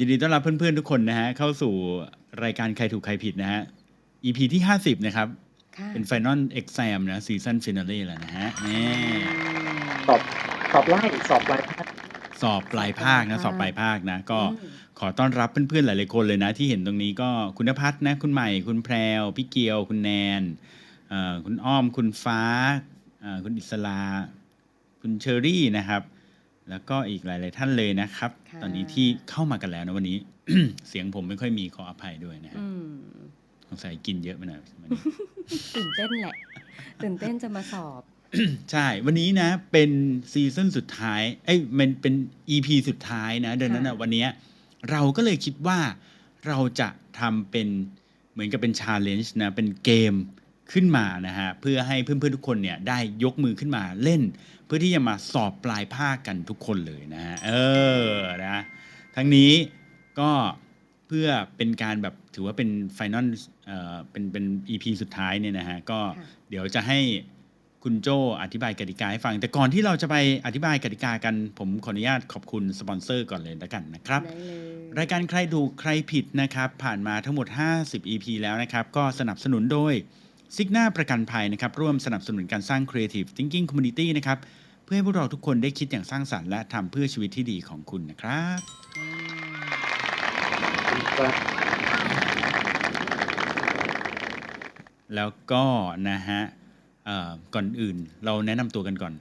ยินดีต้อนรับเพื่อนๆทุกคนนะฮะเข้าสู่รายการใครถูกใครผิดนะฮะ EP ที่ 50 นะครับค่ะเป็น Final Exam นะ season finale แล้วนะฮะนี่สอบสอบไล่สอบไล่ภาคสอบปลายภาคนะสอบปลายภาคนะ ก็อืมขอต้อนรับเพื่อนๆหลายๆคนเลยนะ ที่เห็นตรงนี้ก็คุณนภัทรนะ คุณใหม่คุณแพรวพี่เกียว คุณแนนเอ่อคุณอ้อมคุณฟ้าเอ่อคุณอิสลา คุณเชอรี่นะครับ แล้วก็อีกหลาย ๆ ท่านเลยนะครับค่ะ ตอนนี้ที่เข้ามากันแล้วนะวันนี้ เสียงผมไม่ค่อยมีขออภัยด้วยนะฮะอืมสงสัยกินเยอะไปหน่อยวันนี้ตื่นเต้นแหละ ตื่นเต้นจะมาสอบ ใช่ วันนี้นะ เป็น season สุดท้าย เอ้ยมันเป็น EP สุดท้ายนะดังนั้นนะค่ะวันเนี้ยเราก็เลยคิดว่าเราจะทำเป็นเหมือนกับเป็น challenge นะ เป็นเกม ขึ้นมานะฮะเพื่อให้เพื่อนๆทุกคนเนี่ยได้ยกมือขึ้นมาเล่น เพื่อที่จะมาสอบปลายภาคกันทุกคนเลยนะฮะเออนะทั้งนี้ก็เพื่อเป็นการแบบถือว่าเป็น final เอ่อเป็นเป็น EP สุดท้ายเนี่ยนะฮะก็ค่ะเดี๋ยวจะให้คุณโจอธิบายกติกาให้ฟัง แต่ก่อนที่เราจะไปอธิบายกติกากัน ผมขออนุญาตขอบคุณสปอนเซอร์ก่อนเลยแล้วกันนะครับได้เลยรายการใครถูกใครผิดนะครับ ผ่านมาทั้งหมด 50 EP แล้วนะครับ ก็สนับสนุนโดย ซิกหน้าประกันภัยนะครับร่วมสนับสนุนการสร้าง Creative Thinking Community นะครับเพื่อให้พวกเราทุกคนได้คิดอย่างสร้างสรรค์และทำเพื่อชีวิตที่ดีของคุณนะครับอืมครับแล้วก็นะฮะเอ่อก่อนอื่นเราแนะนำตัวกันก่อน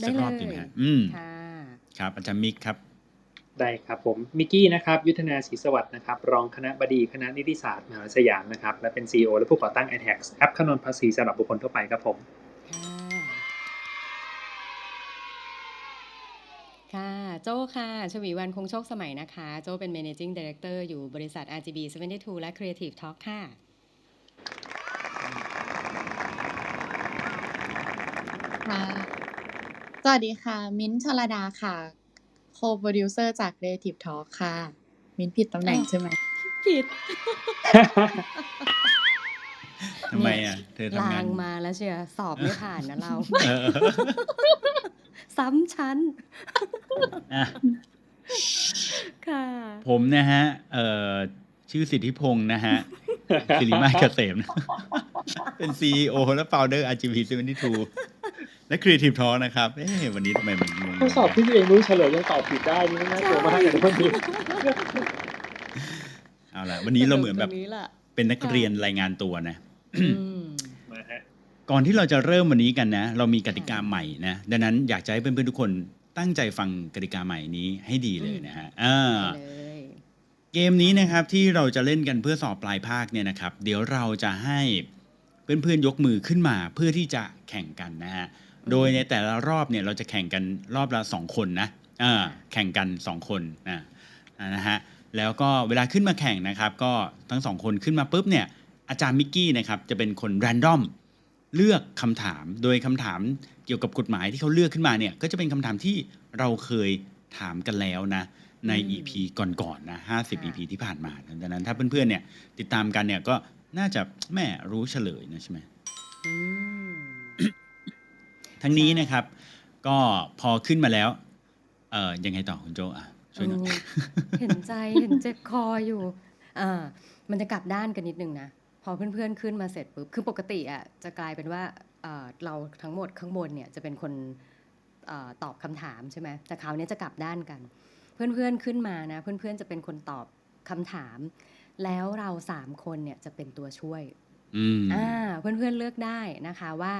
ได้สักเลรอบดีไหมยฮะอืมค่ะครับอาจารย์มิกครับ ได้ครับผมมิกกี้นะครับยุทธนาศรีสวัสดิ์นะครับรองคณะบดีคณะนิติศาสตร์มหาวิทยาลัยสยามนะครับและเป็น CEO และผู้ก่อตั้ง i t a x แอปคำนวณภาษีสำหรับบุคคลทั่วไปครับผมค่ะค่ะโจ้ค่ะ ชวีวันคงโชคสมัยนะคะ โจ้เป็น managing director อยู่บริษัท RGB 72 และ Creative Talk ค่ะค่ะสวัสดีค่ะ มิ้นท์ชลดาค่ะ co-producer จาก Creative Talk ค่ะ มิ้นท์ผิดตำแหน่งอ้าวใช่ไหมผิดทำไมอะ เธอทำงาลานงมาแล้วเชียร์สอบไม่ผ่านนะเราเออซ้ำชั้นอะค่ะ ผมนะฮะ เอ่อ ชื่อสิทธิพงศ์นะฮะสิริมาศเกษมนะเป็น CEO และ Founder RGB 72และ Creative Talk นะครับ เอ๊ะวันนี้ทำไมมันงงข้อสอบที่ตัวเองรู้เฉลยยังตอบผิดได้นี่น่ากลัวมากเลยทุกคนเอาละวันนี้เราเหมือนแบบตรงนี้แหละเป็นนักเรียนรายงานตัวนะอืมมาฮะก่อนที่เราจะเริ่มวันนี้กันนะ เรามีกติกาใหม่นะ ดังนั้นอยากจะให้เพื่อนๆทุกคนตั้งใจฟังกติกาใหม่นี้ให้ดีเลยนะฮะอ่าได้ เกมนี้นะครับที่เราจะเล่นกันเพื่อสอบปลายภาคเนี่ยนะครับ เดี๋ยวเราจะให้เพื่อนๆยกมือขึ้นมาเพื่อที่จะแข่งกันนะฮะโดยในแต่ละรอบเนี่ยเราจะแข่งกันรอบละสองคนนะอ่าแข่งกันสองคนนะนะฮะแล้วก็เวลาขึ้นมาแข่งนะครับ ก็ทั้งสองคนขึ้นมาปุ๊บเนี่ยอาจารย์มิกกี้นะครับจะเป็นคนแรนดอมเลือกคำถามโดยคำถามเกี่ยวกับกฎหมายที่เขาเลือกขึ้นมาเนี่ยก็จะเป็นคำถามที่เราเคยถามกันแล้วนะ ในอืม EP ก่อนๆนะ50ค่ะ EP ที่ผ่านมาดังนั้นถ้าเพื่อนๆเนี่ยติดตามกันเนี่ยก็น่าจะแม่รู้เฉลยนะใช่ไหมอืมทั้งนี้ใช่นะครับ ก็พอขึ้นมาแล้ว เอ่อยังไงต่อคุณโจอะช่วยหน่อยเออเห็นใจเห็นเจ็บคออยู่อ่ามันจะกลับด้านกันนิดนึงนะพอเพื่อนๆขึ้นมาเสร็จปุ๊บคือปกติอะจะกลายเป็นว่าเอ่อเราทั้งหมดข้างบนเนี่ยจะเป็นคนเออตอบคำถามใช่ไหมแต่คราวนี้จะกลับด้านกัน เพื่อนๆขึ้นมานะ เพื่อนๆจะเป็นคนตอบคำถาม แล้วเราสามคนเนี่ยจะเป็นตัวช่วยอืมอ่าเพื่อนๆเลือกได้นะคะว่า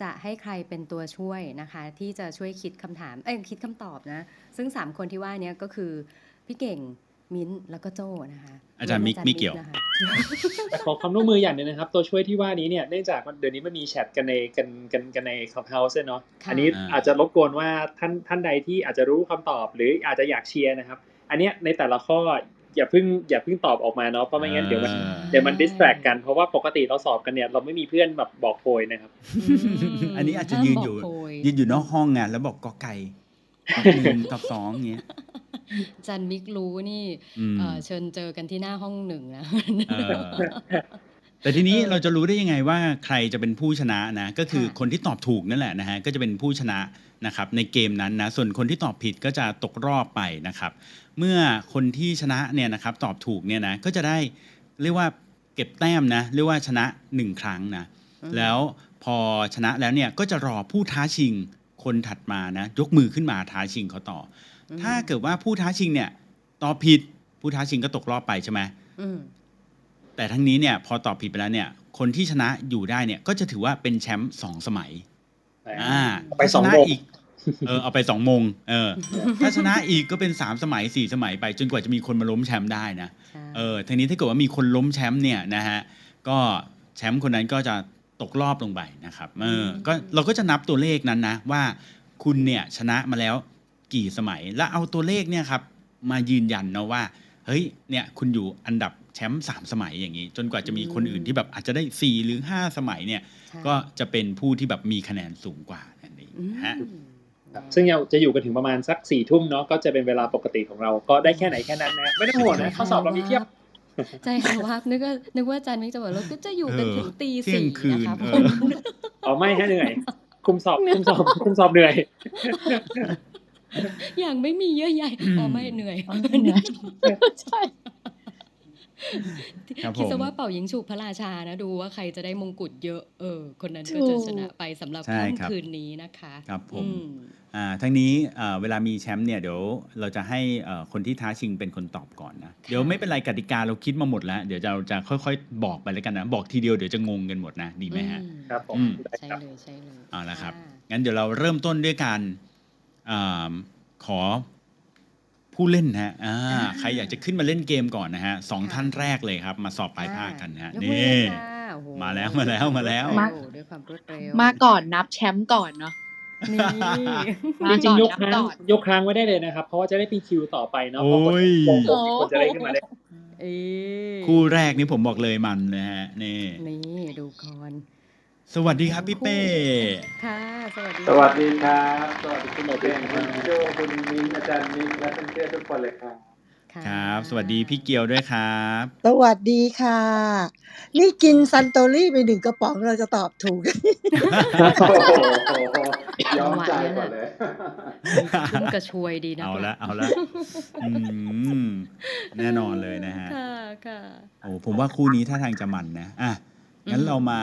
จะให้ใครเป็นตัวช่วยนะคะ ที่จะช่วยคิดคำถามเอ้ยคิดคำตอบนะ ซึ่ง3คนที่ว่าเนี้ยก็คือพี่เก่ง มิ้นท์แล้วก็โจ้นะคะอาจารย์มิกวไม่เกี่ยวนะคะแต่ขอความร่วมมืออย่างหนึงนะครับ ตัวช่วยที่ว่านี้เนี่ยเนื่องจากเดี๋ยวนี้มันมีแชทกันในกันกันกันในคลับเฮาส์เนาะค่ะอันนี้อ่าอาจจะรบกวนว่าท่านท่านใดที่อาจจะรู้คำตอบ หรืออาจจะอยากเชียร์นะครับ อันเนี้ยในแต่ละข้ออย่าเพิ่งอย่าเพิ่งตอบออกมาเนาะเพราะไม่งั้นเดี๋ยวมันอ่าเดี๋ยวมันดิสแทรกกันเพราะว่าปกติเราสอบกันเนี่ยเราไม่มีเพื่อนแบบบอกโพยนะครับมอันนี้อาจจะยืนอยู่ห้ามบกโพยืนอยู่นอกห้องไงแล้วบอกกอไก่ ตอบหนึ่งตอบสองอย่างเงี้ยอาจันมิกรู้นี่อืมเอ่อเชิญเจอกันที่หน้าห้องหนึ่งนะเออแต่ทีนี้เออเราจะรู้ได้ยังไงว่าใครจะเป็นผู้ชนะนะ ก็คือค่ะคนที่ตอบถูกนั่นแหละนะฮะก็จะเป็นผู้ชนะนะครับในเกมนั้นนะส่วนคนที่ตอบผิดก็จะตกรอบไปนะครับ เมื่อคนที่ชนะเนี่ยนะครับตอบถูกเนี่ยนะก็จะได้เรียกว่าเก็บแต้มนะเรียกว่าชนะหนึ่งครั้งนะอืมแล้วพอชนะแล้วเนี่ยก็จะรอผู้ท้าชิง คนถัดมานะยกมือขึ้นมาท้าชิงเขาต่ออมถ้าเกิดว่าผู้ท้าชิงเนี่ยตอบผิดผู้ท้าชิงก็ตกรอบไปใช่ไหมอืมแต่ทั้งนี้เนี่ยพอตอบผิดไปแล้วเนี่ย คนที่ชนะอยู่ได้เนี่ยก็จะถือว่าเป็นแชมป์สองสมัยอ่าไปสองถ้าชโมนะงอีกเออเอาไปสองโมงเออถ้าชนะอีกก็เป็นสามสมัยสี่สมัยไป จนกว่าจะมีคนมาล้มแชมป์ได้นะใช่เออทีนี้ถ้าเกิดว่ามีคนล้มแชมป์เนี่ยนะฮะก็แชมป์คนนั้นก็จะ ตกรอบลงไปนะครับเออก็เราก็จะนับตัวเลขนั้นนะว่าคุณเนี่ยชนะมาแล้วกี่สมัย แล้วเอาตัวเลขเนี่ยครับมายืนยันนะว่าเฮ้ยเนี่ยคุณอยู่อันดับแชมป์สามสมัยอย่างนี้ จนกว่าจะมีคนอื่นที่แบบอาจจะได้สี่หรือห้าสมัยเนี่ยใช่ก็จะเป็นผู้ที่แบบมีคะแนนสูงกว่านั่นเองอืมนะฮะครับซึ่งเราจะอยู่กันถึงประมาณสักสี่ทุ่มเนาะก็จะเป็นเวลาปกติของเราก็ได้แค่ไหนแค่นั้นนะไม่ต้องห่วงนะข้อสอบเรามีเทียบ ใจหายวับนึกว่านึกว่าอาจารย์มิกจะบอกเราก็จะอยู่กันถึงตีเที่ยสี่งคืนนะคะเอผอมอ๋อไม่ฮะเหนื่อย คุมสอบคุมสอบคุมสอบเหนื่อย อย่างไม่มีเยื่อใยอ๋อไม่เหนื่อยอ๋อเหนื่อยใช่ ครับคิดผซะมว่าเป่ายิงฉุบพระราชานะดูว่าใครจะได้มงกุฎเยอะเออคนนั้นถูก็กจะชนะไปสำหรับใช่ครับค่ำคืนนี้นะคะ ครับผมอืมอ่าทั้งนี้เอ่อเวลามีแชมป์เนี่ยเดี๋ยวเราจะให้เอ่อคนที่ท้าชิงเป็นคนตอบก่อนนะเดี๋ยวไม่เป็นไรกติกาเราคิดมาหมดแล้ว เดี๋ยวเราจะค่อยๆ บอกไปแล้วกันนะบอกทีเดียวเดี๋ยวจะงงกันหมดนะดีไหมฮะอืครับผมอืมได้ใช่ครับเลยใช่เลยเอาละครับะงั้นเดี๋ยวเราเริ่มต้นด้วยการอาขอ ผู้เล่นนะฮะอ่าใครอยากจะขึ้นมาเล่นเกมก่อนนะฮะสองท่านแรกเลยครับ มาสอบปลายภาคกันนะฮะยกมือนี่เลยค่ะโอ้โหมาแล้วมาแล้วมาแล้วรดเร็ด้วยความรวดเร็วมาก่อนนับแชมป์ก่อนเนาะ นี่มาจริงก่อนๆยกนับครั้งก่อนยกครั้งไว้ได้เลยนะครับ เพราะว่าจะได้เป็นคิวต่อไปเนาะเพราะคนโอ้ยวงผมมีคนจะได้ขึ้นมาเล่น เอ้ยคู่แรกนี่ผมบอกเลยมันนะฮะนี่ นี่ดูก่อน สวัสดีครับพี่เป้ ค่ะ สวัสดีสวัสดีครับ สวัสดีคุณหมอเบนคุณโจคุณมิ้นอาจารย์มิกและเพื่อนๆทุกคนเลยครับะครับ สวัสดีพี่เกียวด้วยครับ สวัสดีค่ะ นี่กินซันโตรี่ไปหนึ่งกระป๋องเราจะตอบถูกโอ้โหยอมใจก่อนเลยขึ้นกระชวยดีนะ เอาละเอาละอืมแน่นอนเลยนะฮะ ค่ะค่ะโอ้ผมว่าคู่นี้ท่าทางจะมันนะ อะ งั้นอืมเรามา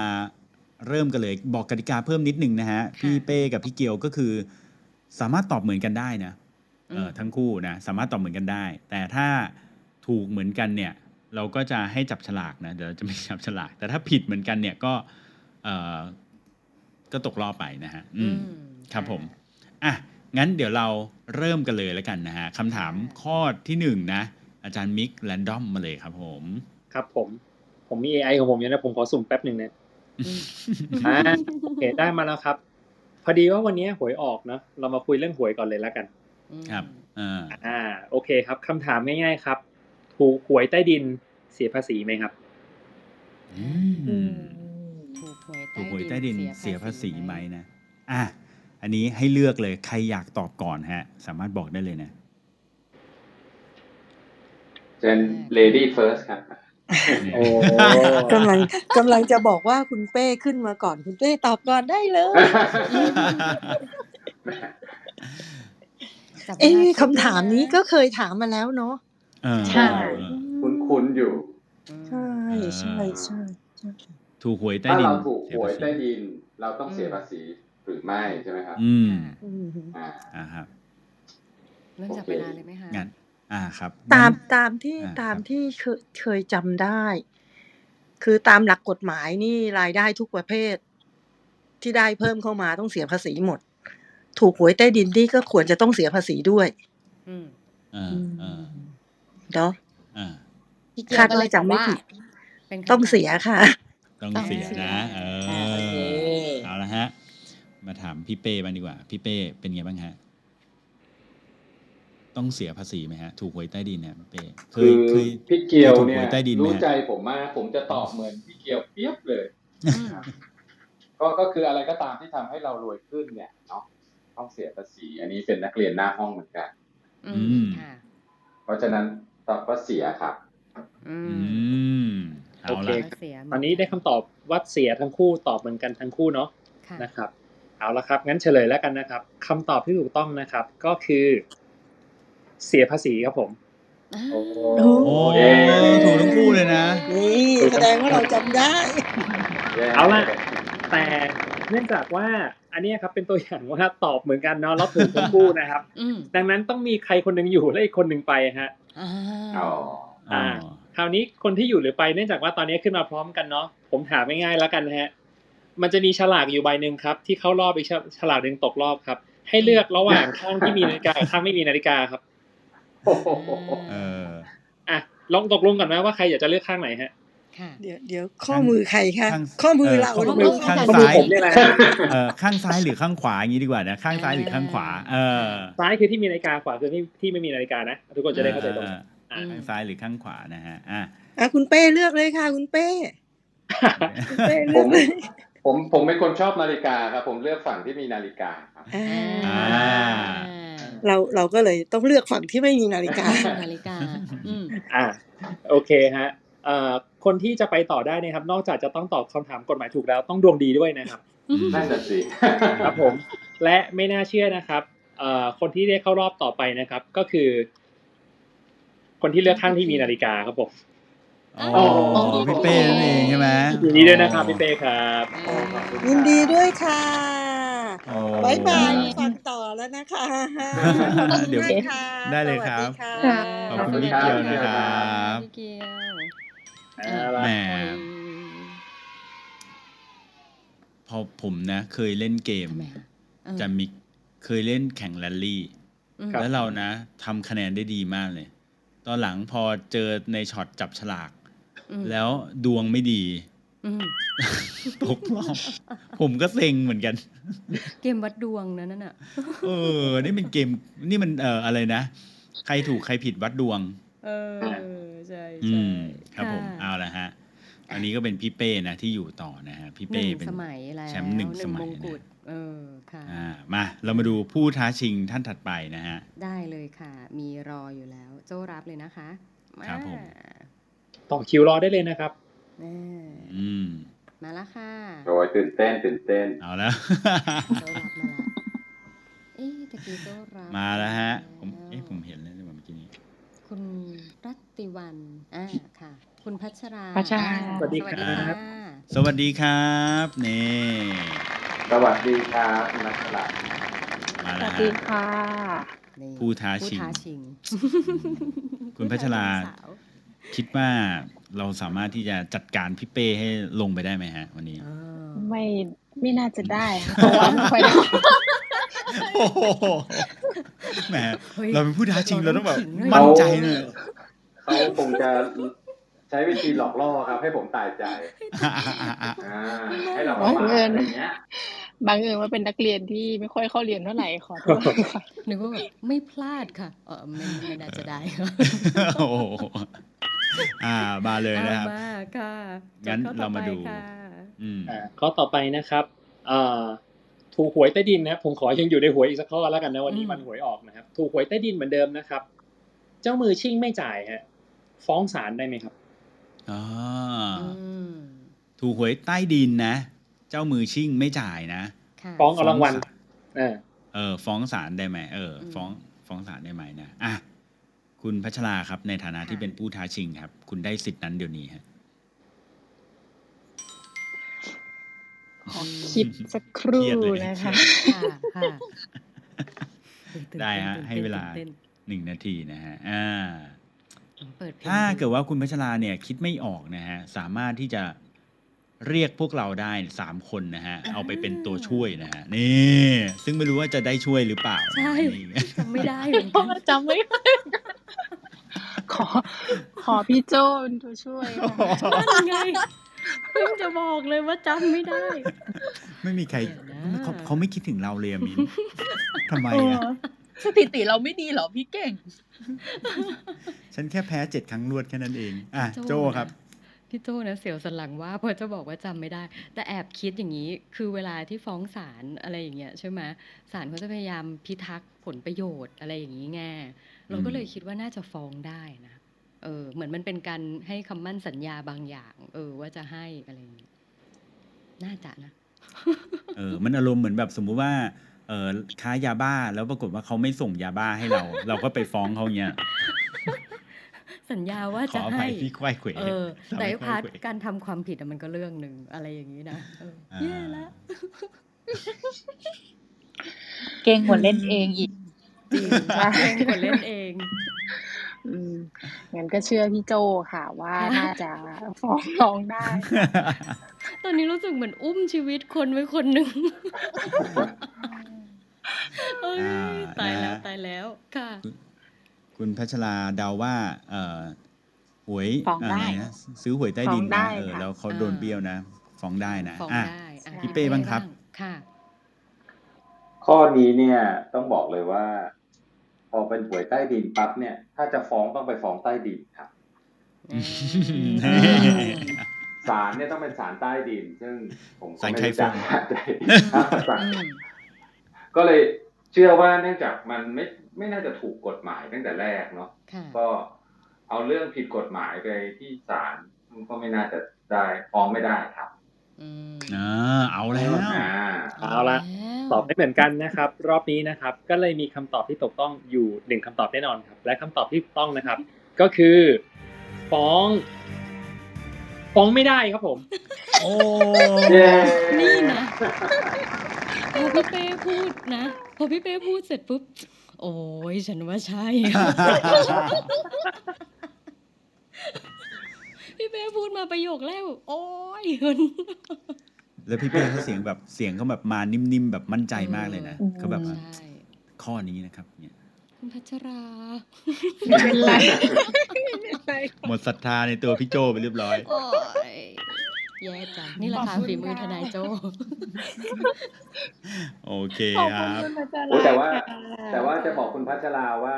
เริ่มกันเลยบอกกติกาเพิ่มนิดนึงนะฮะ พี่เป้กับพี่เกียวก็คือ สามารถตอบเหมือนกันได้นะเออทั้งคู่นะสามารถตอบเหมือนกันได้ แต่ถ้าถูกเหมือนกันเนี่ย เราก็จะให้จับฉลากนะเดี๋ยวเราจะไม่จับฉลาก แต่ถ้าผิดเหมือนกันเนี่ยก็เออก็ตกรอบไปนะฮะอืมครับผมอะงั้นเดี๋ยวเราเริ่มกันเลยแล้วกันนะฮะคำถามข้อที่หนึ่งนะ อาจารย์มิกแรนดอมมาเลยครับผม ครับผม ผมมี AI ของผมอยู่นะ ผมขอสุ่มแป๊บหนึ่งนะ อืมอ่าโอเคได้มาแล้วครับ พอดีว่าวันนี้หวยออกเนอะเรามาคุยเรื่องหวยก่อนเลยแล้วกันอืมครับอ่าอ่า โอเคครับคำถามง่ายๆครับถูกหวยใต้ดินเสียภาษีไหมครับอืมถูกหวยถูกหวยใต้ดินเสียภาษีไหมไหมนะอะอันนี้ให้เลือกเลยใครอยากตอบก่อนฮะ สามารถบอกได้เลยนะเชิญ lady first ครับ โอ้กำลังกำลังจะบอกว่าคุณเป้ขึ้นมาก่อนคุณเป้ตอบก่อนได้เลยจับเวลาเอ๊ะคิดคำถามนี้ด้วยะก็เคยถามมาแล้วเนาะเออใช่เออคุ้นๆอยู่อืมใช่ใช่ใช่ใช่ถูกหวยใต้ถ้าดินเราถูกหวยเสีใต้ภาษีดิน เราต้องเสียภาษีหรือไม่ใช่ไหมครับ อืมอืมอ่าอ่าครับเริ่มจับเวลาเลยไหมคะงั้น อ่าครับ ตามงั้นตามที่อ่าตามครับ ที่เคยเคยจำได้ คือตามหลักกฎหมายนี่รายได้ทุกประเภท ที่ได้เพิ่มเข้ามาต้องเสียภาษีหมด ถูกหวยใต้ดินนี่ก็ควรจะต้องเสียภาษีด้วย อืม อ่าอ่าเนาะ อ่า พี่เกียวคาดก็เลว่ายตอจำบไม่ว่า ผิดเป็นคำถามต้องเสียค่ะ ต้องต้องเสียเสียนะ เออ่าโอเค อ เอาละฮะ มาถามพี่เป้บ้างดีกว่า พี่เป้เป็นไงบ้างฮะ ต้องเสียภาษีไหมฮะ ถูกหวยใต้ดินเนี่ยพี่เป้เคคืยอเคยพี่เกียวถูกเนี่หวยยใต้ดินไหมรู้ฮะใจผมมากผมจะตอบเหมือนพี่เกียวเปียบเลยอืมก็ก็คืออะไรก็ตามที่ทำให้เรารวยขึ้นเนี่ยเนาะต้องเสียภาษี อันนี้เป็นนักเรียนหน้าห้องเหมือนกัน อือืมมค่ะเพราะฉะนั้นตอบว่าเสียครับ อือืมมเอาโอเคละก็เสียหมดตอนนี้ได้คำตอบว่าเสียทั้งคู่ตอบเหมือนกันทั้งคู่เนาะค่ะนะครับ เอาละครับ งั้นเฉลยแล้วกันนะครับคำตอบที่ถูกต้องนะครับ ก็คือ เสียภาษีครับผมอ่าโอ้โอ้เย้ถูกทั้งคู่เลยนะ นี่แสดงว่าเราจำได้ เอาล่ะ แต่เนื่องจากว่าอันเนี้ยครับเป็นตัวอย่างว่าตอบเหมือนกันเนาะแล้วถูกทั้งคู่นะครับอืมดังนั้นต้องมีใครคนหนึ่งอยู่และอีกคนหนึ่งไปฮะอ่าอ๋ออ่าคราวนี้คนที่อยู่หรือไปเนื่องจากว่าตอนนี้ขึ้นมาพร้อมกันเนาะผมถามง่ายๆแล้วกันนะฮะมันจะมีฉลากอยู่ใบหนึ่งครับ ที่เข้ารอบอีกฉฉลากหนึ่งตกรอบครับ ให้เลือกระหว่างข้างที่มีนาฬิกากับข้างไม่มีนาฬิกาครับโอ้โห เอออะลองตกลงกันไหมว่าใครอยากจะเลือกข้างไหนฮะค่ะเดี๋ยวเดี๋ยวข้อมือใครคะข้างข้อมือเราเออหรือข้อมือข้อข้างมือซ้ายผมเนี่ยแหละเออข้างซ้ายหรือข้างขวาอย่างนี้ดีกว่านะข้างซ้ายหรือข้างขวา เออซ้ายคือที่มีนาฬิกาขวาคือที่ที่ไม่มีนาฬิกานะทุกคนจะได้เข้าใจตรงเอกันออะอืมข้างซ้ายหรือข้างขวานะฮะอะอะคุณเป้เลือกเลยค่ะ คุณเป้คุณเป้เลืผอกมเลยผมผมเป็นคนชอบนาฬิกาครับผมเลือกฝั่งที่มีนาฬิกาครับอ่าอ่า เราเราก็เลยต้องเลือกฝั่งที่ไม่มีนาฬิกานาฬิกาอืมอะโอเคฮะเอ่อคนที่จะไปต่อได้เนะครับ นอกจากจะต้องตอบคำถามกฎหมายถูกแล้วต้องดวงดีด้วยนะครับนั่นน่ะสิครับผม และไม่น่าเชื่อนะครับเอ่อคนที่ได้เข้ารอบต่อไปนะครับ ก็คือ คนที่เลือกข้างที่มีนาฬิกาครับผมอ๋อพี่เป้นั่นเองใช่ไหมยินดีด้วยนะครับพี่เป้ครับยินดีด้วยค่ะโอ้ บายบายฟังต่อแล้วนะคะขอบคุณเดี๋ยวมากค่ะได้เลยครับสวัสดีค่ะค่ะขอบคุณพี่เกียวนะครับพี่เกียวเอาละแหมพอผมนะ เคยเล่นเกมทำไมคะเออจะมีเคยเล่นแข่งแรลลี่อืมแล้วเรานะทำคะแนนได้ดีมากเลย ตอนหลังพอเจอในช็อตจับฉลากอืมแล้วดวงไม่ดีอืม ตกรอบผมก็เซ็งเหมือนกัน เกมวัดดวงนะนั่นน่ะ เออ นี่เป็นเกมนี่มันเอ่ออะไรนะ ใครถูกใครผิดวัดดวง เออ ใช่อืใช่มครับผมะเอาละฮะ อันนี้ก็เป็นพี่เป้นะที่อยู่ต่อนะฮะ พี่หเป้นึ่งเป็นสมัยแล้วแชมป์หนึ่งสมัยมงกุฎนะเออค่ะอ่ามาเรามาดูผู้ท้าชิงท่านถัดไปนะฮะ ได้เลยค่ะ มีรออยู่แล้ว โจ้รับเลยนะคะมาครับผมต่อคิวรอได้เลยนะครับแน่ อืม มาแล้วค่ะโอ้ยตื่นเต้นตื่นเต้น เอาแล้วโจ้รับมาแล้วเอ๊ะตะกี้โจ้รับมาแล้วฮะ ผมแล้วเอ๊ะผมเห็นแล้วในวันเมื่อกี้นี้ คุณรัตติวันอ่าค่ะ คุณพัชราพัชราอ่สวัสดีครับะสวัสดีครับนี่สวัสดีครับนักฉลาดมาสแล้ววัสฮะดีค่ะนี่ผู้ท้าชิงผู้ท้าชิง คุณพัชราผู้ท้ชิงสาวคิดว่า เราสามารถที่จะจัดการพี่เป้ให้ลงไปได้ไหมฮะ วันนี้อ่าไม่ไม่น่าจะได้ค่ะเพราะว่าไม่ค่อยได้โอ้โหแหมฮ้ยเราเป็นผู้ท้าชิงเราต้องแบบขิเลยมั่นใจหน่อยเขาคงจะใช้วิธีหลอกล่อครับ ให้ผมตายใจอ่าให้เราประมาทอะไรเงี้ยบางเอิญว่าเป็นนักเรียนที่ไม่ค่อยเข้าเรียนเท่าไหร่ขอโทษค่ะนึกว่าแบบไม่พลาดค่ะ เออไม่ไม่น่าจะได้ค่ะโอ้โห อ่ามาเลยนะครับเอามาค่ะงั้นข้อต่อเรามาดูไปค่ะอืมอ่าข้อต่อไปนะครับอ่าถูกหวยใต้ดินนะครับผมขอยังอยู่ในหวยอีกสักข้อแล้วกันนะวันนี้อืมมันหวยออกนะครับ ถูกหวยใต้ดินเหมือนเดิมนะครับ เจ้ามือชิ่งไม่จ่ายฮะฟ้องศาลได้ไหมครับอ๋ออืมถูกหวยใต้ดินนะ เจ้ามือชิ่งไม่จ่ายนะค่ะฟ้องเอารางวัลฟ้องศาลเออเออฟ้องศาลได้ไหมเอออืมฟ้องฟ้องศาลได้ไหมนะอะ คุณพัชราครับ ในฐานะที่ค่ะเป็นผู้ท้าชิงครับ คุณได้สิทธินั้นเดี๋ยวนี้ฮะขอคิดสักครู่เครียดเลยนะคะค่ะค่ะตื่นเต้นได้ฮะตื่นต้นให้เวลาตื่นเต้นหนึ่งนาทีนะฮะอ่าเปิดเพลงถ้าเกิดว่าคุณพัชราเนี่ย คิดไม่ออกนะฮะ สามารถที่จะเรียกพวกเราได้สามคนนะฮะ เอาไปเป็นตัวช่วยนะฮะ นี่ ซึ่งไม่รู้ว่าจะได้ช่วยหรือเปล่า ใช่นี่จำไม่ได้เหมือนเพกัราะนว่าจำไม่ได้ ขอ ขอพี่โจเป็นตัวช่วยค่ะนั่นไงเพิ่งจะบอกเลยว่าจำไม่ได้ ไม่มีใครเดี๋ยวนะเขาเขาไม่คิดถึงเราเลยอะมินทำไมเออะอสถิติเราไม่ดีเหรอพี่เก่ง ฉันแค่แพ้เจ็ดครั้งรวดแค่นั้นเอง อะ โจ้โจครับพี่โจ้นะเสียวสันหลังว่าเพอจะบอกว่าจำไม่ได้ แต่แอบคิดอย่างนี้คือเวลาที่ฟ้องศาลอะไรอย่างเงี้ยใช่ไหมศาลเขาจะพยายามพิทักษ์ผลประโยชน์อะไรอย่างนี้ไง เราก็เลยคิดว่าน่าจะฟ้องได้นะเออเหมือนมันเป็นการให้คำมั่นสัญญาบางอย่าง เออ ว่าจะให้อะไรอย่างเงี้ยน่าจะนะเออมันอารมณ์เหมือนแบบสมมุติว่าเออค้ายาบ้าแล้วปรากฏว่าเขาไม่ส่งยาบ้าให้เรา เราก็ไปฟ้องเขาเงี้ยสัญญาว่าขจะออภัให้ยพี่ควายเขวเออทำแต่ให้ไอ้ควาพายร์ทเขวการทำความผิดอะมันก็เรื่องหนึ่งอะไรอย่างนี้นะเอออ่าแย่ละเก่งกว่าเล่นเองอีก จริงเล่นกว่าเล่นเองอืมงั้นก็เชื่อพี่โจค่ะ ว่าค่ะน่าจะฟ้องร้องได้ ตอนนี้รู้สึกเหมือนอุ้มชีวิตคนไว้คนหนึ่งเอ้ยอ่าตายแล้วนะตายแล้วค่ะ คุณพัชราเดาว่า เออหวยฟ้องได้ะรนะซื้อหวยใต้ดินฟ้องได้นะเออค่ะแล้วเขาโดนเบี้ยวนะฟ้องได้นะฟ้องอะได้อะพี่เป้บ้างครับ ค่ะ ข้อนี้เนี่ยต้องบอกเลยว่า พอเป็นหวยใต้ดินปั๊บเนี่ย ถ้าจะฟ้องต้องไปฟ้องใต้ดินครับอืมศาลเนี่ยต้องเป็นศาลใต้ดิน ซึ่งผมก็ศาลไม่ไครู้ฟจังกศาลอืมก็เลยเชื่อว่าเนื่องจากมันไม่ไม่น่าจะถูกกฎหมายตั้งแต่แรกเนาะค่ะก็เอาเรื่องผิดกฎหมายไปที่ศาลก็ไม่น่าจะได้ฟ้องไม่ได้ครับอืมอ่าเอาแล้วอ่าเอาละ ตอบไม่เหมือนกันนะครับ รอบนี้นะครับ ก็เลยมีคำตอบที่ถูกต้องอยู่หนึ่งคำตอบแน่นอนครับ และคำตอบที่ถูกต้องนะครับ ก็คือ ฟ้อง ฟ้องไม่ได้ครับผม โอ้เย้นี่นะพอพี่เป้พูดนะพอพี่เป้พูดเสร็จปุ๊บโอ้ยฉันว่าใช่พี่เป้พูดมาประโยคแรกโอ้ย แล้วพี่เป้เขาเสียงแบบเสียงเขาแบบมานิ่มๆแบบมั่นใจมากเลยนะอืมเขาแบบว่าใช่ข้อนี้นะครับเนี่ยคุณพัชราไม่เป็นไรไม่เป็นไรหมดศรัทธาในตัวพี่โจไปเรียบร้อยโอ้ยแย่จังนี่แหละค่ะขอบคุณฝีมือค่ะทนายโจโอเคขอบคคุณรับคุณพัชโอ้ราแต่ว่าค่ะแต่ว่าจะบอกคุณพัชราว่า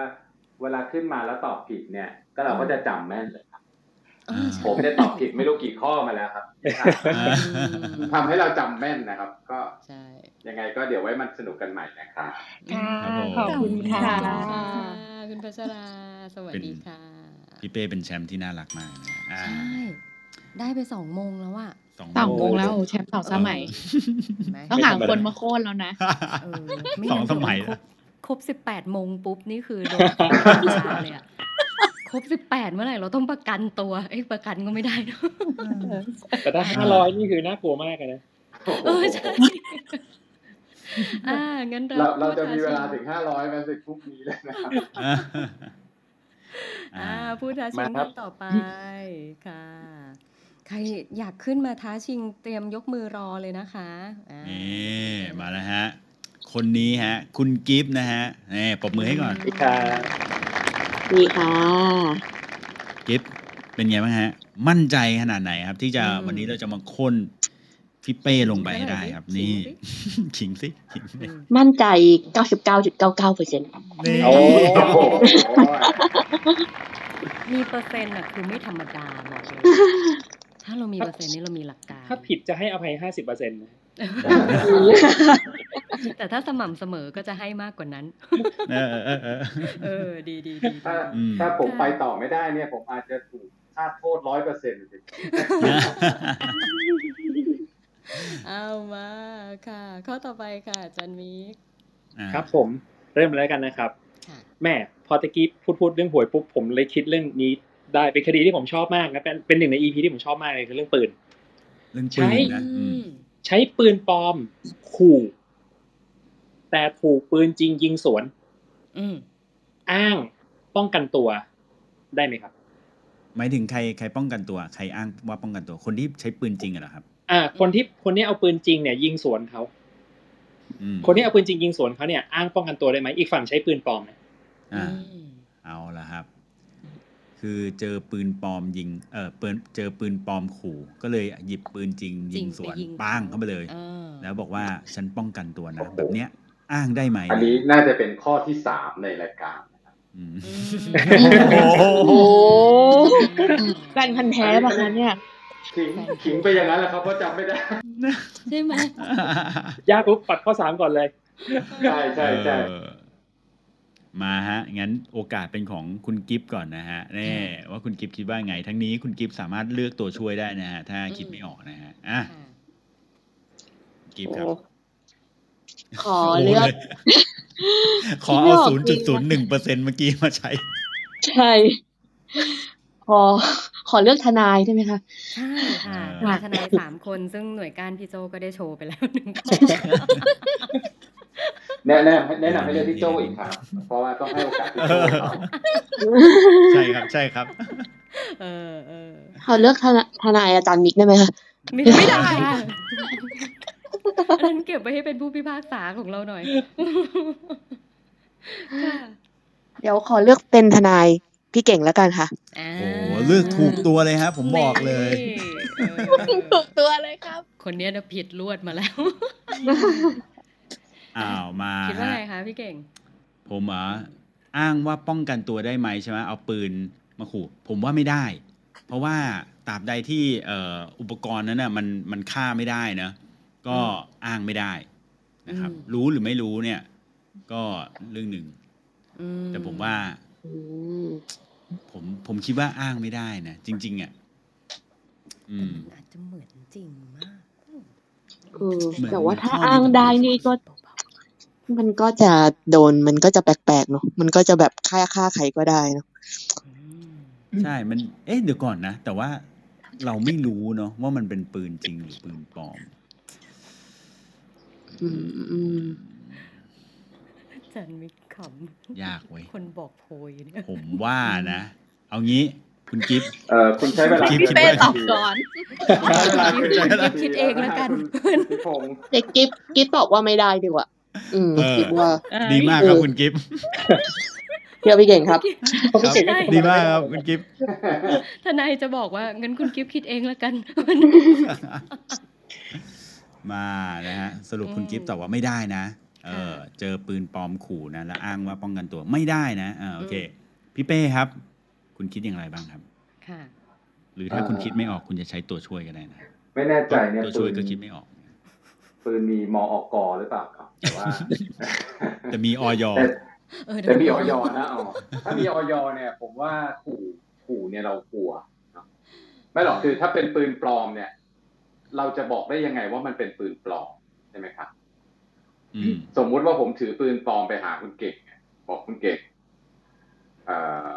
เวลาขึ้นมาแล้วตอบผิดเนี่ย ก็เราก็จะจำแม่นเลย ครับเออใช่ผมจะตอบผิดไม่รู้กี่ข้อมาแล้วครับทำให้เราจำแม่นนะครับ ก็ใช่ยังไงก็เดี๋ยวไว้มันสนุกกันใหม่นะครับค่ะครับผมขอบคุณค่ะขอบคุณค่ะคุณพัชราสวัสดีค่ะ พี่เป้เป็นแชมป์ที่น่ารักมากนะอ่าใช่ได้ไปสองโมงแล้วอะสองสองโมโมงงแล้วแชมป์สองสมัยเห็นไหมต้องหาคนมาโค่นแล้วนะเออไม่สองงั้นสมัยครบครบสิบแปดโมงปุ๊บ นี่คือโดนยาเลยอะ ครบสิบแปดเมื่อไหร่เราต้องประกันตัวเอ้ยประกันก็ไม่ได้เนอะแต่ถ้าห้าร้อยนี่คือน่ากลัวมากเลยนะเออใช่อ่างั้นเราเราเราจะมีเวลาพูถึดงห้าร้อยมันสึกพรุ่งนี้เลยนะครับอ่าอ่าพูดท้าชิงมาครับท่านต่อไปค่ะ ใครอยากขึ้นมาท้าชิงเตรียมยกมือรอเลยนะคะอ่านี่มาแล้วฮะ คนนี้ฮะ คุณกิฟต์นะฮะนี่ปรบมือให้ก่อนพี่ค่ะ ดีค่ะกิฟต์เป็นไงบ้างฮะ มั่นใจขนาดไหนครับ ที่จะอืมวันนี้เราจะมาค้นพี่เป้ลงไปให้ได้ครับขินี่งสิขิงสิขิงสิอืมมั่นใจ 99.99เปอร์เซ็นต์นี่โอ้โอ้โหมีเปอร์เซ็นต์อะคือไม่ธรรมดาบอกเลยถ้าเรามีเปอร์เซ็นต์นี่เรามีหลักการ ถ้าผิดจะให้อภัยห้าสิบเปอร์เซ็นต์ แต่ถ้าสม่ำเสมอก็จะให้มากกว่านั้น เออเออเออเออเออดีดีดีถ้าอืมถ้าผมไปต่อไม่ได้เนี่ย ผมอาจจะถูกคาดโทษร้อยเปอร์เซ็นต์เอามาค่ะ ข้อต่อไปค่ะอาจันมิกอ่าครับผมเริ่มเลยแล้วกันนะครับค่ะแม่พอตะกี้พูดพูดเรื่องหวยปุ๊บผมเลยคิดเรื่องนี้ได้เป็นคดีที่ผมชอบมากนะเป็นเป็นหนึ่งในอีพีที่ผมชอบมากเลยคือเรื่องปืน เรื่องใช่ปืนนะอืม ใช้ปืนปลอมขู่ แต่ถูกปืนจริงยิงสวนอืมอ้างป้องกันตัวได้ไหมครับ หมายถึงใครใครป้องกันตัว ใครอ้างว่าป้องกันตัว คนที่ใช้ปืนจริงอะเหรอครับ อ่า คนที่คนนี้เอาปืนจริงเนี่ย ยิงสวนเขาอืมคนที่เอาปืนจริงยิงสวนเขาเนี่ยอ้างป้องกันตัวได้ไหมอีกฝั่งใช้ปืนปลอมนะอ่าอืมเอาละครับ คือเจอปืนปลอมยิง เออปืนเจอปืนปลอมขู่ ก็เลยหยิบปืนจริง ยิงสวนจริงไปยิงปังเข้าไปเลยเออแล้วบอกว่าฉันป้องกันตัวนะ แบบเนี้ยอ้างได้ไหม อันนี้น่าจะเป็นข้อที่สามในรายการนะครับอืมอืมโอ้โหโอ้โหแฟนพันธ์แท้ปะคะเนี่ยขิงขิงไปอย่างนั้นแหละครับเพราะจำไม่ได้ใช่ไหมยากปุ๊บปัดข้อสามก่อนเลย ใช่ใช่ใช่เออ มาฮะ งั้นโอกาสเป็นของคุณกิฟต์ก่อนนะฮะแน่ว่าคุณกิฟต์คิดว่าไง ทั้งนี้คุณกิฟต์สามารถเลือกตัวช่วยได้นะฮะ ถ้าคิดไม่ออกนะฮะ อะค่ะกิฟต์ครับ ขอเลือก ขอเอาศูนย์จุดศูนย์หนึ่งเปอร์เซ็นเมื่อกี้มาใช้ ใช่ ขอ ขอเลือกทนายได้ไหมคะ ใช่ค่ะอ่ามีทนายสามคนซึ่งหน่วยก้านพี่โจก็ได้โชว์ไปแล้วหนึ่งข้อ แนะแนะแนะนำให้เลือกพี่โจอีกครับ เพราะว่าต้องให้โอกาสพี่โจเขาใช่ครับใช่ครับ เออเออขอเลือกทนายทนายอาจารย์มิกได้ไหมคะไม่ไม่ได้ค่ะอันนั้นเก็บไว้ให้เป็นผู้พิพากษาของเราหน่อยค่ะเดี๋ยวขอเลือกเป็นทนายพี่เก่งแล้วกันค่ะอ่าโอ้โหเลือกถูกตัวเลยฮะผมบอกเลยนี่เออถูกตัวเลยครับ คนเนี้ยนะผิดลวดมาแล้ว อ้าวมาคิดว่าฮะไงคะพี่เก่ง ผมอะอ้างว่าป้องกันตัวได้ไหมใช่ไหมเอาปืนมาขู่ผมว่าไม่ได้ เพราะว่าตราบใดที่เอ่ออุปกรณ์นั้นน่ะมันมันฆ่าไม่ได้นะก็อ้างไม่ได้นะครับอืมรู้หรือไม่รู้เนี่ย ก็เรื่องหนึ่งอืแต่ผมว่าอืมผมผมคิดว่าอ้างไม่ได้นะจริง ๆอะอืมมันอาจจะเหมือนจริงมากอืมเหมือนแต่ว่าถ้าข้อนี้อ้างได้นี่ก็ มันก็จะโดนมันก็จะแปลกๆเนาะมันก็จะแบบฆ่าฆ่าใครก็ได้เนาะใช่มัน เอ๊ะเดี๋ยวก่อนนะ แต่ว่าเราไม่รู้เนาะว่ามันเป็นปืนจริงหรือปืนปลอมอืมอืมอาจารย์มิกขยากเว้ยำคนบอกโพยเนี่ยผมว่านะ เอางี้คุณกิฟต์เออคุณใช้เวลาพี่พี่เป้ตอบก่อนใช้เวลาคุยกิฟคิดเองแล้วกันคุณพี่พงษ์เด็กกิฟกิฟตอบว่าไม่ได้ดีกว่า อืมเออคิดว่าดีมากครับคุณกิฟต์เชื่อพี่เก่งครับครับพี่เก่งดีมากครับคุณกิฟต์ทนายจะบอกว่างั้นคุณกิฟคิดเองแล้วกัน มานะฮะสรุปคุณกิฟต์ตอบว่าไม่ได้นะเออเจอปืนปลอมขู่นะแล้วอ้างว่าป้องกันตัวไม่ได้นะอ่าโอเค พี่เป้ครับ คุณคิดอย่างไรบ้างครับ ค่ะ หรือถ้าคุณคิดไม่ออกคุณจะใช้ตัวช่วยก็ได้นะไม่แน่ใจเนี่ยตัวปืช่วยนก็คิดไม่ออก ปืนมีมอกหรือเปล่าครับแต่ว่าแต่มีออยแต่เออเดี๋แต่ยวมีออยนะอ๋อถ้ามีออยเนี่ย ผมว่าขู่ขู่เนี่ยเรากลัวเนอะไม่หรอกคือถ้าเป็นปืนปลอมเนี่ย เราจะบอกได้ยังไงว่ามันเป็นปืนปลอมใช่ไหมครับอืมสมมุติว่าผมถือปืนปลอมไปหาคุณเก่งเนี่ยบอกคุณเก่งเอ่อ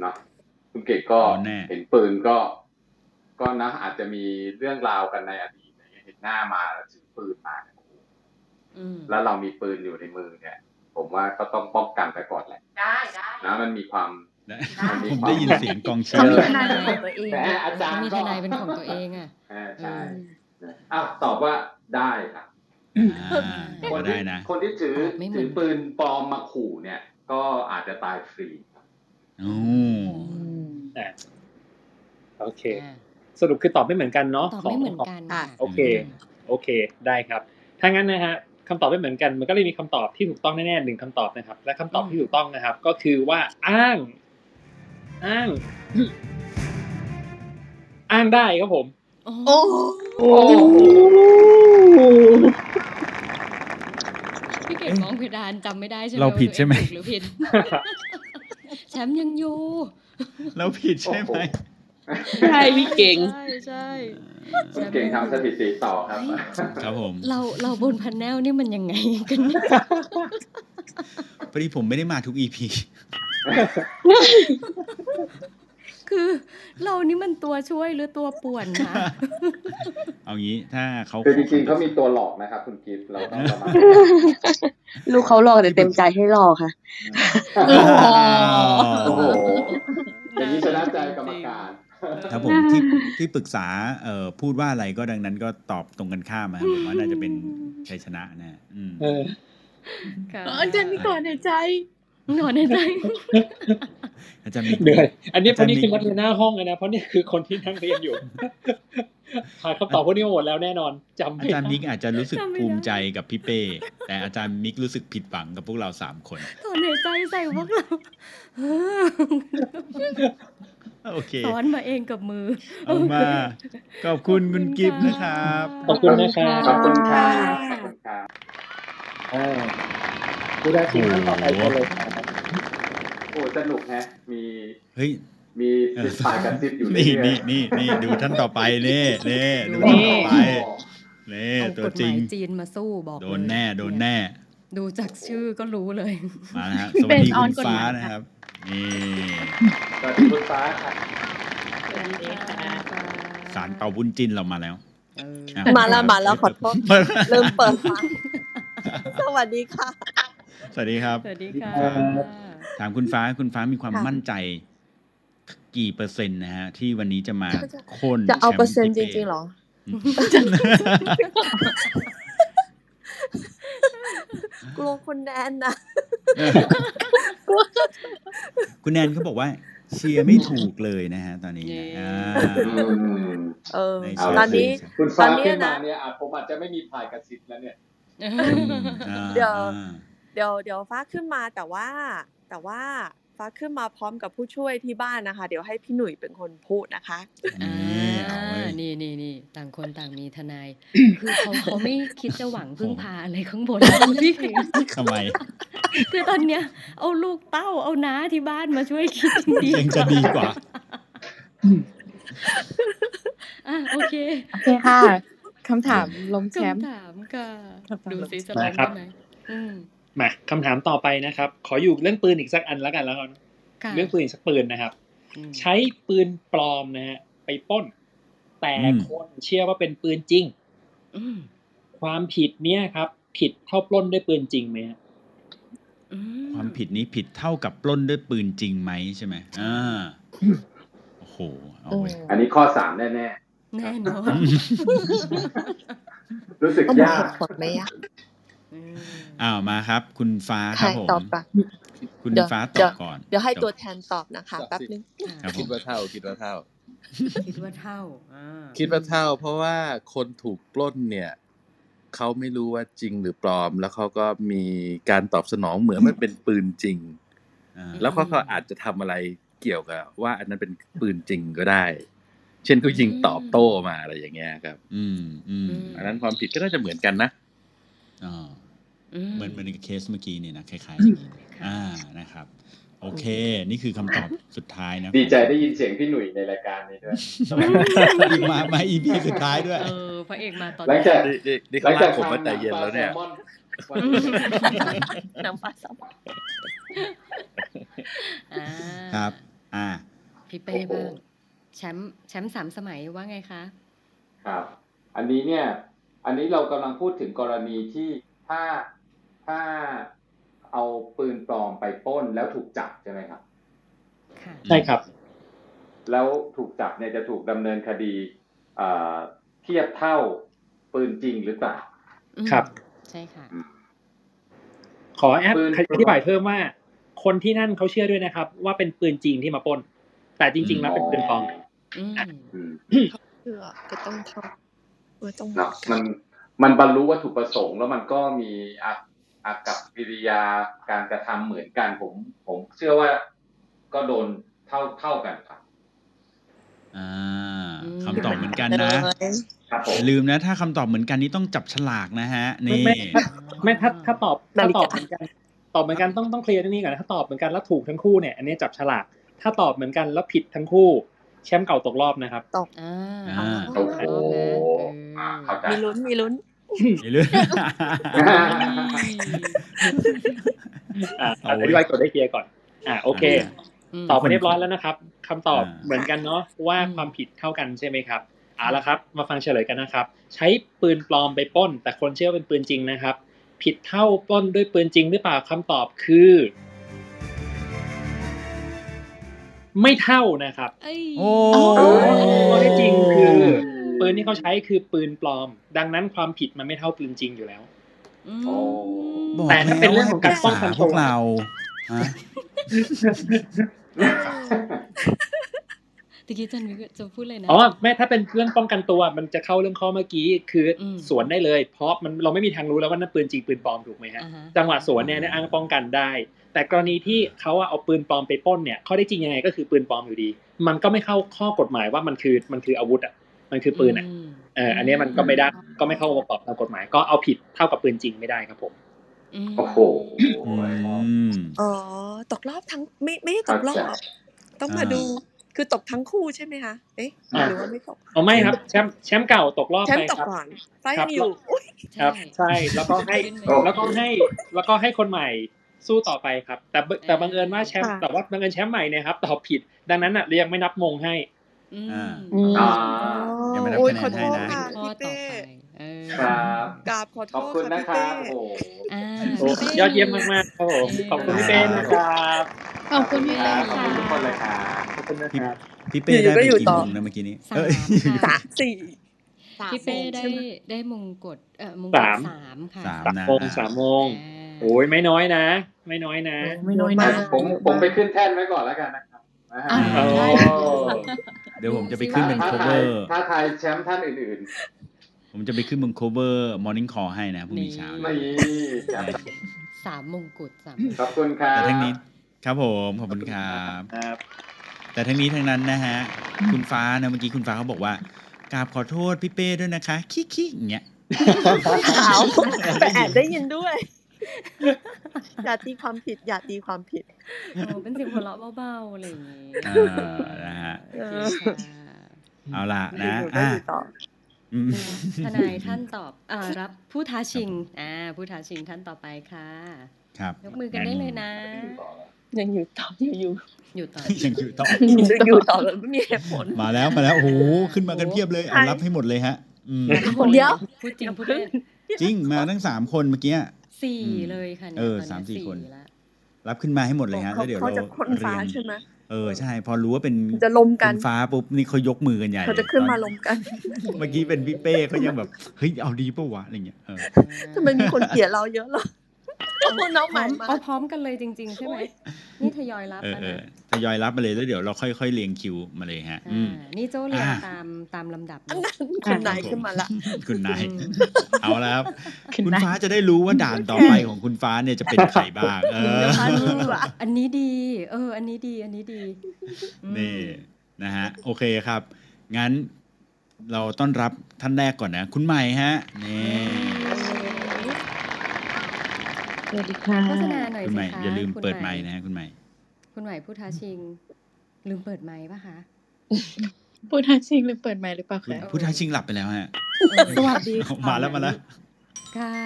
เนอะคุณเก่งก็เอาแน่เห็นปืนก็ ก็นะอาจจะมีเรื่องราวกันในอดีตอะไร เงี้ยเห็นหน้ามาแล้วถือปืนมาเนี่ยโอ้โหอืมแล้วเรามีปืนอยู่ในมือเนี่ย ผมว่าก็ต้องป้องกันไปก่อนแหละได้ได้นะมันมีความนะมันมีผมความได้ยินเสียงกองเชียเขาร์มีทนายเป็นของตัวเองแหมอาจารย์เขามีก็ทนายเป็นของตัวเองอะอ่าใช่อืมอ้าวตอบว่าได้ครับอ่าคก็นได้ที่นะคนที่ถือไม่เหมือนถือปืนปลอมมาขู่เนี่ย ก็อาจจะตายฟรีครับโอ้อะโอเคอ่า สรุปคือตอบไม่เหมือนกันเนาะตอบของไม่เหมือนกันอะค่ะโอเคโอเคได้ครับถ้างั้นนะฮะคำตอบไม่เหมือนกัน มันก็เลยมีคำตอบที่ถูกต้องแน่ๆหนึ่งคำตอบนะครับ และคำตอบที่ถูกต้องนะครับ ก็คือว่าอ้าง อ้าง อ้างได้ครับผม โอ้โอ้โอ้โหพี่เก่งมองเพดานจำไม่ได้ใช่ไหมเราผิดว่ใช่ไหมตัวเองถูกหรือผิดแชมป์ยังอยู่ เราผิดใช่ไหม ใช่พี่เก่งใช่ใช่คุณเก่งทำสถิติต่อครับครับผม เราเราบนพันแนลนี่มันยังไงกันเนี่ยพอดีผมไม่ได้มาทุกอีพีคือเรานี่มันตัวช่วยหรือตัวป่วนนะเอางี้ถ้าเขาคือจริงๆเขามีตัวหลอกนะครับ คุณกิฟต์เราต้องระมัดลูกเขารอแต่เต็มใจให้รอค่ะโอ้โหอย่างนี้ชนะใจกรรมการ ครับผมที่ที่ปรึกษาเอ่อพูดว่าอะไรก็ดังนั้นก็ตอบตรงกันข้ามนะผมว่าน่าจะเป็นชัยชนะนะอืมเออค่ะอาจารย์มีก่อนในใจนอนในใจ อาจารย์มีเหนื่อยอันนี้อาพจารวย์กนี้มีคือนักเรียนหน้าห้องเลยนะเพราะนี่คือคนที่นั่งเรียนอยู่ผ่านคำตอบพวกนี้มาหมดแล้วแน่นอนจำอาไม่จารย์ได้มิกอาจจะรู้สึกจำไม่ได้ภูมิใจกับพี่เป้ แต่อาจารย์มิกรู้สึกผิดหวังกับพวกเราสามคนถอนหายใจใส่พวกเราโอเคสอนมาเองกับมือเอามาขอบคุณคุณกิฟต์นะครับขอบคุณนะครับขอบคุณครับขอบคุณครับอ่าผู้ได้ชิงท่านต่อไปกันเลยครับโอ้สนุกแฮะ มีเฮ้ยมีเอติอดปลายกับซิบอยู่นี่เรื่อยนี่ๆนี่นี่ดูท่านต่อไปนี่นี่ดูนี่ท่านต่อไปโนี่เอาตัวกฎจหริมางยจีนมาสู้บอกโดเลยนแน่โดนแน่ ดูจากชื่อก็รู้เลยมานะฮะสวัสดีเป็นอคุอนณกฎฟ้าหมายนะครับนี่สวัสดีคุณฟ้าค่ะสวัสดีค่ะสารเป่าบุญจินเรามาแล้วเอออะมาแล้วมาแล้วขอโทษลืมเปิดไมค์สวัสดีค่ะ สวัสดีครับ สวัสดีค่ะ ถามคุณฟ้าคุณฟ้ามีความค่ะมั่นใจ กี่เปอร์เซ็นต์นะฮะ ที่วันนี้จะมาโค่นจะเอาแชมเปอร์เซ็นต์จพี่ป้ริงๆเหรออืมกลัวคนแนนนะคุณแนนเขาบอกว่า เชียร์ไม่ถูกเลยนะฮะ ตอนนี้นะอ่าอืมเออในเอาตละอนนี้สิคุณฟ้าตอนนี้ขึ้นมานะเนี่ยอาจผมอาจจะไม่มีพายกระซิบแล้วเนี่ยอืมอ่าเดี๋ยวอ่าเดี๋ยวเดี๋ยวฟ้าขึ้นมาแต่ว่า แต่ว่าฟ้าขึ้นมาพร้อมกับผู้ช่วยที่บ้านนะคะ เดี๋ยวให้พี่หนุ่ยเป็นคนพูดนะคะอ่านี่เอาไว้นี่นี่นี่ต่างคนต่างมีทนาย คือเขาเขาไม่คิดจะหวังพึ่งพาอะไรข้างบนพี่ทำไม คือตอนเนี้ย เอาลูกเต้าเอาน้าที่บ้านมาช่วยคิดดียังจะดีกว่าอะโอเคโอเคค่ะคำถามลงแชมป์คำถามค่ะคำถามดูซิจะลมางครัได้บไหมอืม มาคำถามต่อไปนะครับ ขออยู่เรื่องปืนอีกสักอันแล้วกันแล้วกันค่ะเรื่องปืนอีกสักปืนนะครับอืมใช้ปืนปลอมนะฮะไปปล้น แต่อืมคนเชื่อว่าเป็นปืนจริงอืมความผิดเนี่ยครับ ผิดเท่าปล้นด้วยปืนจริงไหมฮะอืมความผิดนี้ผิดเท่ากับปล้นด้วยปืนจริงไหมใช่ไหมอ่าโอ้โหเอาไว้ยอันนี้ข้อสามแน่แน่นอนๆรู้สึกต้องบอกยาเหกตุผลไหมอะ อืมอ้าวมาครับ คุณฟ้าคใครรับผมตอบปะคุณเดี๋ยวฟ้าตเดี๋อยบวก่อน เดี๋ยวให้ตัวจบแทนตอบนะคะแป๊บนึงครับผคิดมว่าเท่าคิดว่าเท่า คิดว่าเท่าอ่าคิดว่าเท่า เพราะว่าคนถูกปล้นเนี่ยเขาไม่รู้ว่าจริงหรือปลอม แล้วเขาก็มีการตอบสนองเหมือนมันเป็นปืนจริงอ่าแล้วเขาก็อาจจะทำอะไรเกี่ยวกับ ว่าอันนั้นเป็นปืนจริงก็ได้ เช่นเขายิงตอบโต้มาอะไรอย่างเงี้ยครับ อืมอืมอันนั้นความผิดก็น่าจะเหมือนกันนะอ่าอื เหมือนเหมือนกับเคสเมื่อกี้เนี่ยนะคล้ายๆอย่างนี้อ่านะครับ โอเค นี่คือคำตอบสุดท้ายนะดีใจได้ยินเสียงพี่หนุ่ยในรายการนี้ด้วยอีกมามาอีพีสุดท้ายด้วยเออพระเอกมาตอนหลังจากนี่นี่นี่หลัเขางจากลากผมมาใจเย็นแล้วเนี่ยทำหงปาแซลมอนวันนี้น้ำปลาซับอ่าครับ อ่าพี่เป้บ้างแชมป์แชมป์สามสมัยว่าไงคะ ครับ อันนี้เนี่ย อันนี้เรากำลังพูดถึงกรณีที่ถ้าถ้าเอาปืนปลอมไปปล้นแล้วถูกจับใช่ไหมครับค่ะใช่ครับ แล้วถูกจับเนี่ยจะถูกดำเนินคดีเอ่อเทียบเท่าปืนจริงหรือเปล่าอืมครับ ใช่ค่ะ ขอแอดปืนอธิบายเพิ่มว่า คนที่นั่นเขาเชื่อด้วยนะครับ ว่าเป็นปืนจริงที่มาปล้น แต่จริง ๆ แล้วเป็นปืนปลอมอืมอืมเพื่อก็ต้องเท่า เออต้องเหมืเนาะอนกัมันนมันบรรลุวัตถุประสงค์แล้วมันก็มีอาอากับกิริยาการกระทำเหมือนกันผม ผมเชื่อว่าก็โดนเท่าเท่ากันครับอ่าอืมคำตอบเหมือนกันนะครับผอมย่าลืมนะถ้าคำตอบเหมือนกันนี่ต้องจับฉลากนะฮะ นี่ไม่ถ้าไม่ถ้าถ้าตอบนาถ้าฬิตกาอบเหมือนกันตอบเหมือนกันต้องต้องเคลียร์ตรงนี้ก่อนนะถ้าตอบเหมือนกันแล้วถูกทั้งคู่เนี่ยอันนี้จับฉลากถ้าตอบเหมือนกันแล้วผิดทั้งคู่ แชมป์เก่าตกรอบนะครับตอบอ่าอ่าโอ้โหรอบนะอ่า เอเข้าอใจมีลุ้นมีลุ้นอย่าลืมอ่าเอาไว้อธิบายกฎได้เคลียร์ก่อน อ่าโอเคมตอบไปเรียบร้อยแล้วนะครับคำตอบอ่าเหมือนกันเนาะว่าอืมความผิดเท่ากันใช่ไหมครับเอาละครับ มาฟังเฉลยกันนะครับ ใช้ปืนปลอมไปปล้น แต่คนเชื่อว่าเป็นปืนจริงนะครับ ผิดเท่าปล้นด้วยปืนจริงหรือเปล่าคำตอบคือ ไม่เท่านะครับเอ้ยโอ้ข้อเท็จจริงคือ ปืนที่เขาใช้คือปืนปลอม ดังนั้นความผิดมันไม่เท่าปืนจริงอยู่แล้วอืมโอ้บอกแต่ถ้าเป็นเรื่องของการป้องกันแล้วให้ปรึษาพวกเราฮะตะกี้จันวิจะพูดเลยนะอ๋อแม่ถ้าเป็นเรื่องป้องกันตัว มันจะเข้าเรื่องข้อเมื่อกี้คืออมสวนได้เลย เพราะมันเราไม่มีทางรู้แล้วว่านั่นปืนจริงปืนปลอมถูกไหมฮะอ่าฮะจังหวะสวนเนี่ยเนี่ยอ้างป้องกันได้ แต่กรณีที่เขาอะเอาปืนปลอมไปปล้นเนี่ยข้อได้จริงยังไงก็คือปืนปลอมอยู่ดี มันก็ไม่เข้าข้อกฎหมายว่ามันคือมันคืออาวุธอะ มันคือปืนอะมเอออันเนี้ยมันก็ไม่ได้ก็ไม่เข้าองค์ประกอบตามกฎหมาย ก็เอาผิดเท่ากับปืนจริงไม่ได้ครับผมมโอ้โหอืมอ๋อตกรอบทั้งไม่ไม่ได้ตกรอบเข้าใจต้องมาอ่าดูคือตกทั้งคู่ใช่ไหมคะเอ๊ะอ่าหรือว่าไม่ตกเอาไม่ครับแชมป์แชมป์เก่าตกรอบแชมไปป์ตกครับก่อนฟ้าครัยังอยู่อุ๊ยครับใช่แล้วก็ให้ขึ้นโอ้มาแล้วก็ให้แล้วก็ให้คนใหม่สู้ต่อไปครับ แต่บแต่บังเอิญว่าแชมป์ค่ะแต่ว่าบังเอิญแชมป์ใหม่เนี่ยครับตอบผิด ดังนั้นอะยังไม่นับมงให้ อืมอ่า อืมอ่ายังไม่นับโอ้ยคะแนขอนโทให้ษนะ ค่ะข้อพี่ต่อเป้ไปเออครับ กราบขอโทขอบษคุณค่ะนะพี่ครัเป้บโอ้โห อ่าโอ้พี่ป้ยอดเยี่ยมมากๆครับผมขอบคุณพี่เป้นะครับขอบคุณพี่คเป้รับขอบค่ะ คุณทุกคนเลยครับ ขอบคุณนะครับ พี่เป้อยู่ๆได้ไปก็อยู่กี่ต่อโมงนะเมื่อกี้นี้สามเอ้ย ค่ะ สามสี่พี่เป้ได้ใช่ไหมได้มงกฎเอ่อมงกสาฎมสามค่ะสาม สามนะโมงสามโมงอ่า โอ้ยไม่น้อยนะ ไม่น้อยนะ ไม่น้อยมานะกผมผมไปขึ้นแท่นไว้ก่อนแล้วกันนะครับ นะฮะอ่าโอ้ได้เดี๋ยวผมจะไปขึ้นเป็นถ้าทาย cover ถ้าทายแชมป์ท่านอื่นผมจะไปขึ้นบน cover morning call ให้นะพรุ่งนี้เช้าๆนี่ครับสามมงกุฎสามขอบคุณครับแต่ทั้งนี้ครับผมขอบคุณครับครับแต่ทั้งนี้ทั้งนั้นนะฮะ คุณฟ้านะเมื่อกี้คุณฟ้าเขาบอกว่ากราบขอโทษพี่เป้ด้วยนะคะ คิคิอย่างเงี้ยขาวแต่แอบได้ยินด้วย อย่าตีความผิด อย่าตีความผิดโอ้เป็นเสียงหัวเราะเบาๆอะไรอย่างงี้อ่านะฮะเอโออเคค่ะเอาล่ะนะอยู่ได้อะอยู่ต่ออืมทนายท่านตอบเอ่อรับผู้ท้าชิงอ่าผู้ท้าชิงท่านต่อไปค่ะ ครับ ยกมือกันได้เลยนะ ยังอยู่ต่อยังอยู่ อยู่ต่อยังอยู่ต่อยังอยู่ต่อเลยไม่มีเหตุผลมาแล้วมาแล้วโอ้โหขึ้นมากันเพียบเลยเอาใช่รับให้หมดเลยฮะอืมเดี๋ยวพูดจริงพูดเล่นจริงมาทั้งสามคนเมื่อกี้ สี่อืมเลยค่ะนี่ยเออตนนี้สามสี่คนแล้วรับขึ้นมาให้หมดเลยฮะเขาแล้วเดี๋ยวเขาเราจะคนฟ้าเรียงใช่ไหมเออใช่ พอรู้ว่าเป็นจะลมกันคุณฟ้าปุ๊บนี่เขายกมือกันใหญ่เขาจะลยขึ้นมาตอลมกัน เมื่อกี้เป็นพี่เป้เขายังแบบเฮ้ยเอาดีปะวะอะไรเงี้ยเออทำไมมีคนเกลียดเราเยอะเหรอโอ้ น้องใหพร้ม่อมมาเอาพร้อมกันเลยจริง ๆ ใช่ไหมนี่ทยอยรับเออแล้วเออนะทยอยรับมาเลยแล้วเดี๋ยวเราค่อยๆเรียงคิวมาเลยฮะอืมอ่านี่โจ้เรียงอ่าตามตามลำดับอันนะนั้นคุณนายขึ้นมาละคุณนายอืมเอาแล้วครับคุณคุณนายฟ้าจะได้รู้ว่าด่านต่อไปของคุณฟ้าเนี่ยจะเป็นใครบ้างเออเดี๋ยวมาดูดีกว่าอันนี้ดี เออ อันนี้ดี อันนี้ดีอืมนี่นะฮะโอเคครับ งั้นเราต้อนรับท่านแรกก่อนนะ คุณใหม่ฮะนี่ สวัสดีค่ะโฆษณาหน่อยคุณสิใหม่คะอย่าลืมคุณเปิดใหไมค์นะฮะคุณใหม่ คุณใหม่ผู้ท้าชิง ลืมเปิดไมค์ปะคะ พูดท้าชิงหรือเปิดไมค์หรือเปล่าคุณคะผู้ท้าชิงหลับไปแล้วฮะ สวัสดีค่ะมาแล้วมาแล้ว ค่ะ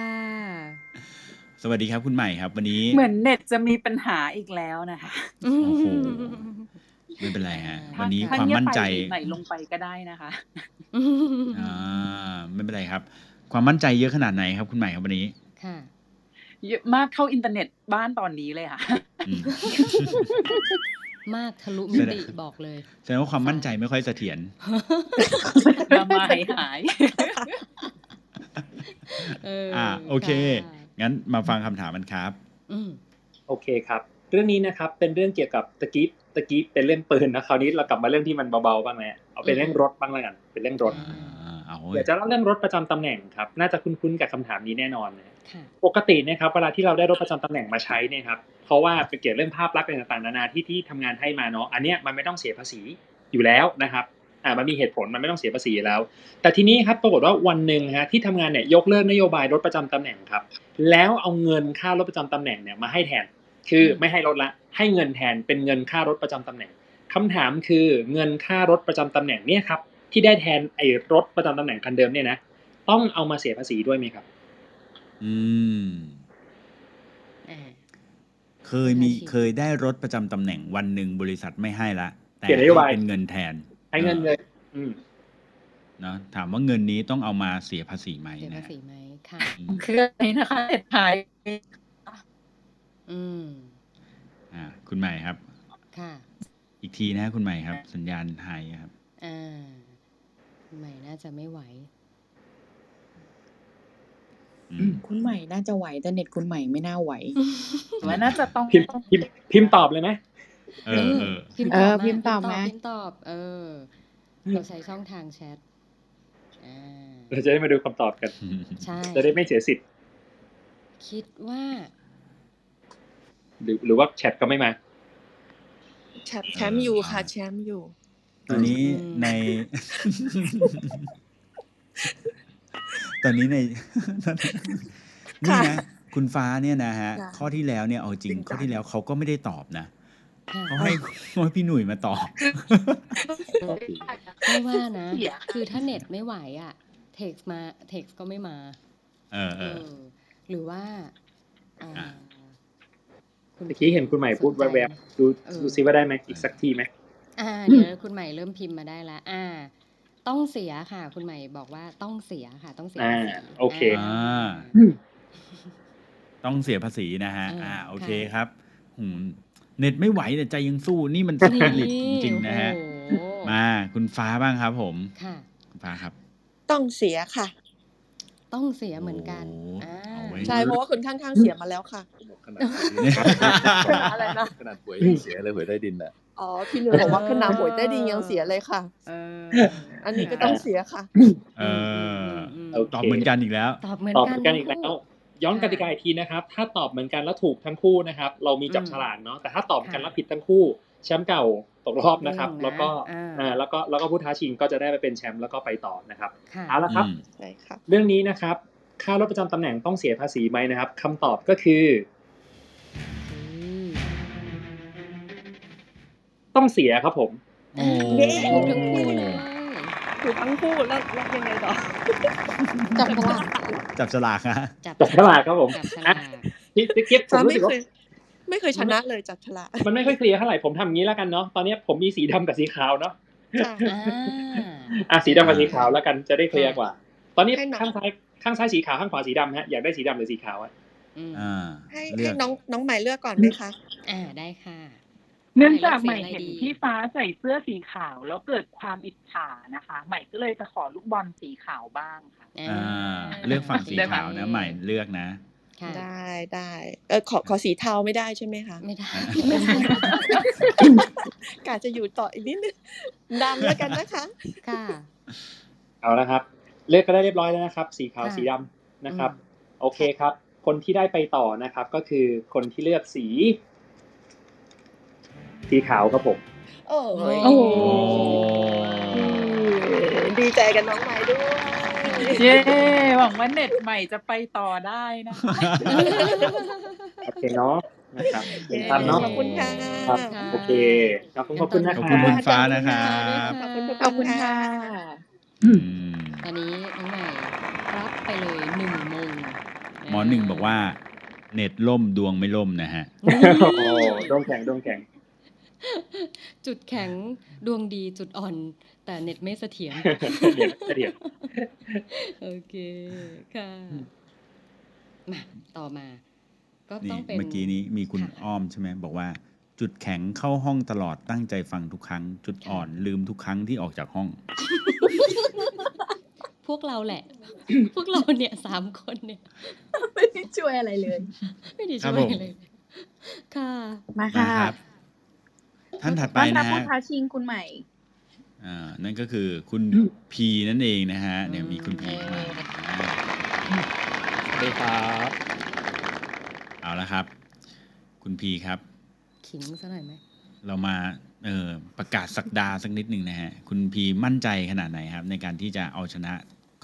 สวัสดีครับคุณใหม่ครับ วันนี้ เหมือนเน็ตจะมีปัญหาอีกแล้วนะคะโอ้โห ไม่เป็นไรฮะวันนี้ถ้ความเงียบมั่นใจ ไปไหนลงไปก็ได้นะคะ อ่า ไม่เป็นไรครับ ความมั่นใจเยอะขนาดไหนครับคุณใหม่ครับวันนี้ ค่ะ เยอะมากเท่าอินเทอร์เน็ตบ้านตอนนี้เลยค่ะอืมมากทะลุมิติบอกเลยแสดงว่าความมั่นใจไม่ค่อยเสถียรมาหายหายเอออ่าโอเคค่ะงั้นมาฟังคำถามมันครับอืมโอเคครับ เรื่องนี้นะครับ เป็นเรื่องเกี่ยวกับตะกี้ตะกี้เป็นเรื่องปืนนะคราวนี้เรากลับมาเรื่องที่มันเบาๆบ้างนะเอาเป็นเรื่องรถบ้างแล้วกันเป็นเรื่องรถอ่า เอาเว้ยเดี๋ยวจะเล่าเรื่องรถประจำตำแหน่งครับ น่าจะคุ้นๆกับคำถามนี้แน่นอนนะค่ะปกติเนะครับเวลาที่เราได้รถประจำตำแหน่งมาใช้เนี่ยครับเพราะว่าเป็นเกี่ยวเรื่องภาพลักษณ์อะไรต่างๆนานาที่ที่ทำงานให้มาเนาะอันเนี้ยมันไม่ต้องเสียภาษีอยู่แล้วนะครับอ่ามันมีเหตุผลมันไม่ต้องเสียภาษีอยู่แล้ว แต่ทีนี้ครับปรากฏว่าวันหนึ่งฮะที่ทำงานเนี่ยยกเลิกนโยบายรถประจำตำแหน่งครับ แล้วเอาเงินค่ารถประจำตำแหน่งเนี่ยมาให้แทน คือไม่ให้รถละ ให้เงินแทนเป็นเงินค่ารถประจำตำแหน่งคำถามคือเงินค่ารถประจำตำแหน่งเนี่ยครับ ที่ได้แทนไอ้รถประจำตำแหน่งคันเดิมเนี่ยนะต้องเอามาเสียภาษีด้วยไหมครับ อืมอ่าเคยมีน่าชินเคยได้รถประจำตำแหน่งวันหนึ่งบริษัทไม่ให้ละแต่เปลี่ยนนโยบายเป็นเงินแทนให้เงินเลยอืมเนาะถามว่าเงินนี้ต้องเอามาเสียภาษีไหมเสียนะภาษีไหมค่ะอืมคืออะไรนะคะเน็ตหายอืมอ่า คุณใหม่ครับ ค่ะ อีกทีนะคุณใหม่ครับ สัญญาณหายครับอ่า ใหม่น่าจะไม่ไหวอืมคุณใหม่น่าจะไหวแต่เน็ตคุณใหม่ไม่น่าไหวแต่ว่าน่าจะต้องพิมพ์พิมพ์พิมพ์ตอบเลยไหมเออเออพิมพ์เอตออบพิมพ์ตอบมานะพิมพ์ตอบ เออ เราใช้ช่องทางแชทอ่าเราจะได้มาดูคำตอบกันใช่จะได้ไม่เสียสิทธิ์ คิดว่า หรือหรือว่าแชทก็ไม่มาแชมป์แชมป์อยู่ค่ะ แชมป์อยู่ ตอนนี้อืมใน ตอนนี้ในนี่นะคุณฟ้าเนี่ยนะฮะค่ะข้อที่แล้วเนี่ยเอาจริงจริงจังข้อที่แล้วเขาก็ไม่ได้ตอบนะค่ะเขาให้เขาให้พี่หนุ่ยมาตอบไม่ว่านะเสียคือถ้าเน็ตไม่ไหวอะ เท็กมาเท็กก็ไม่มา เออเออเออหรือว่าอ่าอะคุณเมื่อกี้เห็นคุณใหม่พูดสนใจแวบๆดูเออดูซิว่าได้ไหมอีกสักทีไหม อ่าเดี๋ยวคุณใหม่เริ่มพิมพ์มาได้แล้วอ่า ต้องเสียค่ะ คุณใหม่บอกว่าต้องเสียค่ะ ต้องเสียอ่าภาษีโอเค อ่า ต้องเสียภาษีนะฮะ อ่าอ่าโอเคค่ะครับหืมเน็ตไม่ไหวแต่ใจยังสู้ นี่มันสปิริตจริงๆนะฮะ โอ้โหมาคุณฟ้าบ้างครับ ผมค่ะ คุณฟ้าครับ ต้องเสียค่ะ ต้องเสียเหมือนกันโอ้อ่าเอาไว้ ใช่เพราะว่าคนข้างๆเสียมาแล้วค่ะ ขนาดหวยอะไรนะขนาดหวยยังเสียเลยหวยใต้ดินอะอ๋อพี่หนุ่ยบอกว่าขนาดหวยใต้ดินยังเสียเลยค่ะเอออันนี้ก็ต้องเสียค่ะเออมโอเคตอบเหมือนกันอีกแล้ว ตอบเหมือนตอบกัเหมือนกันอีกทั้งแล้คู่วย้อนกติกาอีกทีนะครับ ถ้าตอบเหมือนกันแล้วถูกทั้งคู่นะครับ เรามีจับอืมฉลากเนาะแต่ถ้าตอบกันค่ะแล้วผิดทั้งคู่แชมป์เก่าตกรอบนะครับหนึ่งนะแล้วก็อ่าอ่าแล้วก็แล้วก็ผู้ท้าชิงก็จะได้ไปเป็นแชมป์แล้วก็ไปต่อนะครับค่ะเอาละครับอืมใช่ค่ะเรื่องนี้นะครับ ค่ารถประจำตำแหน่งต้องเสียภาษีไหมนะครับคำตอบก็คืออืม ต้องเสียครับผมโอ้เย้ถูกทั้งคู่เลยถูกทั้งคู่แล้วแล้วยังไงต่อจับฉลากจับฉลากฮะจับจับฉลากครับผมจับฉอะลากพี่พี่กิ๊ฟผมฟ้ารู้ไม่สึกเคว่ายไม่เคยชนะเลยจับฉลากมันไม่ค่อยเคลียร์เท่าไหร่ผมทำอย่างนี้แล้วกันเนาะตอนนี้ผมมีสีดำกับสีขาวเนาะค่ะอ่าอะสีดำกับสีขาวแล้วกันจะได้เคลียร์กว่า ตอนนี้ให้น้องข้างซ้ายข้างซ้ายสีขาวข้างขวาสีดำฮะอยากได้สีดำหรือสีขาวอะ อืมอ่าให้เลืให้อกน้องน้องใหม่เลือกก่อนไหมคะอ่าได้ค่ะ เนื่องจากใหใหม่ม่เลือกสีอะไรเห็นดีพี่ฟ้าใส่เสื้อสีขาวแล้วเกิดความอิจฉานะคะ ใหม่ก็เลยจะขอลูกบอลสีขาวบ้างค่ะ อ่าเลือกฝั่งสีขาวนะใหม่เลือกนะ ค่ะได้ได้เออขอขอสีเทาไม่ได้ใช่ไหมคะไม่ได้กาจะอยู่ต่ออีกนิดนึงดำแล้วกันนะคะ ค่ะ เอาละครับ เลือกก็ได้เรียบร้อยแล้วนะครับ สีขาวค่ะ สีดำนะครับอืมโอเคครับ คนที่ได้ไปต่อนะครับ ก็คือคนที่เลือกสี สีขาวครับผมโอ้ยโอ้โหดีใจกับน้องใหม่ด้วยเย้หวังว่าเน็ตใหม่จะไปต่อได้นะคะโอเคเนาะนะครับเป็นเย้ตามเนาะขอบคุณค่ะครับค่ะโอเคครับขอบคุณนะขอบคคุณรัคุบณฟ้านะครับขอบคุณทุกขอบคุณค่ะอืมตอนนี้น้องใหม่รับไปเลยหนึ่งมง หมอหนึ่งบอกว่า เน็ตล่มดวงไม่ล่มนะฮะโอ้ดวงแข็งดวงแข็ง จุดแข็งดวงดีจุดอ่อน แต่เน็ตไม่เสถียรเดี๋ยวเดี๋ยวโอเคค่ะมาต่อมา ก็นี่ต้องเป็นเมื่อกี้นี้มีคุณค่ะอ้อมใช่ไหมบอกว่า จุดแข็งเข้าห้องตลอดตั้งใจฟังทุกครั้ง จุดอ่อนลืมทุกครั้งที่ออกจากห้อง พวกเราแหละ พวกเราเนี่ยสามคนเนี่ย ไม่ได้ช่วยอะไรเลย ไม่ได้ครับช่วยผมเลย ค่ะ มามาค่ะครับท่านถัดไปต้อนรับนะผู้ฮะท้าชิงคุณใหม่ อ่า นั่นก็คือคุณพีนั่นเองนะฮะเนี่ยมีคุณพีเข้ามาอ่าสวัสดีครับ เอาละครับ คุณพีครับ ขิงซะหน่อยไหม เรามา เออประกาศศักดาสักนิดหนึ่งนะฮะ คุณพีมั่นใจขนาดไหนครับ ในการที่จะเอาชนะ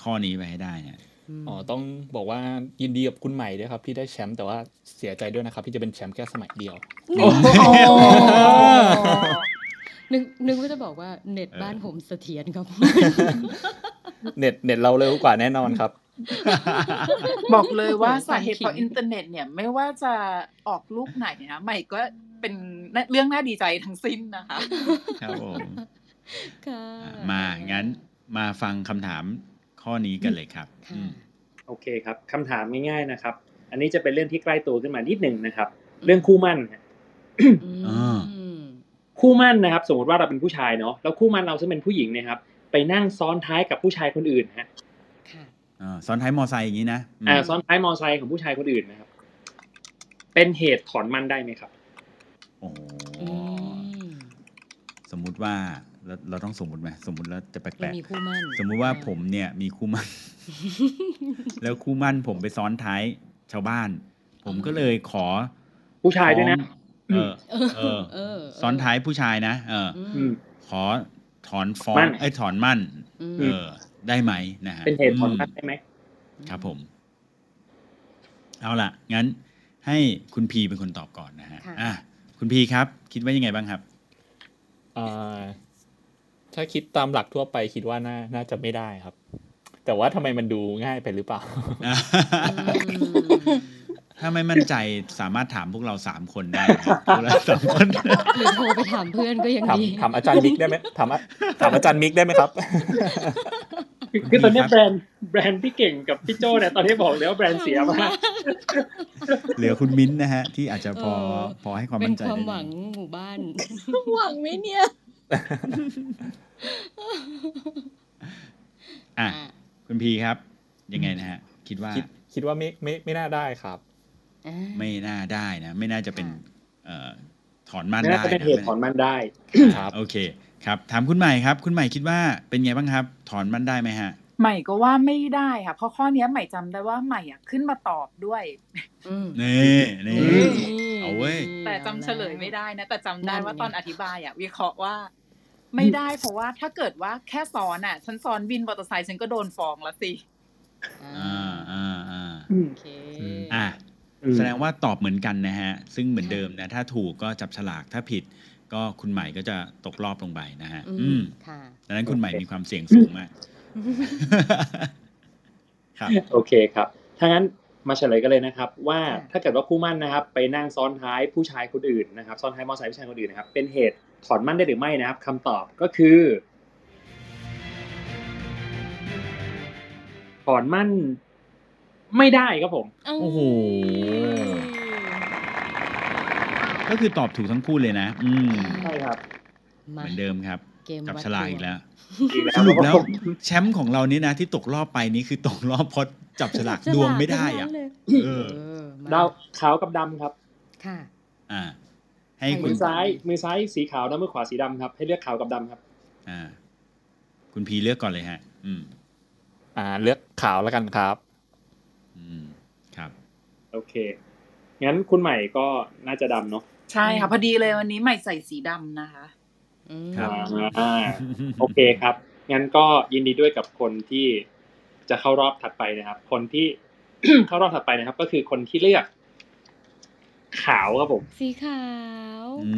ข้อนี้ไปให้ได้เนี่ยอ๋อต้องบอกว่ายินดีกับคุณใหม่ด้วยครับ ที่ได้แชมป์แต่ว่าเสียใจด้วยนะครับ ที่จะเป็นแชมป์แค่สมัยเดียวโอ้โหนึกนึกว่าจะบอกว่าเน็ตบ้านผมเสถียรครับ เน็ตเน็ตเราเร็วกว่าแน่นอนครับ บอกเลยว่าโอ้โหสาเหตุเพราะความขิงอินเทอร์เน็ตเนี่ยไม่ว่าจะออกลูกไหนนะใหม่ก็ เป็นเรื่องน่าดีใจทั้งสิ้นนะคะ ครับผมค่ะมางั้นมาฟังคำถามข้อนี้กันเลยครับค่ะอืมโอเคครับคำถามง่ายๆนะครับ อันนี้จะเป็นเรื่องที่ใกล้ตัวขึ้นมานิดหนึ่งนะครับ เรื่องคู่มั่นฮะอ่าอืมคู่มั่นนะครับ สมมติว่าเราเป็นผู้ชายเนาะแล้วคู่มั่นเราซึ่งเป็นผู้หญิงเนะครับ ไปนั่งซ้อนท้ายกับผู้ชายคนอื่นฮะค่ะอ่าซ้อนท้ายมอไซค์อย่างนี้นะอืมอ่าซ้อนท้ายมอไซค์ของผู้ชายคนอื่นนะครับ เป็นเหตุถอนมั่นได้ไหมครับ โอ้อืมสมมุติว่าเราเราต้องสมมติไหมสมมติแล้วจะแปเราลกมีคู่มั่นๆ สมมุติว่าอ่ผมเนี่ยมีคู่มั่น แล้วคู่มั่นผมไปซ้อนท้ายชาวบ้าน ผมก็เลยขอผู้ชายด้วยนะ ฟ้องเออ เออ เออซ้อนท้ายผู้ชายนะเออ อือืม ม ขอถอนฟ้องมั่นไอ้ยถอนมั่น อืม เออ ได้ไหมนะฮะเป็นเหตุถอนมั่นได้ไหม ครับผม เอาล่ะ งั้นให้คุณพีเป็นคนตอบก่อนนะฮะค่ะ อะ คุณพีครับ คิดว่ายังไงบ้างครับอ่าถ้าคิดตามหลักทั่วไปคิดว่าน่าน่าจะไม่ได้ครับ แต่ว่าทำไมมันดูง่ายไปหรือเปล่า ถ้าไม่มั่นใจสามารถถามพวกเราสามคนได้นะครับพวกเราสามคนหรือโทรไปถามเพื่อนก็ยังถามดีถามอาจารย์มิกได้ไหมถามอาถามอาจารย์มิกได้ไหมครับคือตอนนี้แบรนด์แบรนด์พี่เก่งกับพี่โจเนี่ยตอนนี้บอกแล้วาแบรนด์เสียมากเหลือคุณมิ้นท์นะฮะ ที่อาจจะพอเออพอให้ความเป็มั่นนใจความได้หวังหมู่บ้านหวังไหมเนี่ยอะคุณพีครับ ยังไงนะฮะ คิดว่าคิดคิดว่าไม่ไม่ไม่น่าได้ครับ ไม่น่าได้นะ ไม่น่าจะเป็นเอ่อถอนมั่นน่าได้จะเป็นเหตุถอนมั่นได้ครับโอเคครับถามคุณใหม่ครับ คุณใหม่คิดว่าเป็นไงบ้างครับ ถอนมั่นได้ไหมฮะใหม่ก็ว่าไม่ได้ค่ะ เพราะข้อเนี้ยใหม่จำได้ว่าใหม่อะขึ้นมาตอบด้วยนี่นี่อืมเอาเว้ยแต่จำเฉลยไม่ได้นะ แต่จำได้นั่นว่าไงตอนอธิบายอะวิเคราะห์ว่า ไม่ได้เพราะว่าถ้าเกิดว่าแค่ซ้อนอะฉันซ้อนวินมอเตอร์ไซค์ฉันก็โดนฟ้องแล้วสิอ่าอ่าอ่าโอเคอะอืม แสดงว่าตอบเหมือนกันนะฮะ ซึ่งเหมือนเดิมนะ ถ้าถูกก็จับฉลากถ้าผิด ก็คุณใหม่ก็จะตกรอบลงไปนะฮะอืมอืมค่ะดังนั้นคุณใหม่มีความเสี่ยงสูงมากครับโอเคครับถ้างั้นมาเฉลยกันเลยนะครับ ว่าถ้าเกิดว่าคู่มั่นนะครับ ไปนั่งซ้อนท้ายผู้ชายคนอื่นนะครับ ซ้อนท้ายมอเตอร์ไซค์ผู้ชายคนอื่นนะครับ เป็นเหตุถอนมั่นได้หรือไม่นะครับคำตอบก็คือ ถอนมั่น ไม่ได้ครับผม โอ้โห ก็คือตอบถูกทั้งคู่เลยนะ อืมใช่ครับ เหมือนเดิมครับเกมจับวัดฉลากดวงอีกแล้วอีกแล้วสรุปแล้วครับผมแชมป์ของเรานี่นะที่ตกรอบไปนี่คือตกรอบเพราะจับฉลากดวงไม่ได้อะฉลากทั้งนั้นเลยเออเออมาดาวขาวกับดำครับ ค่ะ อ่า ให้คุมืณอซ้ายมือซ้ายสีขาวนะมือขวาสีดำครับ ให้เลือกขาวกับดำครับ อ่า คุณพีเลือกก่อนเลยฮะ อืม อ่า เลือกขาวแล้วกันครับอืมครับ โอเค งั้นคุณใหม่ก็น่าจะดำเนาะใช่ค่ะพอดีเลยวันนี้ใหม่ใส่สีดำนะคะครับอ่าโอเคครับ งั้นก็ยินดีด้วยกับคนที่จะเข้ารอบถัดไปนะครับ คนที่เข้ารอบถัดไปนะครับ ก็คือคนที่เลือก ขาวครับผม สีขาวอื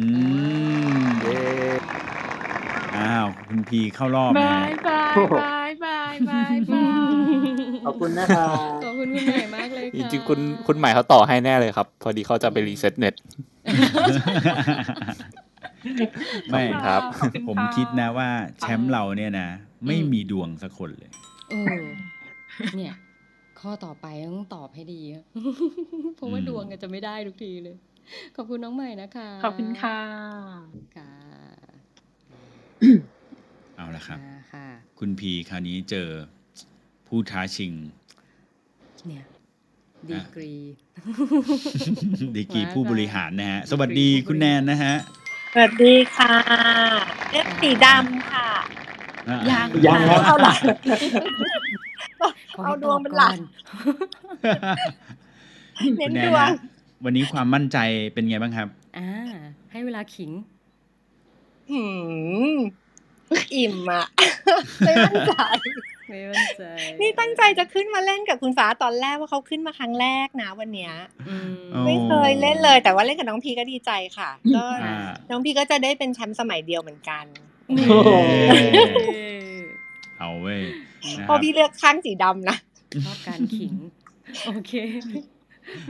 มอ้าว คุณพีเข้ารอบนะบาฮะยบายบายบายบายบาย ขอบคุณนะครับขอบคุณคุณใหม่มากเลยจค่ะริงๆคุณคุณใหม่เขาต่อให้แน่เลยครับ พอดีเขาจะไปรีเซ็ตเน็ตไม่ครับ ผมคิดนะว่าแชมป์เราเนี่ยนะ ไม่มีดวงสักคนเลยเออเนี่ย ข้อต่อไปต้องตอบให้ดีอะเพราะว่าอืมดวงอะจะไม่ได้ทุกทีเลย ขอบคุณน้องใหม่นะคะ ขอบคุณค่ะค่ะเอาละครับมาค่ะคุณพีคราวนี้เจอ ผู้ท้าชิง เนี่ยดีกรีดีกรีผู้บริหารนะฮะ สวัสดีคุณแนนนะฮะ สวัสดีค่ะเลือกสีดำค่ะอะ ยังยังครับเอาหลักขอเอาให้ดตวองบเป็นก่หลัอกนเน้นคุณแนดนวงฮะวันนี้ความมั่นใจเป็นไงบ้างครับ อ่า ให้เวลาขิงหืมอิ่มอะ ไม่มั่นใจ ไม่มั่นใจ นี่ตั้งใจจะขึ้นมาเล่นกับคุณฟ้าตอนแรกว่าเขาขึ้นมาครั้งแรกนะวันเนี้ยอืมอ๋อไม่เคยเล่นเลย แต่ว่าเล่นกับน้องพีก็ดีใจค่ะ ก็อ่าน้องพีก็จะได้เป็นแชมป์สมัยเดียวเหมือนกันนี่โอ้โหเอาเว้ยนะเพครัราะบพี่เลือกข้างสีดำนะชอบการขิง โอเค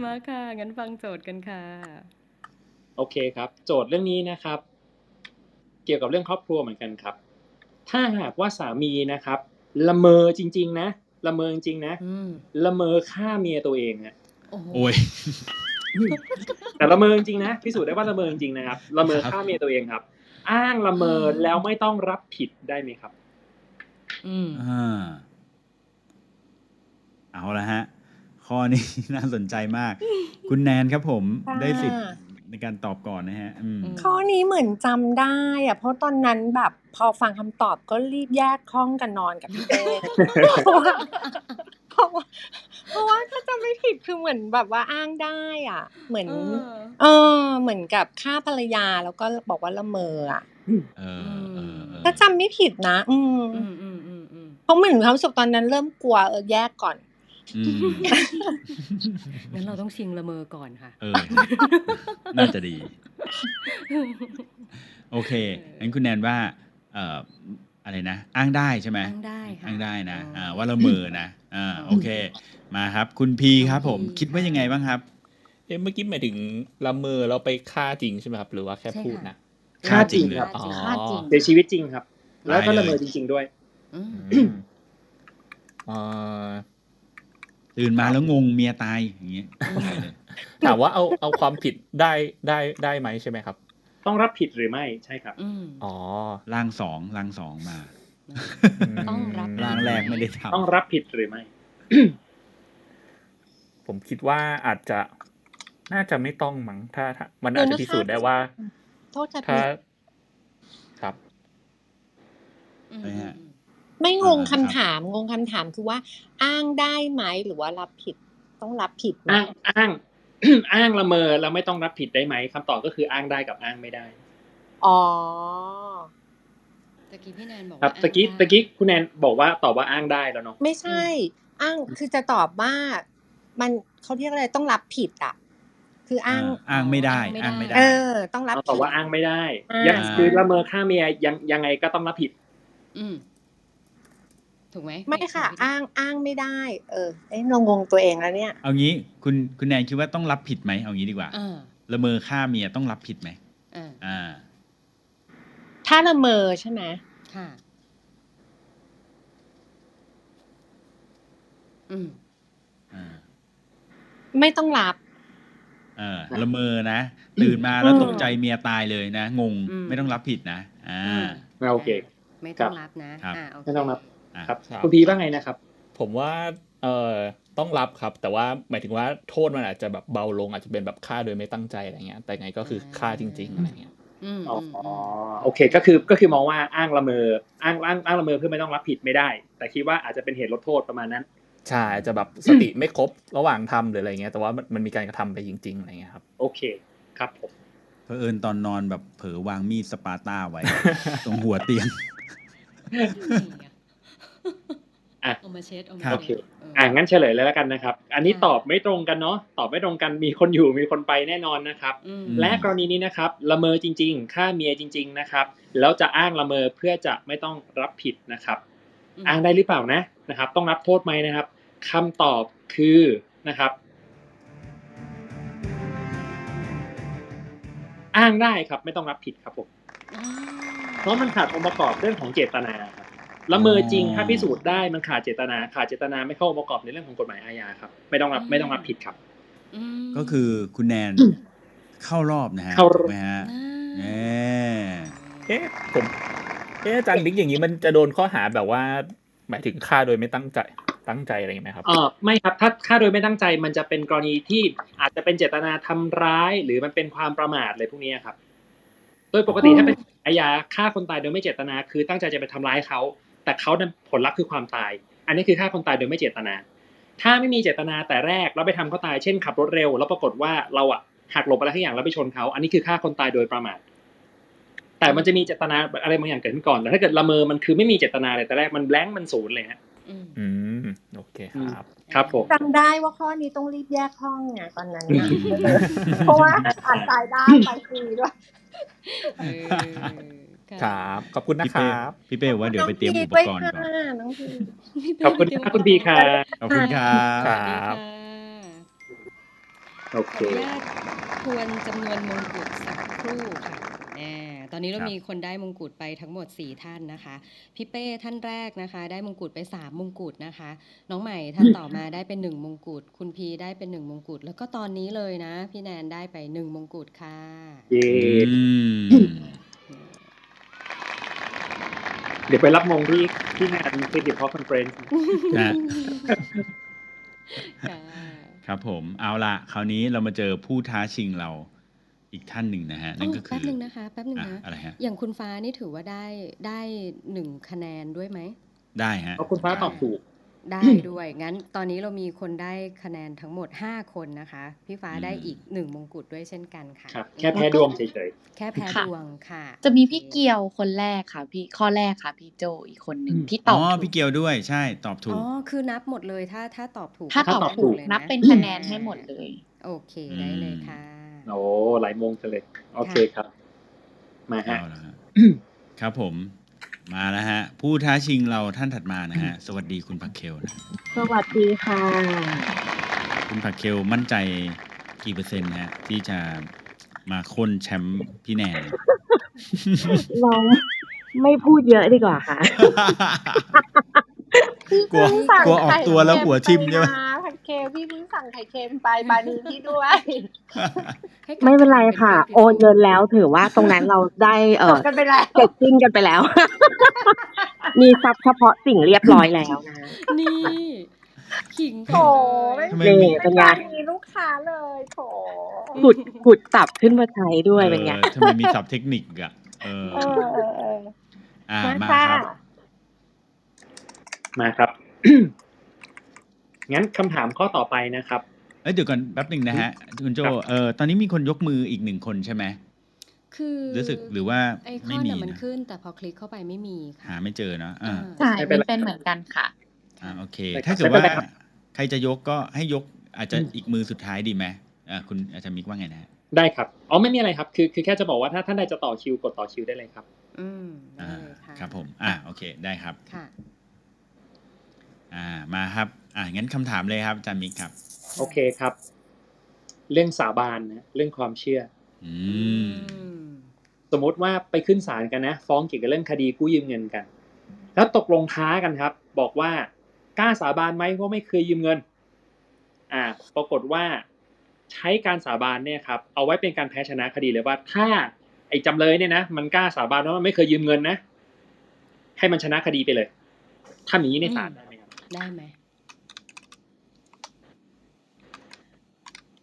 มาค่ะ งั้นฟังโจทย์กันค่ะ โอเคครับ โจทย์เรื่องนี้นะครับ เกี่ยวกับเรื่องครอบครัวเหมือนกันครับ ถ้าหากว่าสามีนะครับ ละเมอจริง ๆ นะละเมอจริงๆนะอืมละเมอฆ่าเมียตัวเองฮะโอ้โหโอ้ยแต่ละเมอจริงๆนะพิสูจน์ได้ว่าละเมอจริงๆนะครับละเมอฆ่าเมียตัวเองครับ อ้างละเมอแล้วไม่ต้องรับผิดได้ไหมครับ อืมอ่าเอาละฮะ ข้อนี้น่าสนใจมาก คุณแนนครับผมค่ะได้สิทธิ์ ในการตอบก่อนนะฮะอืมข้อนี้เหมือนจำได้อะเพราะตอนนั้นแบบพอฟังคำตอบก็รีบแยกห้องกันนอนกับพี่เต้เพราะว่าเพราะว่าเพราะว่าถ้าจำไม่ผิดคือเหมือนแบบว่าอ้างได้อะ เหมือน เออ เหมือนกับฆ่าภรรยาแล้วก็บอกว่าละเมออะเออเออเออถ้าจำไม่ผิดนะ อืมอืมอืมอืมอืมเพราะเหมือนความรู้สึกตอนนั้นเริ่มกลัวเออแยกก่อนอืม งั้นเราต้องชิงละเมอก่อนค่ะ เออ น่าจะดี โอเค งั้นคุณแนนว่า เอ่อ อะไรนะ อ้างได้ใช่ไหมอ้างได้ค่ะ อ้างได้นะ อ่า ว่าละเมอนะ อ่า โอเค มาครับ คุณพีครับผม คิดว่ายังไงบ้างครับ เอ๊ะเมื่อกี้หมายถึงละเมอเราไปฆ่าจริงใช่ไหมครับ หรือว่าแค่ใช่พูดค่ะนะ ฆ่าจริงครับ อ๋อ ฆ่าจริงเสียชีวิตจริงครับ แล้วก็ตายเลยละเมอจริง ๆด้วย อืมอืมเอ่อ ตื่นมาแล้วงงเมียตายอย่างเงี้ยถามว่าเอาเอาความผิดได้ได้ได้ไหมใช่ไหมครับ ต้องรับผิดหรือไม่ใช่ครับอืมอ๋อร่างสองร่างสองมา ต้องรับร่างแรกไม่ได้ทำต้องรับผิดหรือไม่ ผมคิดว่าอาจจะน่าจะไม่ต้องมั้งถ้าถ้ามันเดี๋อายวจจะนะคะพิสูจน์ได้ว่าโทษค่ะถ้าพี่ครับอืมไม่ฮะ ไม่งงอ่าคำถาม งงคำถามคือว่า อ้างได้ไหมหรือว่ารับผิดต้องรับผิดไหมอ้างอ้าง อ้างละเมอแล้วไม่ต้องรับผิดได้ไหมคำตอบก็คืออ้างได้กับอ้างไม่ได้ อ๋อตะกี้พี่แนนบอกครับว่าตะกี้อ้างได้ตะกี้คุณแนนบอกว่าตอบว่าอ้างได้แล้วเนาะไม่ใช่ อ้างคือจะตอบว่ามันเขาเรียกอะไรต้องรับผิดอะ คืออ้างอ้างไม่ได้ อ้างไม่ได้ เออ ต้องรับเราผิดตอบว่าอ้างไม่ได้อ่ายังคือละเมอฆ่าเมียยังยังไงก็ต้องรับผิด อืม ถูกไหมไม่ค่ะถูกหอ้างอ้างไม่ได้ เออเอ้เรางงตัวเองแล้วเนี่ย เอางี้คุณคุณแนนคิดว่าต้องรับผิดไหมเอางี้ดีกว่าอ่าละเมอฆ่าเมียต้องรับผิดไหมอ่าอ่า ถ้าละเมอใช่ไหมค่ะ อืมอ่าไม่ต้องรับเออละเมอนะ ตื่นมาแล้วอืมตกใจเมียตายเลยนะ งงอืมไม่ต้องรับผิดนะ อ่าอ่าโอเค ไม่ต้องรับนะครับอ่าโอเคไม่ต้องรับอะ ครับครับคุณพีว่าไงนะครับ ผมว่าเอ่อต้องรับครับ แต่ว่าหมายถึงว่าโทษมันอาจจะแบบเบาลงอาจจะเป็นแบบฆ่าโดยไม่ตั้งใจอะไรเงี้ย แต่ไงก็คือฆ่าจริงๆอะไรเงี้ยอืมอ๋ออืมออืมโอเคก็คือก็คือมองว่าอ้างละเมออ้างอ้างอ้างละเมอเพื่อไม่ต้องรับผิดไม่ได้ แต่คิดว่าอาจจะเป็นเหตุลดโทษประมาณนั้นใช่อาจจะแบบสติไม่ครบระหว่างทำหรืออะไรเงี้ยแต่ว่ามันมันมีการกระทำไปจริงๆอะไรเงี้ยครับโอเคครับผมเผอิญตอนนอนแบบเผลอวางมีดสปาร์ต้าไว้ ตรงหัวเตียง อะเอามาเช็ดเอามาครับโอเคเช็ดเอออ่างั้นเฉลยเลยแล้วกันนะครับ อันนี้ค่ะตอบไม่ตรงกันเนาะตอบไม่ตรงกันมีคนอยู่มีคนไปแน่นอนนะครับอืมและกรณีนี้นะครับละเมอจริง ๆ ฆ่าเมียจริง ๆนะครับ แล้วจะอ้างละเมอเพื่อจะไม่ต้องรับผิดนะครับอืมอ้างได้หรือเปล่านะนะครับ ต้องรับโทษไหมนะครับคำตอบคือนะครับ อ้างได้ครับไม่ต้องรับผิดครับผมอ๋อเพราะมันขาดองค์ประกอบเรื่องของเจตนาครับ ละเมอจริงถ้าพิสูจน์ได้มันขาดเจตนาขาดเจตนาไม่เข้าองค์ประกอบในเรื่องของกฎหมายอาญาครับ ไม่ต้องรับไม่ต้องรับผิดครับอืมก็คือคุณแนนเข้ารอบนะฮะเข้ารอบถูกไหมฮะอ่าเอ๊ะเอ๊ะผมเอ๊ะอาจารย์บิ๊กอย่างนี้มันจะโดนข้อหาแบบว่า หมายถึงฆ่าโดยไม่ตั้งใจตั้งใจอะไรอย่างเงี้ยไหมครับเออไม่ครับถ้าฆ่าโดยไม่ตั้งใจมันจะเป็นกรณีที่อาจจะเป็นเจตนาทำร้าย หรือมันเป็นความประมาทอะไรพวกนี้ครับ โดยปกติถ้าเป็นอาญาฆ่าคนตายโดยไม่เจตนา คือตั้งใจจะไปทำร้ายเขา แต่เขานั้นผลลัพธ์คือความตาย อันนี้คือฆ่าคนตายโดยไม่เจตนา ถ้าไม่มีเจตนาแต่แรกแล้วไปทำเขาตายเช่นขับรถเร็ว แล้วปรากฏว่าเราอะหักหลบอะไรทุกอย่างแล้วไปชนเขาอันนี้คือฆ่าคนตายโดยประมาทแต่มันจะมีเจตนาอะไรบางอย่างเกิดขึ้นก่อนแต่ถ้าเกิดละเมอมันคือไม่มีเจตนาเลยแต่แรกมันแบงค์มันศูนย์เลยฮะอืมอืมโอเคครับครับผมจำได้ว่าข้อนี้ต้องรีบแยกห้องไงตอนนั้นน่ะเพราะว่าอ่านตายได้ไปฟรีด้วยเออ ครับขอบคุณนะพี่คเป้รับพี่เป้บอกว่าเดี๋ยวไปเตรียมอุปกรณ์ก่อนน้องพีขอบคุณครับคุณพีครับขอบคุณครับคสรัวัสดีบค่ะโอขเคออนุญาตทวนจำนวนมงกุฎสักครู่ค่ะแหมตอนนี้เราครับมีคนได้มงกุฎไปทั้งหมด 4 ท่านนะคะ พี่เป้ท่านแรกนะคะ ได้มงกุฎไป 3 มงกุฎนะคะ น้องใหม่ท่านต่อมาได้เป็น 1 มงกุฎคุณพีได้เป็น 1 มงกุฎแล้วก็ตอนนี้เลยนะ พี่แนนได้ไป 1 มงกุฎค่ะเย่อืม เดี๋ยวไปรับมงที่ที่งาน Creative Talk conference นะค่ะครับผมเอาละคราวนี้เรามาเจอผู้ท้าชิงเราอีกท่านหนึ่งนะฮะนั่นก็คืแป๊อบหนึ่งนะคะแป๊บหนึ่งอะนะอะไรฮะอย่างคุณฟ้านี่ถือว่าได้ได้หนึ่งคะแนนด้วยไหมได้ฮะเพราะคุณฟ้าตอบถูก ได้ด้วย งั้นตอนนี้เรามีคนได้คะแนนทั้งหมด 5 คนนะคะ พี่ฟ้าได้อีก1มงกุฎด้วยเช่นกันค่ะ ครับ แค่แพ้ดวงเฉยแค่แพ้ค่ะดวงค่ะ จะมีพี่เกียวคนแรกค่ะ พี่ข้อแรกค่ะ พี่โจอีกคนหนึ่งที่ตอ๋ออบถูพี่กเกียวด้วยใช่ตอบถูอ๋กอคือนับหมดเลยถ้าถ้าตอบถูก ถ้าถ้าตอบตอบถูกถูกเลยนับนะเป็นคะแนนให้หมดเลย โอเคได้เลยค่ะๆโอ้หลายโมงจังเลย โอเคครับ มาฮะเอาละฮะครับผม มาแล้วฮะ ผู้ท้าชิงเราท่านถัดมานะฮะ สวัสดีคุณผักเคลนะสวัสดีค่ะ คุณผักเคลมั่นใจกี่เปอร์เซ็นต์ฮะ ที่จะมาค้นแชมป์พี่แนนเนี่ยเราไม่พูดเยอะดีกว่าค่ะ กลัวเพิ่งสั่งกลัวออกตัวแล้วหัวทิ่มใช่ไหมไข่ เค็ปผัดเคลพี่เพิ่งสั่งไข่เค็มไปบานีพี่ด้วยให้กลับไม่เป็นไรกลายค่ะเป็นโอนเงินแล้วถือว่าตรงนั้นเราได้เอจอบกันไปแล้วเสร็จสิ้นกันไปแล้ว มีทรัพย์เฉพาะสิ่งเรียบร้อยแล้วนะนี่ขิงโถกันเลยทำไมนี่มีเป็นไม่ไงได้มีลูกค้าเลยโถขุดขุดตับขึ้นมาใช้ด้วยเป็นไงเออทำไมมีศัพท์เทคนิคอะเออเออเออเอออ่ามามาค่ะครับ มาครับ งั้นคำถามข้อต่อไปนะครับเอ้ยเดี๋ยวก่อนแป๊บหนึ่งนะฮะคุณโจครับเออตอนนี้มีคนยกมืออีกหนึ่งคนใช่ไหมคือรู้สึกหรือว่าไอคไม่อนมีเนี่ยมันนะขึ้น แต่พอคลิกเข้าไปไม่มีค่ะหาไม่เจอเนอะอ่าใช่ไม่เป็นมันไรเป็นเหมือนกันค่ะอ่าโอเคได้ครับถ้าเกิดไม่เป็ว่านไรครับใครจะยกก็ให้ยกอาจจะอีกมือสุดท้ายดีไหมอ่าคุณอาจารย์มิกว่าไงนะฮะได้ครับอ๋อไม่มีอะไรครับ คือคือแค่จะบอกว่าถ้าท่านใดจะต่อคิวกดต่อคิวได้เลยครับ อืมได้อ่าเลยค่ะครับผม อ่าโอเคได้ครับค่ะ อ่ามาครับ อ่างั้นคำถามเลยครับอาจารย์มิกครับ โอเคครับ เรื่องสาบานนะเรื่องความเชื่ออืมอืมสมมติว่าไปขึ้นศาลกันนะ ฟ้องเกี่ยวกับเรื่องคดีกู้ยืมเงินกัน แล้วตกลงท้ากันครับ บอกว่ากล้าสาบานไหมว่าไม่เคยยืมเงิน อ่า ปรากฏว่าใช้การสาบานเนี่ยครับ เอาไว้เป็นการแพ้ชนะคดีเลยว่า ถ้า ไอ้จำเลยเนี่ยนะมันกล้าสาบานว่ามันไม่เคยยืมเงินนะให้มันชนะคดีไปเลยทำอย่างนี้ในศาลได้ ไหมครับได้ไหม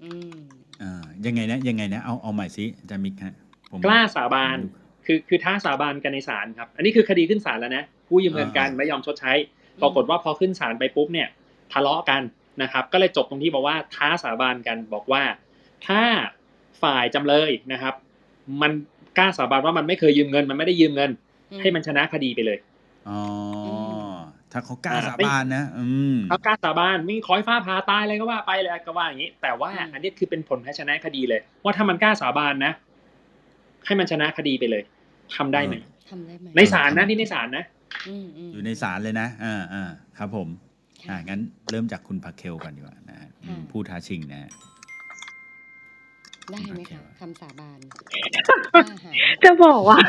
อืมอ่ายังไงนะยังไงนะเอาเอาใหม่สิอาจารย์มิกฮะผมกล้าสาบานคือคือท้าสาบานกันในศาลครับ อันนี้คือคดีขึ้นศาลแล้วนะกู้ยืมเงินกันไม่ยอมชดใช้ ปรากฏว่าพอขึ้นศาลไปปุ๊บเนี่ย ทะเลาะกันนะครับ ก็เลยจบตรงที่บอกว่าท้าสาบานกันบอกว่า ถ้าฝ่ายจำเลยนะครับ มันกล้าสาบานว่ามันไม่เคยยืมเงิน มันไม่ได้ยืมเงินอืมให้มันชนะคดีไปเลยอ๋ออ ถ้าเขากล้าอ่าสาบานนะอืมเอากล้าสาบานมีขอให้ฟ้าผ่าตายอะไรก็ว่าไปเลยก็ว่าอย่างนี้ แต่ว่าอืมอันนี้คือเป็นผลแพ้ชนะคดีเลย ว่าถ้ามันกล้าสาบานนะ ให้มันชนะคดีไปเลยทำได้ไหมทำได้ไหมในศาลนะนี่ในศาลนะอืมอืมอยู่ในศาลเลยนะอ่าอ่าครับผมค่ะอ่างั้นเริ่มจากคุณผักเคลก่อนดีกว่านะฮะอืมค่ะผู้ท้าชิงนะฮะได้ไหมโอเคคะคำสาบานกล้าหาญจะบอกว่า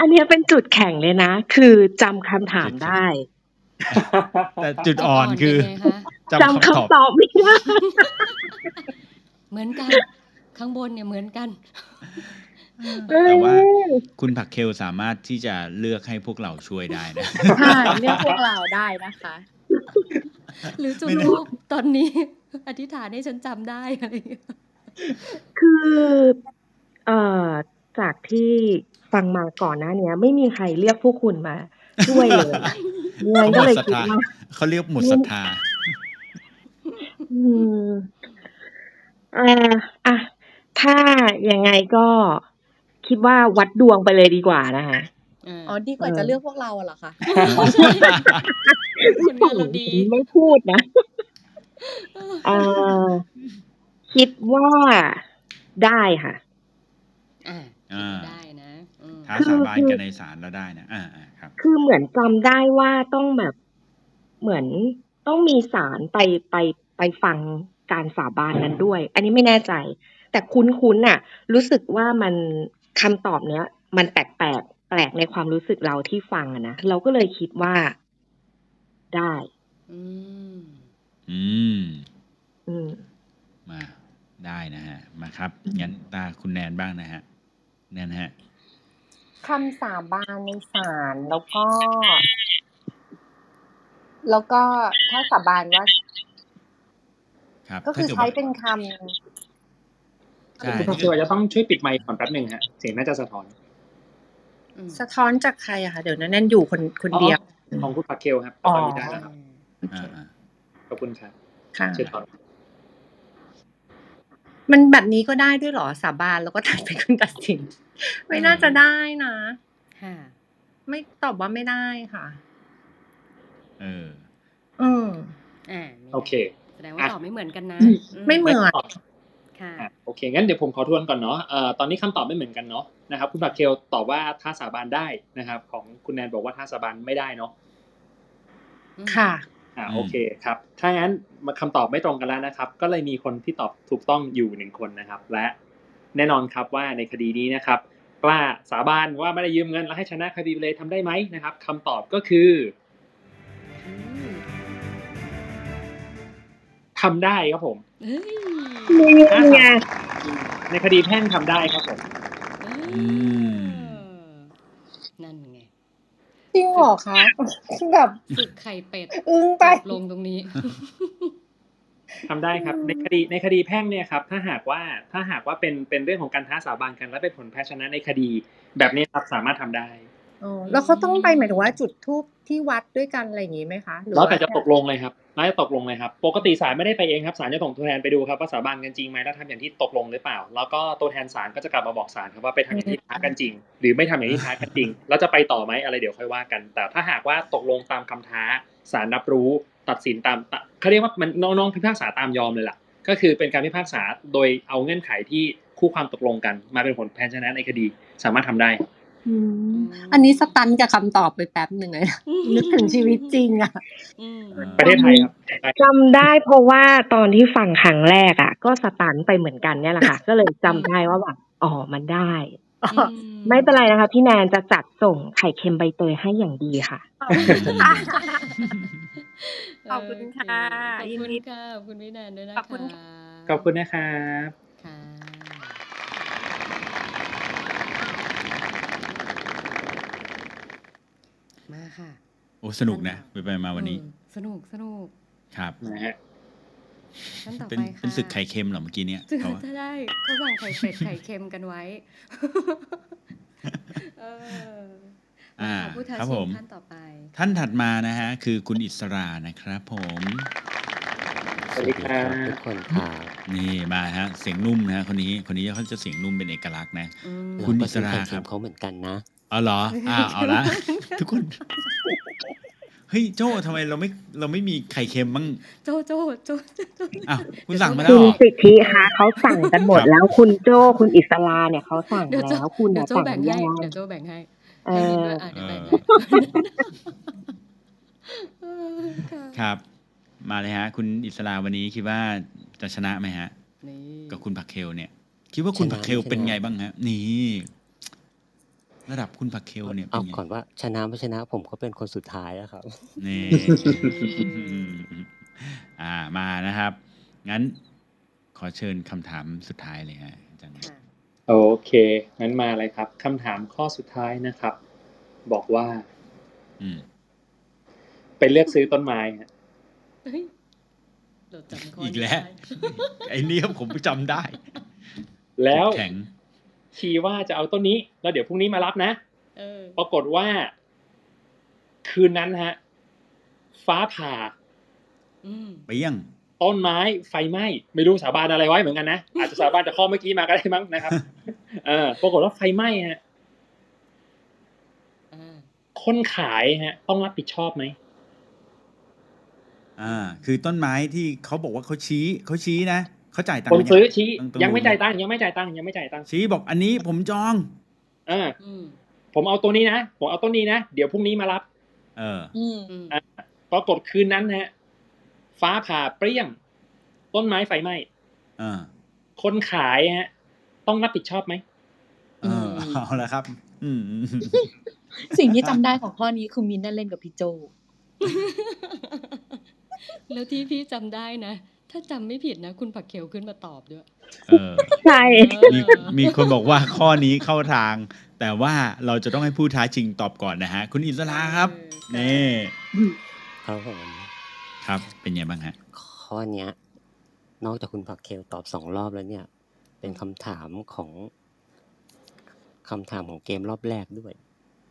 อันเนี้ยเป็นจุดแข็งเลยนะ คือจำคำถามได้ แต่จุดอ่อนคือเป็นไงคะจำจำคำตอบคำตอบไม่ได้เหมือนกัน ข้างบนเนี่ยเหมือนกัน แต่ว่าคุณผักเคลสามารถที่จะเลือกให้พวกเราช่วยได้นะใช่เรียกพวกเราได้นะคะ หรือจะไม่แน่รู้ตอนนี้ อธิษฐานให้ฉันจำได้อะไรอย่างเงี้ยคือเอ่อจากที่ฟังมาก่อนหน้าเนี้ยไม่มีใครเรียกพวกคุณมาช่วยเลยงั้น เขาหก็มเลดยศรัทคิดธาว่าเขาเรียกหมดศรัทธาอืมอ่าอะถ้ายังไงก็คิดว่าวัดดวงไปเลยดีกว่านะคะอ๋อดีกว่าจะเลือกพวกเราอะเหรอคะผลงานเราดีไม่พูดนะเอ่อคิดว่าได้ค่ะอ่าอ่าได้นะอืมท้าสาบานกันในศาลแล้วได้นะอ่าอ่า ครับ คือเหมือนจำได้ว่าต้องแบบเหมือนต้องมีสารไปไปไปฟังการสาบานนั้นด้วย อันนี้ไม่แน่ใจ แต่คุ้นๆน่ะ รู้สึกว่ามันคำตอบเนี้ย มันแปลกแปลกแปลกในความรู้สึกเราที่ฟังอะนะ เราก็เลยคิดว่าได้ อืม อืม อืม มาได้นะฮะ มาครับ งั้นตาคุณแนนบ้างนะฮะ แนนฮะ คำสาบานในศาลแล้วก็ แล้วก็ถ้าสาบานว่า ครับก็คือถ้าใช้เกิดว่าเป็นคใช่คุณพักเคิลอาจจะต้องช่วยปิดไมค์ก่อนแป๊บหนึ่งฮะเสียงน่าจะสะท้อนำสะท้อนจากใครอะคะเดี๋ยวนะแน่นอยู่คนคนเดียว ของคุณพักเคลครับอ๋อตอนนี้ได้แล้วครับออ่าขอบคุณครับค่ะ เชิญต่อ มันแบบนี้ก็ได้ด้วยเหรอสาบานแล้วก็ตัดเป็นคนตัดสิน ไม่น่าจะได้นะค่ะไม่ตอบว่าไม่ได้ค่ะ เอออืมอ่าโอเคแสดงว่าตอบไม่เหมือนกันนะอืมอืไม่เหมือนตอบค่ะอะโอเคงั้นเดี๋ยวผมขอทวนก่อนเนาะเอ่อตอนนี้คำตอบไม่เหมือนกันเนาะนะครับ คุณผักเคลตอบว่าท่าสาบานได้นะครับ ของคุณแนนบอกว่าท่าสาบานไม่ได้เนาะค่ะ อ่าโอเคครับ ถ้างั้นมาคำตอบไม่ตรงกันแล้วนะครับ ก็เลยมีคนที่ตอบถูกต้องอยู่หนึ่งคนนะครับ และแน่นอนครับว่าในคดีนี้นะครับ กล้าสาบานว่าไม่ได้ยืมเงินแล้วให้ชนะคดีไปเลยทำได้ไหมนะครับคำตอบก็คือทำได้ครับผมนี่ไงในคดีแพ่งทำได้ครับผม นั่นไง จริงเหรอคะแบบศึกไข่เป็ดอึ้งไปจบลงตรงนี้ทำได้ครับ ในคดีในคดีแพ่งเนี่ยครับ ถ้าหากว่าถ้าหากว่าเป็นเป็นเรื่องของการท้าสาบานกัน และเป็นผลแพ้ชนะในคดี แบบนี้ครับสามารถทำได้อ๋อ แล้วเขาต้องไปหมายถึงว่าจุดทูบที่วัดด้วยกันอะไรอย่างนี้ไหมคะหรือแล้วว่าแต่จะตกลงเลยครับแล้วจะตกลงเลยครับ ปกติศาลไม่ได้ไปเองครับศาลจะส่งตัวแทนไปดูครับว่าสาบานกันจริงไหมแล้วทำอย่างที่ตกลงหรือเปล่า แล้วก็ตัวแทนศาลก็จะกลับมาบอกศาลครับว่าไปทำอย่างที่ท้ากันจริง หรือไม่ทำอย่างที่ท้ากันจริง แล้วจะไปต่อไหมอะไรเดี๋ยวค่อยว่ากัน แต่ถ้าหากว่าตกลงตามคำท้าศาลรับรู้ตัดสินตามเขาเรียกว่ามันน้องๆพิพากษาตามยอมเลยล่ะ ก็คือเป็นการพิพากษาโดยเอาเงื่อนไขที่คู่ความตกลงกัน มาเป็นผลแพ้ชนะในคดีสามารถทำได้ อืมอันนี้สตันกับคำตอบไปแป๊บหนึ่งเลยนะนึกถึงชีวิตจริงอะประเทศไทยครับจำได้เพราะว่าตอนที่ฟังครั้งแรกอะก็สตันไปเหมือนกันเนี่ยแหละค่ะ ก็เลยจำได้ว่าแบบอ๋อมันได้ไม่เป็นไรนะคะ พี่แนนจะจัดส่งไข่เค็มใบเตยให้อย่างดีค่ะ ขอบคุณค่ะ ขอบยินคุณดีค่ะ ขอบคุณพี่แนนด้วยนะขอบคุณคะขอบคุณนะครับ มาค่ะ โอ้สนุกนะไปไปมาวันนี้เออสนุกสนุกครับนะฮะท่านต่อเป็นไปเป็นค่ะศึกไข่เค็มเหรอเมื่อกี้เนี่ยซึ่งเขาว่าจะได้เขาสั่งไข่เป็ดไข่เค็มกันไว้เอออ่าขอผู้ท้าครับชิผงมท่านต่อไป ท่านถัดมานะฮะ คือคุณอิสรานะครับผมสวัสดีครับทุกคนครับนี่มาฮะเสียงนุ่มนะฮะคนนี้คนนี้เขาจะเสียงนุ่มเป็นเอกลักษณ์นะอืมคุณเราก็อิสซื้อราไข่คเค็รับมเขาเหมือนกันนะ อ๋อเหรออ้าวเอาละทุกคน เฮ้ยโจ้ทำไมเราไม่เราไม่มีไข่เค็มบ้างโจโจโจโจอ้าวคุณสั่งมาแล้วคุเหณรอ สิทธิคะเขาสั่งกันหมดแล้วคุณโจ้คุณอิสลาเนี่ยเขาสั่งเดี๋ยวโจแล้วคุณเดี๋ยน่ะวโจสั่งแบ่งยัให้งไงเดี๋ยวโจแบ่งให้เอให้อนิดด้วยอะเดี๋ยวแบ่งให้เออค่ะครับ มาเลยฮะ คุณอิสราวันนี้คิดว่าจะชนะไหมฮะ นี่ กับคุณผักเคลเนี่ย คิดว่าคุณชนะผักเคลชนะเป็นไงบ้างฮะ นี่ ระดับคุณผักเคลเนี่ยเป็เอานไงก่อนว่าชนะไม่ชนะผมก็เป็นคนสุดท้ายอะครับนี่อ่ามานะครับ งั้นขอเชิญคำถามสุดท้ายเลยฮะอาจารย์โอเค งั้นมาเลยครับคำถามข้อสุดท้ายนะครับ บอกว่าอืมไปเลือกซื้อต้นไม้ฮะเฮ้ยเราจำข้อีกนี้แล้วได้ไอ้นี่ผมจำได้ แล้วแข็ง ชี้ว่าจะเอาต้นนี้แล้วเดี๋ยวพรุ่งนี้มารับนะเออปรากฏว่า คืนนั้นฮะ ฟ้าผ่าอืมไปยังต้นไม้ไฟไหม้ไม่รู้สาบานอะไรไว้เหมือนกันนะอาจจะสาบานจากข้อเมื่อกี้มาก็ได้มั้งนะครับเออปรากฏว่าไฟไหม้ฮะอ่าคนขายฮะ ต้องรับผิดชอบไหมอ่า คือต้นไม้ที่เขาบอกว่าเขาชี้เขาชี้นะ เขาจ่ายตังคค์นหรืซื้อยังชี้ต้องต้องยังไม่ดูจ่ายตังค์ยังไม่จ่ายตังค์ยังไม่จ่ายตังค์ชี้บอกอันนี้ผมจองเอออืมผมเอาตัวนี้นะผมเอาต้นนี้นะเดี๋ยวพรุ่งนี้มารับ เอออืมอืมอะปรากฏคืนนั้นฮะ ฟ้าผ่าเปรี้ยง ต้นไม้ไฟไหม้อ่าคนขายฮะ ต้องรับผิดชอบไหมเออเอาละครับอืมสิ่งที่จำได้ของข้อนี้คือมินท์น่ะเล่นกับพี่โจ แล้วที่พี่จำได้นะ ถ้าจำไม่ผิดนะ คุณผักเขียวขึ้นมาตอบด้วยเออใช่ มีมีคนบอกว่าข้อนี้เข้าทาง แต่ว่าเราจะต้องให้ผู้ท้าชิงตอบก่อนนะฮะ คุณอิสราครับนี่ครับผมครับ เป็นไงบ้างฮะ ข้อเนี้ย นอกจากคุณผักเคลตอบสองรอบแล้วเนี่ย เป็นคำถามของคำถามของเกมรอบแรกด้วย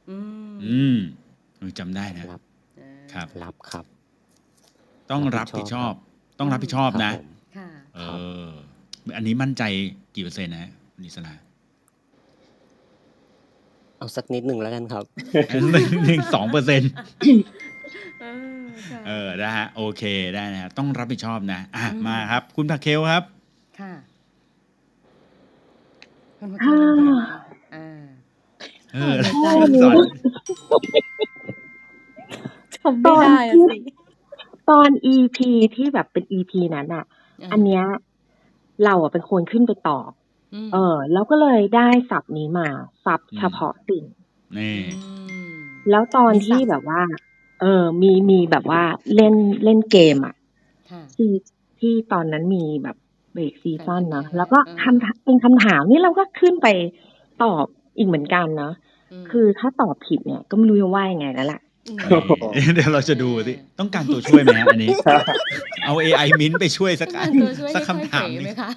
อืมอืมเออจำได้นะ รับ ครับ รับครับ ต้องรัรับบผิผิดดชชออบบครับ ต้องรับผิดชอบครับนะผมค่ะ เออ อันนี้มั่นใจกี่เปอร์เซ็นต์นะฮะคุณอิสระเอาสักนิดหนึ่งแล้วกันครับ หนึ่งหนึ่งสองเปอร์เซ็นต์เออค่ะเออนะฮะ โอเค ได้นะฮะต้องรับผิดชอบนะ อะอืมมาครับ คุณผักเคลครับ ค่ะคุณพักเคลเริ่มก่อนเลยอ่าเออข้อสนี้อนจำไม่ได้อะสิ ตอน EP ที่แบบเป็น EP นั้นอะอ่าอันเนี้ยเราอะเป็นคนขึ้นไปตอบอืมเออ แล้วก็เลยได้ศัพท์นี้มาศัพท์อืมเฉพาะสิ่งนี่อืมแล้วตอนมีที่ศัพท์แบบว่า เออ มีมีแบบว่าเล่นเล่นเกมอะค่ะที่ที่ตอนนั้นมีแบบเบรกซีซั่นแฟนพันธุ์เนาะแท้แล้วก็เออคำถามเป็นคำถามนี่เราก็ขึ้นไปตอบอีกเหมือนกันนะมคือถ้าตอบผิดเนี่ย ก็ไม่รู้จะว่ายังไงแล้วล่ะมนี่ เดี๋ยวเราจะดูสิต้องการตัวช่วยไหมฮะอันนี้ เอา AI มิ้นท์ไปช่วยสักต้องอักานรตัวช่วยสักให้ค่อยคำถามเป๋หนึไหมงคะ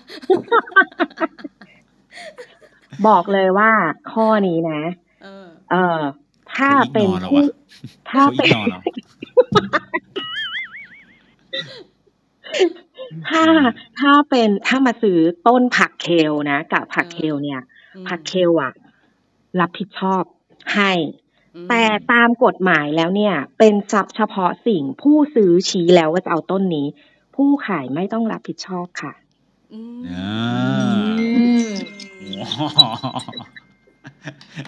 บอกเลยว่าข้อนี้นะเออเออถ้าเขาอิกเป็นนอเราผู้อะถ้าเขาอีเป็กนนอเราถ้าถ้าเป็นถ้ามาซื้อต้นผักเคลนะกับผักเคลเนี่ยอืมผักเคลอะรับผิดชอบให้อืม แต่ตามกฎหมายแล้วเนี่ย เป็นทรัพย์เฉพาะสิ่งผู้ซื้อชี้แล้วว่าจะเอาต้นนี้ ผู้ขายไม่ต้องรับผิดชอบค่ะอืมอ่าอืม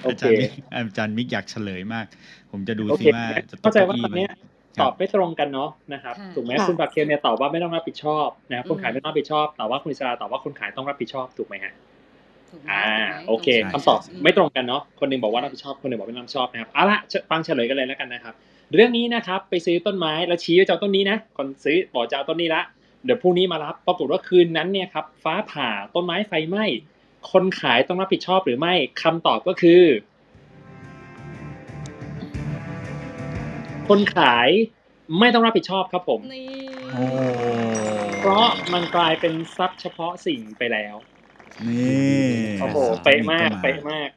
โออาเคจารย์มิกอาจารย์มิกอยากเฉลยมาก ผมจะดูโอซิเคว่าจะตเข้ากใจเก้าว่าอี้ตอนไหมเนี้ยคตรัอบบไม่ตรงกันเนาะนะครับค่ะถูกไหมค่ะคุณปากเคียนเนี่ยตอบว่าไม่ต้องรับผิดชอบนะคนขายอืมไม่ต้องรับผิดชอบ แต่ว่าคุณอิสราตอบว่าคนขายต้องรับผิดชอบถูกไหมฮะ ถูกไหมอ่าถูกไหมโอเคตรงคำตอบอืมไม่ตรงกันเนาะคนหนึ่งบอกว่ารับผิดชอบคนหนึ่งบอกไม่รับผิดชอบนะครับเอาละฟังเฉลยกันเลยแล้วกันนะครับ เรื่องนี้นะครับไปซื้อต้นไม้แล้วชี้ว่าจะเอาต้นนี้นะคนซื้อบอกจะเอาต้นนี้ละเดี๋ยวพรุ่งนี้มารับปรากฏว่าคืนนั้นเนี่ยครับฟ้าผ่าต้นไม้ไฟไหม้คนขายต้องรับผิดชอบหรือไม่คำตอบก็คือ คนขายไม่ต้องรับผิดชอบครับผมนี่โอ้เพราะมันกลายเป็นทรัพย์เฉพาะสิ่งไปแล้ว นี่โอ้โหอาจารย์เป๊ะมิมากก็เป๊ะมาก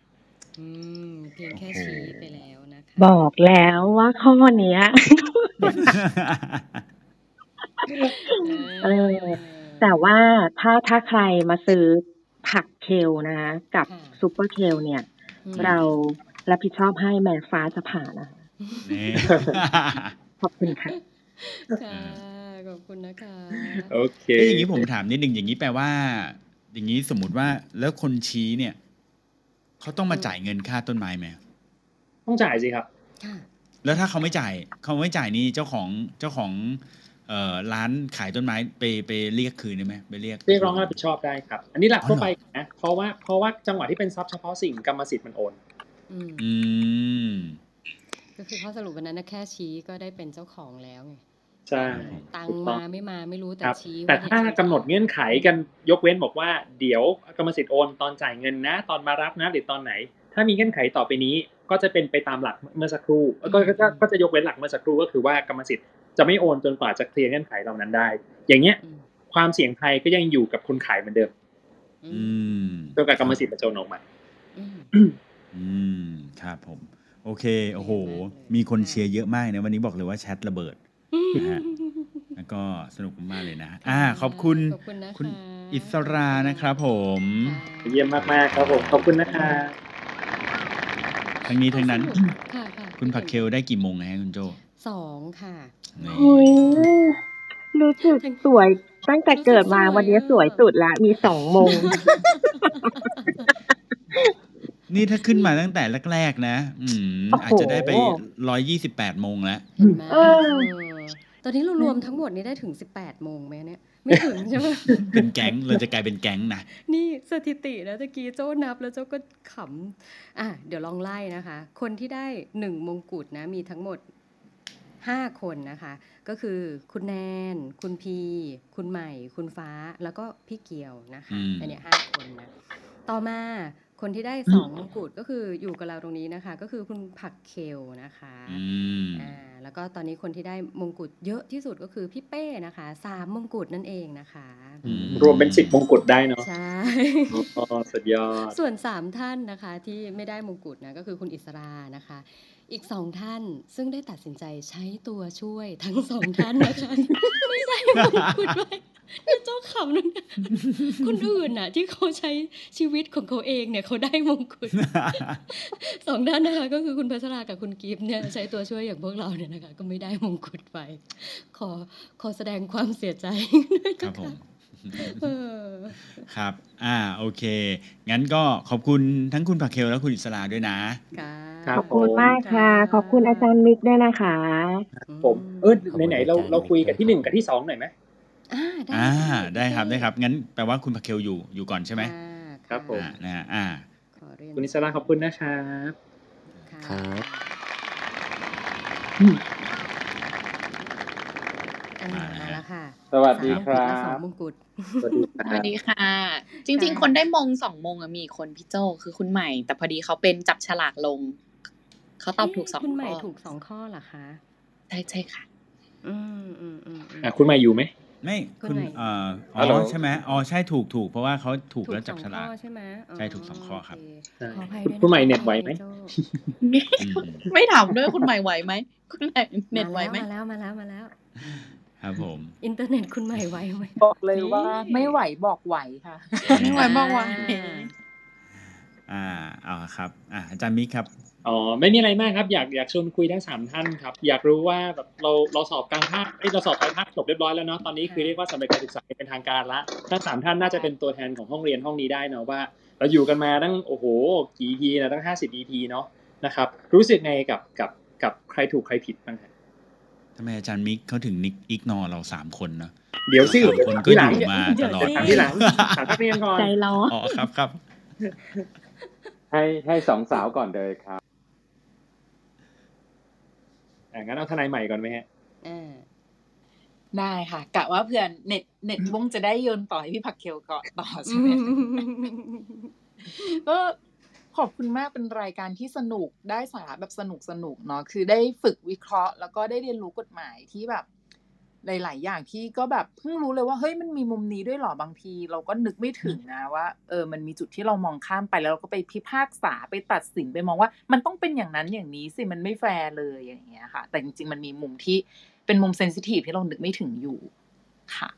อืมเพียงแค่โอ้โหชี้ไปแล้วนะคะบอกแล้วว่าข้อเนี้ย เออ แต่ว่าถ้าถ้าใครมาซื้อผักเคลนะกับค่ะซูเปอร์เคลเนี่ย อืม เรารับผิดชอบให้แม้ฟ้าจะผ่านะคะนี่ ขอบคุณค่ะ ค่ะขอบคุณนะคะ โอเค เอ้ยอย่างนี้ผมถามนิดนึงอย่างนี้แปลว่า อย่างนี้สมมติว่าแล้วคนชี้เนี่ยเขาต้องมาจ่ายเงินค่าต้นไม้ไหมต้องจ่ายสิครับค่ะแล้วถ้าเขาไม่จ่ายเขาไม่จ่ายนี่เจ้าของเจ้าของเอ่อร้านขายต้นไม้ไปไปเรียกคืนได้ไหมไปเรียกเรียกร้องรับผิดชอบได้ครับ อันนี้หลักอ๋อทั่วไปเหรอนะเพราะว่าเพราะว่าจังหวะที่เป็นทรัพย์เฉพาะสิ่งกรรมสิทธิ์มันโอนอืมอืมก็คือข้อสรุปวันนั้นนะแค่ชี้ก็ได้เป็นเจ้าของแล้วไง ใช่ตังถูค์กต้มาองไม่มาไม่รู้แต่ครับชี้แต่ว่าถ้าเนี่ยฉันกำหนดเงื่อนไขกันยกเว้นบอกว่าเดี๋ยวกรรมสิทธิ์โอนตอนจ่ายเงินนะ ตอนมารับนะหรือตอนไหน ถ้ามีเงื่อนไขต่อไปนี้ก็จะเป็นไปตามหลักเมื่อสักครู่ก็ก็ก็ก็จะยกเว้นหลักเมื่อสักครู่ก็คือว่ากรรมสิทธิ์จะไม่โอนจนกว่าจะเคลียร์เงื่อนไขเหล่านั้นได้ อย่างเงี้ยอืมความเสี่ยงภัยก็ยังอยู่กับคนขายเหมือนเดิมอือืมมจนกว่ากรรมสิทธิ์มันจะโอนออกมาอืมอืมครับผม โอเค โอ้โห มีคนเชียร์เยอะมากนะวันนี้บอกเลยว่าแชทระเบิด นะฮะแล้วก็สนุกมากๆเลยนะอ่าขอบคุณขอบคุณนะคะ คุณอิสรานะครับผมค่ะเยี่ยมมากๆครับผม ขอบคุณนะคะทั้งนี้ทั้งนั้นสนุกค่ะค่ะคุณผักเคลได้กี่โมงนะฮะคุณโจสองค่ะ นี่หุยรู้สึกสวยตั้งแต่เกิดมาวันนี้สวยสุดละ มีสองโมง นี่ถ้าขึ้นมาตั้งแต่แรกๆนะ อืมโอ้โหอาจจะได้ไปร้อยยี่สิบแปดโมงแล้ว เห็นไหมเออ เออ ตอนนี้เรารวมทั้งหมดนี้ได้ถึงสิบแปดโมงไหมเนี่ย ไม่ถึงใช่ไหมเป็นแก๊งเราจะกลายเป็นแก๊งนะ นี่สถิตินะตะกี้โจ้นับแล้วโจ้ก็ขำอะเดี๋ยวลองไล่นะคะ คนที่ได้หนึ่งมงกุฎนะ มีทั้งหมดห้าคนนะคะ ก็คือคุณแนน คุณพี คุณใหม่ คุณฟ้าแล้วก็พี่เกียวนะคะอืมอันเนี้ยห้าคนนะ ต่อมา คนที่ได้สองมงกุฎก็คืออยู่กับเราตรงนี้นะคะ ก็คือคุณผักเคลนะคะอืมอ่าแล้วก็ตอนนี้คนที่ได้มงกุฎเยอะที่สุดก็คือพี่เป้นะคะสามมงกุฎนั่นเองนะคะอืมรวมเป็นสิบมงกุฎได้เนาะใช่อ๋อสุดยอดส่วนสามท่านนะคะที่ไม่ได้มงกุฎนะก็คือคุณอิสรานะคะอีกสองท่านซึ่งได้ตัดสินใจใช้ตัวช่วยทั้งสองท่านนะคะไม่ได้มงกุฎไว้เนี่ยเจ้าขำนั่นนะคนอื่นน่ะ ที่เขาใช้ชีวิตของเขาเองเนี่ยเขาได้มงกุฎสองท่านนะคะ ก็คือคุณพัชรากับคุณกิฟต์เนี่ยใช้ตัวช่วยอย่างพวกเราเนี่ยนะคะ ก็ไม่ได้มงกุฎไป ขอขอแสดงความเสียใจด้วยครันะบผคะมเออครับ อ่า โอเค งั้นก็ขอบคุณทั้งคุณผักเคลและคุณอิสราด้วยนะครับขอบคุณผมมากค่ะ ขอบคุณอาจารย์มิกด้วยนะคะ ผม เออไหนๆเราเราคุยกับที่หนึ่งกับที่สองหน่อยไหม อ่าได้ครับได้ครับ งั้นแปลว่าคุณผักเคลอยู่อยู่ก่อนใช่ไหมครับผม อ่านะฮะอ่าคุณอิสระขอบคุณนะครับครับอ่ามาแล้วค่ะสวัสดีครัสามมงกุฎบและสองมงกุฎสวัสดีค่ะ จริง ๆ คนได้มงสองมงอะมีคนพี่โจคือคุณใหม่ แต่พอดีเขาเป็นจับฉลากลง เขาตอบถูกสองคุณใหม่ข้อถูกสองข้อเหรอคะ ใช่ใช่ค่ะ อืมอืมอืมอืมอะคุณใหม่อยู่ไหม ไม่คุณคุณไหน เอ่ออ๋ฮัลโหล อใช่ไหมอ๋อใช่ถูกถูกเพราะว่าเขาถูกถูกแล้วจับสองฉลากข้อใช่ไหมอ๋อใช่ถูกสองข้อครับขออภัยด้วยนะคุณใหม่เน็ตไหวไหมโจ้ไม่ถามด้วยคุณใหม่ไหวไหมคุณใหม่เน็ตไหวไหม มาแล้วมาแล้วมาแล้ว ครับผม อินเทอร์เน็ตคุณใหม่ไหวไหม บอกเลยว่าไม่ไหวบอกไหวค่ะ ไม่ไหวบอกไหว อ่าเอาครับอ่าอาจารย์มิกครับ อ๋อไม่มีอะไรมากครับ อยากอยากชวนคุยทั้งสามท่านครับ อยากรู้ว่าแบบเราเราสอบกลางภาคเอ้ยเราสอบปลายภาคจบเรียบร้อยแล้วเนาะตอนนี้คือเรียกว่าสำเร็จการศึกษาเป็นทางการละทั้งสามท่านน่าจะเป็นตัวแทนของห้องเรียนห้องนี้ได้เนาะว่า เราอยู่กันมาตั้งโอ้โหกี่ EP นะตั้งห้าสิบ EP เนาะนะครับ รู้สึกไงกับกับกับใครถูกใครผิดบ้างฮะทำไมอาจารย์มิกเขาถึงนิกอิกนอเราสามคนเนาะเดี๋ยวสิสามคนก็ที่หอลังยู่มาตลอดถามที่หลังถามนักเรียนก่อนใจร้อนอ๋อครับครับให้ให้สองสาวก่อนเลยครับ อะงั้นเอาทนายใหม่ก่อนไหมฮะอ่าได้ค่ะกะว่าเพื่อนเน็ตเน็ตวงจะได้โยนต่อให้พี่ผักเคลก่อนต่อใช่ไหมก็ขอบคุณมากเป็นรายการที่สนุกได้สาระแบบสนุกสนุกเนาะคือได้ฝึกวิเคราะห์ แล้วก็ได้เรียนรู้กฎหมายที่แบบ หลาย ๆ อย่างที่ก็แบบเพิ่งรู้เลยว่าเฮ้ยมันมีมุมนี้ด้วยเหรอบางที เราก็นึกไม่ถึงนะว่าเออมันมีจุดที่เรามองข้ามไปแล้วเราก็ไปพิพากษาไปตัดสินไปมองว่า มันต้องเป็นอย่างนั้นอย่างนี้สิมันไม่แฟร์เลยอย่างเงี้ยค่ะ แต่จริง ๆ มันมีมุมที่เป็นมุมเซนซิทีฟที่เรานึกไม่ถึงอยู่ค่ะ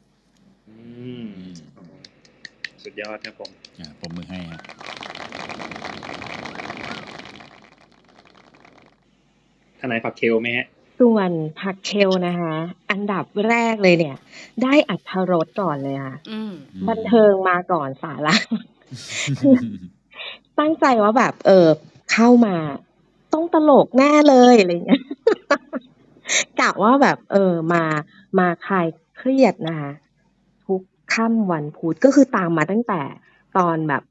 อืมสุดยอดครับผมอ่าผมมือให้ครับทนายผักเคลไหมฮะ ส่วนผักเคลนะคะ อันดับแรกเลยเนี่ย ได้อัธรสก่อนเลยค่ะอืมบันเทิงมาก่อนสาระตั้งใจว่าแบบ เออ เข้ามาต้องตลกแน่เลยอะไรเงี้ยกะว่าแบบ เออมามาคลายเครียดนะคะทุกค่ำวันพุธก็คือตามมาตั้งแต่ตอนแบบ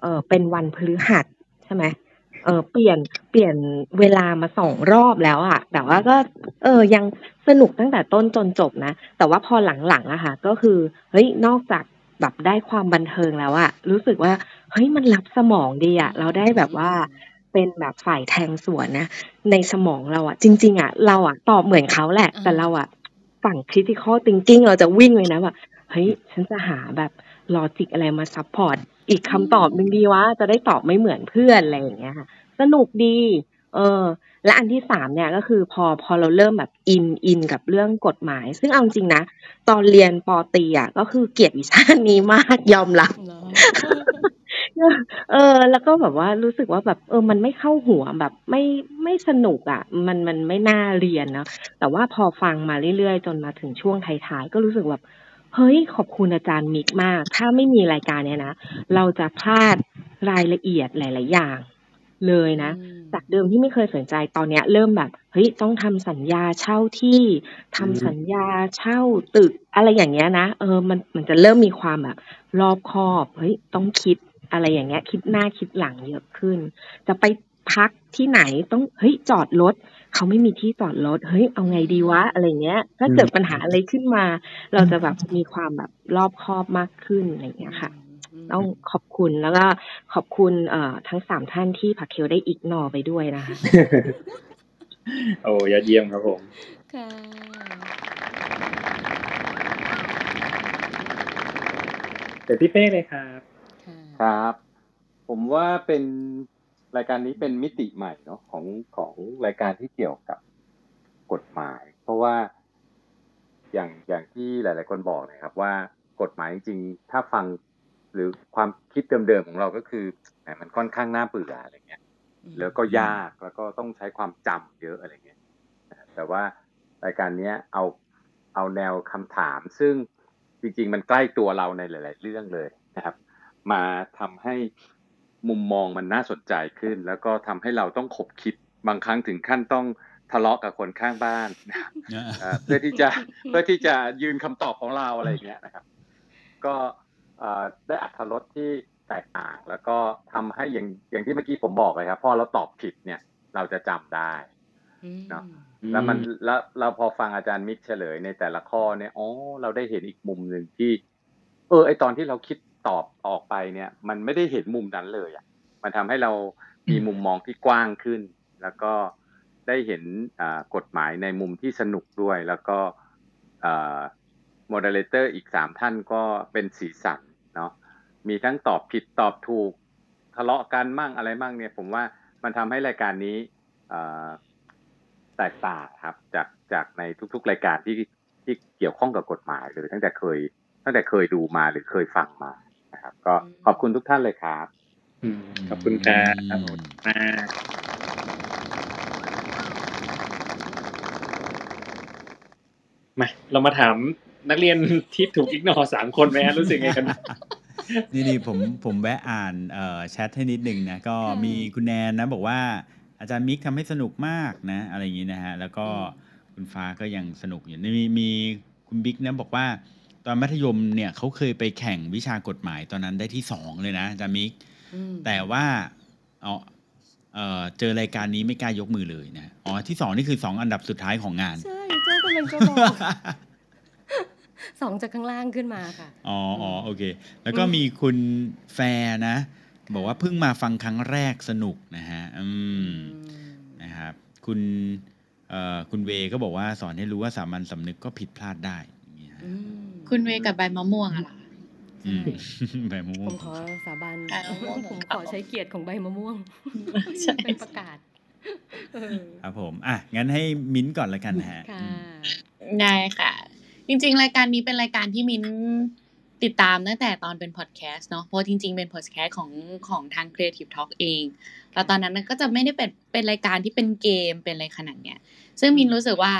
เออเป็นวันพฤหัสใช่ไหม เออเปลี่ยนเปลี่ยนเวลามาสองรอบแล้วอะแต่ว่าก็ เออยังสนุกตั้งแต่ต้นจนจบนะ แต่ว่าพอหลังๆอะค่ะ ก็คือเฮ้ยนอกจากแบบได้ความบันเทิงแล้วอะรู้สึกว่าเฮ้ยมันรับสมองดีอะเราได้แบบว่าเป็นแบบฝ่ายแทงสวนนะในสมองเราอะจริง ๆอะเราอะตอบเหมือนเขาแหละ แต่เราอะฝั่ง critical thinking เราจะวิ่งเลยนะแบบเฮ้ยฉันจะหาแบบ logic อะไรมา support อีกคำตอบหนึ่งดีวะจะได้ตอบไม่เหมือนเพื่อนอะไรอย่างเงี้ยค่ะ สนุกดี เออ และอันที่สามเนี่ยก็คือพอพอเราเริ่มแบบ in in กับเรื่องกฎหมาย ซึ่งเอาจริงนะตอนเรียนป.ตรีอะก็คือเกลียดวิชานี้มากยอมรับเออ แล้วก็แบบว่ารู้สึกว่าแบบ เออ มันไม่เข้าหัวแบบไม่ไม่สนุกอะ มันมันไม่น่าเรียนนะแต่ว่าพอฟังมาเรื่อยๆ จนมาถึงช่วงท้ายๆก็รู้สึกแบบ เฮ้ย ขอบคุณอาจารย์มิกมาก ถ้าไม่มีรายการเนี้ยนะ เราจะพลาดรายละเอียดหลาย ๆ อย่าง เลยนะจากเดิมที่ไม่เคยสนใจตอนเนี้ย เริ่มแบบ เฮ้ย ต้องทำสัญญาเช่าที่ทำสัญญาเช่าตึก อะไรอย่างเงี้ยนะ เออ มัน มันจะเริ่มมีความแบบ รอบคอบ เฮ้ย ต้องคิดอะไรอย่างเงี้ย คิดหน้าคิดหลังเยอะขึ้น จะไปพักที่ไหนต้อง เฮ้ย จอดรถ เขาไม่มีที่จอดรถเฮ้ยเอาไงดีวะอะไรเงี้ย ถ้าเกิดปัญหาอะไรขึ้นมา เราจะแบบมีความแบบรอบคอบมากขึ้นอะไรเงี้ยค่ะ ต้องขอบคุณแล้วก็ขอบคุณเอ่อทั้งสามท่านที่ผักเคลได้อิกนอไปด้วยนะคะโอ้ยอดเยี่ยมครับผมค่ะเดี๋ยวพี่เป้เลยครับ ครับ ผมว่าเป็น รายการนี้เป็นมิติใหม่เนาะของของรายการที่เกี่ยวกับกฎหมาย เพราะว่าอย่างอย่างที่หลาย ๆ คนบอกนะครับว่ากฎหมายจริงๆถ้าฟังหรือความคิดเดิม ๆ ของเราก็คือแหมมันค่อนข้างน่าเบื่ออะไรเงี้ยแล้วก็ยากแล้วก็ต้องใช้ความจำเยอะอะไรเงี้ยนะแต่ว่ารายการเนี้ยเอาเอาแนวคำถาม ซึ่งจริง ๆ มันใกล้ตัวเราในหลาย ๆ เรื่องเลยนะครับ มาทำให้ มุมมองมันน่าสนใจขึ้น แล้วก็ทำให้เราต้องขบคิดบางครั้งถึงขั้นต้องทะเลาะกับคนข้างบ้านนะครับเอ่อเพื่อที่จะเพื่อที่จะยืนคำตอบของเราอะไรอย่างเงี้ยนะครับ ก็เอ่อได้อัธรสที่แตกต่าง แล้วก็ทำให้อย่างอย่างที่เมื่อกี้ผมบอกเลยครับพอเราตอบผิดเนี่ย เราจะจำได้เนาะแล้วมันแล้วเราพอฟังอาจารย์มิกเฉลยในแต่ละข้อเนี่ยอ๋อเราได้เห็นอีกมุมหนึ่งที่ เออ ไอตอนที่เราคิด ตอบออกไปเนี่ย มันไม่ได้เห็นมุมนั้นเลยอะมันทำให้เรามีมุมมองที่กว้างขึ้น แล้วก็ได้เห็นอ่ากฎหมายในมุมที่สนุกด้วย แล้วก็ moderator อีกสามท่านก็เป็นสีสันเนาะมีทั้งตอบผิดตอบถูก ทะเลาะกันมั่งอะไรมั่งเนี่ย ผมว่ามันทำให้รายการนี้อ่าแตกต่างครับ จากจากในทุกๆรายการที่ที่เกี่ยวข้องกับกฎหมายเลยตั้งแต่เคย ตั้งแต่เคยดูมาหรือเคยฟังมา นะครับ ก็ขอบคุณทุกท่านเลยครับขอบคุณครับอ่ามาเรามาถามนักเรียนที่ถูกอิกนอสามคนไหมฮะรู้สึกไงกันนี่นี่ผมผมแวะอ่านเอ่อแชทให้นิดหนึ่งนะก็มีคุณแนนนะบอกว่าอาจารย์มิกทำให้สนุกมากนะ อะไรอย่างนี้นะฮะ แล้วก็คุณฟ้าก็ยังสนุกอยู่มีมีคุณบิ๊กนะบอกว่า ตอนมัธยมเนี่ยเขาเคยไปแข่งวิชากฎหมายตอนนั้นได้ที่สองเลยนะอาจารย์มิกแต่ว่าเอาเอ่อเจอรายการนี้ไม่กล้ายกมือเลยนะอ๋อที่สองนี่คือสองอันดับสุดท้ายของงานใช่เจ้ากำลังจะบอกสองจากข้างล่างขึ้นมาค่ะอ๋ออ๋อโอเค แล้วก็มีคุณแฟร์นะ บอกว่าเพิ่งมาฟังครั้งแรกสนุกนะฮะอืมนะครับคุณเอ่อคุณเวก็บอกว่าสอนให้รู้ว่าสามัญสำนึกก็ผิดพลาดได้อย่างเงี้ยฮะ คุณเวกับใบมะม่วงอะเหรออืมแบบม่วผงมขอสาบานใบมะม่วงผมขอใช้เกียรติของใบมะม่วงใช่เป็นประกาศเออครับผมอะงั้นให้มิ้นท์ก่อนละกันนะฮะค่ะอืมได้ค่ะ จริง ๆ รายการนี้เป็นรายการที่มิ้นติดตามตั้งแต่ตอนเป็นพอดแคสต์เนาะเพราะจริง ๆ เป็นพอดแคสต์ของของทาง Creative Talk เอง แล้วตอนนั้นมันก็จะไม่ได้เป็นเป็นรายการที่เป็นเกมเป็นอะไรขนาดเนี้ย ซึ่งมินรู้สึกว่า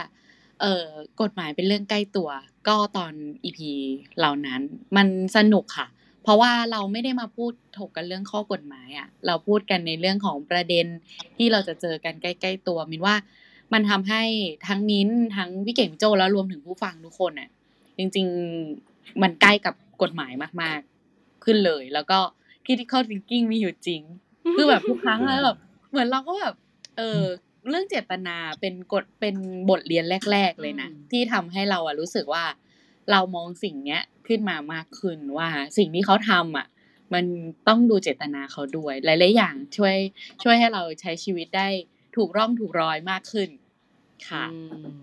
เออกฎหมายเป็นเรื่องใกล้ตัว ก็ตอนอีพีเหล่านั้น มันสนุกค่ะ เพราะว่าเราไม่ได้มาพูดถกกันเรื่องข้อกฎหมายอะ่ะ เราพูดกันในเรื่องของประเด็นที่เราจะเจอกันใกล้ๆตัวมินว่ามันทำให้ทั้งมิ้นทั้งพี่เก่งโจแล้วรวมถึงผู้ฟังทุกคนอะจริง ๆมันใกล้กับกฎหมายมาก ๆ ขึ้นเลย แล้วก็ critical thinking มีอยู่จริง คือแบบทุกครั้งแล้วแบบเหมือนเราก็แบบเออ เรื่องเจตนาเป็นกฎเป็นบทเรียนแรก ๆ เลยนะ ที่ทำให้เราอะรู้สึกว่า เรามองสิ่งเนี้ยขึ้นมามากขึ้นว่าสิ่งที่เขาทำอะ มันต้องดูเจตนาเขาด้วย หลายๆอย่างช่วยช่วยให้เราใช้ชีวิตได้ถูกร่องถูกรอยมากขึ้นค่ะ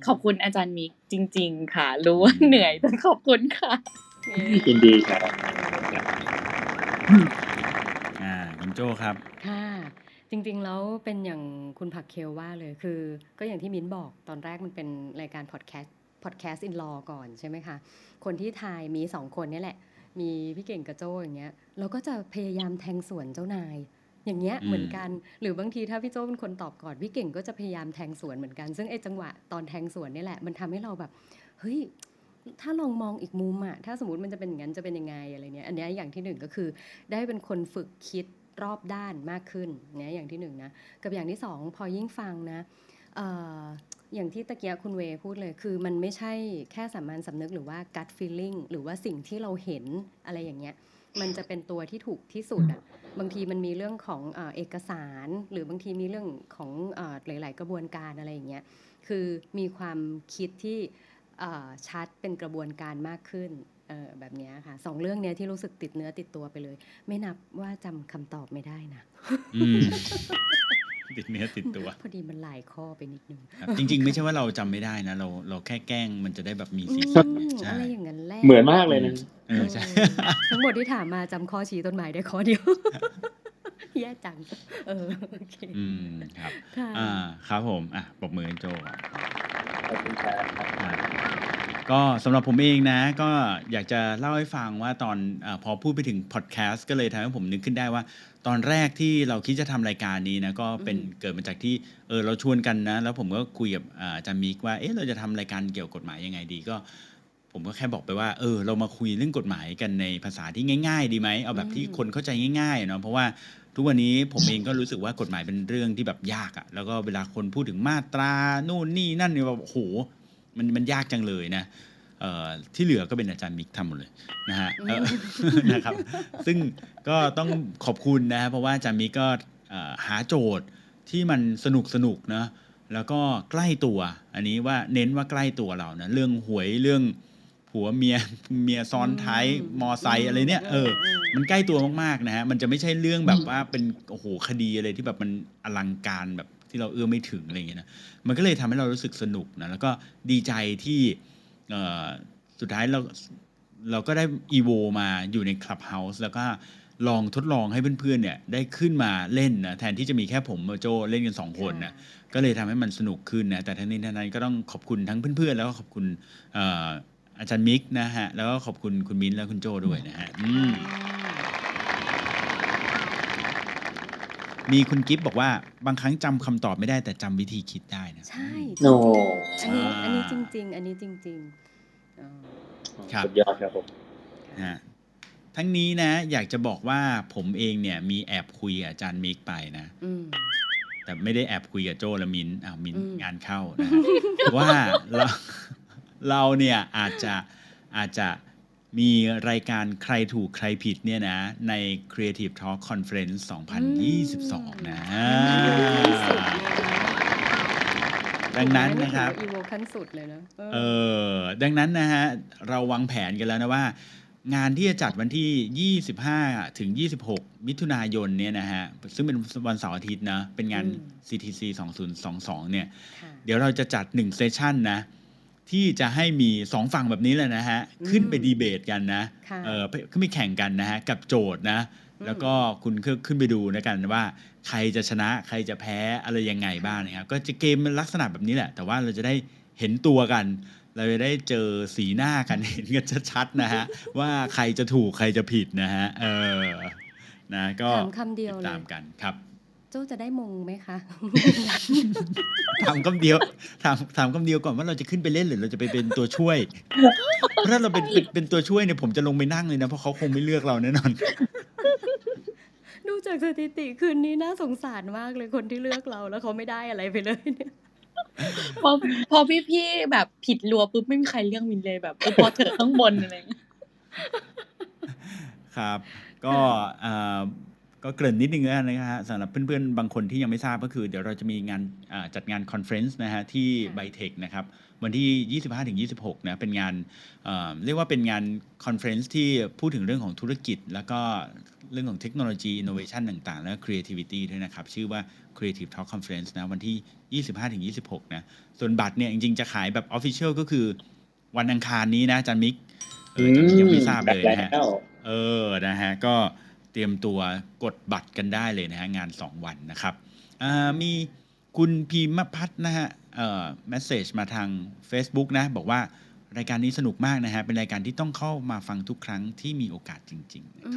ขอบคุณอาจารย์มิกจริง ๆ ค่ะ รู้ว่าเหนื่อยแต่ขอบคุณค่ะยินดีครับอ่าคุณโจครับค่ะ จริงๆ แล้วเป็นอย่างคุณผักเคลว่าเลยคือ ก็อย่างที่มิ้นบอกตอนแรกมันเป็นรายการพอดแคสต์พอดแคสต์อินลอก่อนใช่ไหมคะ คนที่ทายมีสองคนเนี่ยแหละ มีพี่เก่งกับโจอย่างเงี้ยเราก็จะพยายามแทงสวนเจ้านาย อย่างเงี้ยอืมเหมือนกัน หรือบางทีถ้าพี่โจเป็นคนตอบก่อนพี่เก่งก็จะพยายามแทงสวนเหมือนกัน ซึ่งไอ้จังหวะตอนแทงสวนนี่แหละ มันทำให้เราแบบเฮ้ยถ้าลองมองอีกมุมอะถ้าสมมติมันจะเป็นอย่างนั้นจะเป็นยังไงอะไรเนี้ยอันเนี้ยอย่างที่หนึ่งก็คือได้เป็นคนฝึกคิด รอบด้านมากขึ้นเนี่ยอย่างที่หนึ่งนะกับอย่างที่สองพอยิ่งฟังนะอย่างที่ตะเกียคุณเวพูดเลย คือมันไม่ใช่แค่สามัญสำนึกหรือว่า gut feeling หรือว่าสิ่งที่เราเห็นอะไรอย่างเงี้ยมันจะเป็นตัวที่ถูกที่สุดอะบางทีมันมีเรื่องของเอเอกสาร หรือบางทีมีเรื่องของอหลาย ๆ กระบวนการอะไรอย่างเงี้ยคือมีความคิดที่ชัดเป็นกระบวนการมากขึ้น แบบเนี้ยค่ะสองเรื่องเนี้ยที่รู้สึกติดเนื้อติดตัวไปเลย ไม่นับว่าจำคำตอบไม่ได้นะอืมติดเนื้อติดตัว พอดีมันหลายข้อไปนิดนึงครับจริง ๆ ไม่ใช่ว่าเราจำไม่ได้นะ เราเราแค่แกล้งมันจะได้แบบมีสีอืสันมใช่อะไรอย่างนั้นแหละเหมือนมากเลยนะเออใช่ทั้งหมดที่ถามมาจำข้อชี้ต้นไม้ได้ข้อเดียวแย่จังเออโอเคอืมครับค่ะอ่าครับผมอะปรบมือให้โจก่อนขอบคุณครับอ่า ก็สำหรับผมเองนะ ก็อยากจะเล่าให้ฟังว่าตอนอพอพูดไปถึงพอดแคสต์ก็เลยทำให้ผมนึกขึ้นได้ว่า ตอนแรกที่เราคิดจะทำรายการนี้นะก็เป็นเกิดมาจากที่เออเราชวนกันนะ แล้วผมก็คุยกับอ่าอาจารย์มิกว่าเอ๊ะเราจะทำรายการเกี่ยวกับกฎหมายยังไงดีก็ ผมก็แค่บอกไปว่า เออ เรามาคุยเรื่องกฎหมายกันในภาษาที่ง่าย ๆ ดีไหมเอาแบบที่คนเข้าใจง่ายๆเนาะเพราะว่าทุกวันนี้ผมเองก็รู้สึกว่ากฎหมายเป็นเรื่องที่แบบยากอะแล้วก็เวลาคนพูดถึงมาตรานู่นนี่นั่นเนี่ยแบบโอ้โห มันมันยากจังเลยนะเอ่อที่เหลือก็เป็นอาจารย์มิกทำหมดเลยนะฮะเอ่อนะครับ ซึ่งก็ต้องขอบคุณนะฮะเพราะว่าอาจารย์มิกก็เอ่อหาโจทย์ที่มันสนุกสนุกๆนะแล้วก็ใกล้ตัว อันนี้ว่าเน้นว่าใกล้ตัวเรานะเรื่องหวยเรื่องผัวเมียเมียซ้อนท้ายมอไซค์อะไรเนี่ยเออมันใกล้ตัวมากๆนะฮะมันจะไม่ใช่เรื่องแบบว่าเป็นโอ้โหคดีอะไรที่แบบมันอลังการแบบ ที่เราเอื้อไม่ถึงอะไรอย่างเงี้ยนะมันก็เลยทำให้เรารู้สึกสนุกนะแล้วก็ดีใจที่สุดท้ายเราเราก็ได้อีโวมาอยู่ในคลับเฮาส์แล้วก็ลองทดลองให้เพื่อนๆเนี่ยได้ขึ้นมาเล่นนะแทนที่จะมีแค่ผมโจเล่นกันสองคนนะก็เลยทำให้มันสนุกขึ้นนะแต่ทั้งนี้ทั้งนั้นก็ต้องขอบคุณทั้งเพื่อนๆ แล้วก็ขอบคุณอาจารย์มิกนะฮะ แล้วก็ขอบคุณคุณมิ้นและคุณโจด้วยนะฮะอื มมีคุณกิฟต์บอกว่าบางครั้งจำคำตอบไม่ได้แต่จำวิธีคิดได้นะใช่โอ้อันนี้อันนี้จริง ๆ อันนี้จริงๆเออครับสุดยอดครับผมนะฮะทั้งนี้นะ อยากจะบอกว่าผมเองเนี่ย มีแอบคุยกับอาจารย์มิกไปนะอืมแต่ไม่ได้แอบคุยกับโจและมินอ้าวมินอืมงานเข้านะฮะว่าเราเราเนี่ยอาจจะอาจจะ มีรายการใครถูกใครผิดเนี่ยนะ ใน Creative Talk Conference 2022 นะ ดังนั้นนะครับอีโวขั้นสุดเลยนะเออ ดังนั้นนะฮะ เราวางแผนกันแล้วนะว่า งานที่จะจัดวันที่ 25 ถึง 26 มิถุนายนเนี่ยนะฮะ ซึ่งเป็นวันเสาร์อาทิตย์นะ เป็นงานอืม CTC 2022 เนี่ยค่ะเดี๋ยวเราจะจัดหนึ่งเซสชันนะ ที่จะให้มีสองฝั่งแบบนี้เลยนะฮะ ขึ้นไปดีเบตกันนะค่ะเออไปขึ้นไปแข่งกันนะฮะ กับโจทย์นะ แล้วก็คุณขึ้นขึ้นไปดูนะกันว่า ใครจะชนะใครจะแพ้อะไรยังไงบ้างนะครับก็จะเกมมันลักษณะแบบนี้แหละ แต่ว่าเราจะได้เห็นตัวกัน เราจะได้เจอสีหน้ากันเห็นกันชัดๆนะฮะ ว่าใครจะถูกใครจะผิดนะฮะเออนะก็ถามคำเดียวติเลยตามกันครับ โจจะได้มงไหมคะถามคำเดียวถามถามคำเดียวก่อนว่าเราจะขึ้นไปเล่นหรือเราจะไปเป็นตัวช่วย เพราะถ้าเราเป็นเป็นเป็นตัวช่วยเนี่ยผมจะลงไปนั่งเลยนะ เพราะเขาคงไม่เลือกเราแน่นอนดูจากสถิติคืนนี้น่าสงสารมากเลยคนที่เลือกเราแล้วเขาไม่ได้อะไรไปเลยเนี่ยพอพอพี่ๆแบบผิดรัวปุ๊บไม่มีใครเลือกมินเลยแบบเออพอเถอะข้างบนอะไรอย่างเงี้ยครับ ก็เอ่อ ก็เกริ่นนิดนึงแล้วกันนะฮะสำหรับเพื่อนๆ บางคนที่ยังไม่ทราบก็คือ เดี๋ยวเราจะมีงานอ่าจัดงาน conference นะฮะที่ไบเทคนะครับวันที่ 25-26 นะ เป็นงานเอ่อเรียกว่าเป็นงาน conference ที่พูดถึงเรื่องของธุรกิจ แล้วก็เรื่องของเทคโนโลยี อินโนเวชันต่างๆ แล้วก็ creativity ด้วยนะครับ ชื่อว่า Creative Talk Conference นะ วันที่ 25-26 นะ ส่วนบัตรเนี่ยจริงๆ จะขายแบบ Official ก็คือวันอังคารนี้นะอาจารย์มิก เอออาจารย์มิกยังไม่ทราบเลยนะฮะแล้วเออ นะฮะ ก็ เตรียมตัวกดบัตรกันได้เลยนะฮะงาน 2 วันนะครับอ่ามีคุณพีมพัฒน์นะฮะเอ่อเมสเซจมาทาง Facebook นะ บอกว่ารายการนี้สนุกมากนะฮะ เป็นรายการที่ต้องเข้ามาฟังทุกครั้งที่มีโอกาสจริงๆอื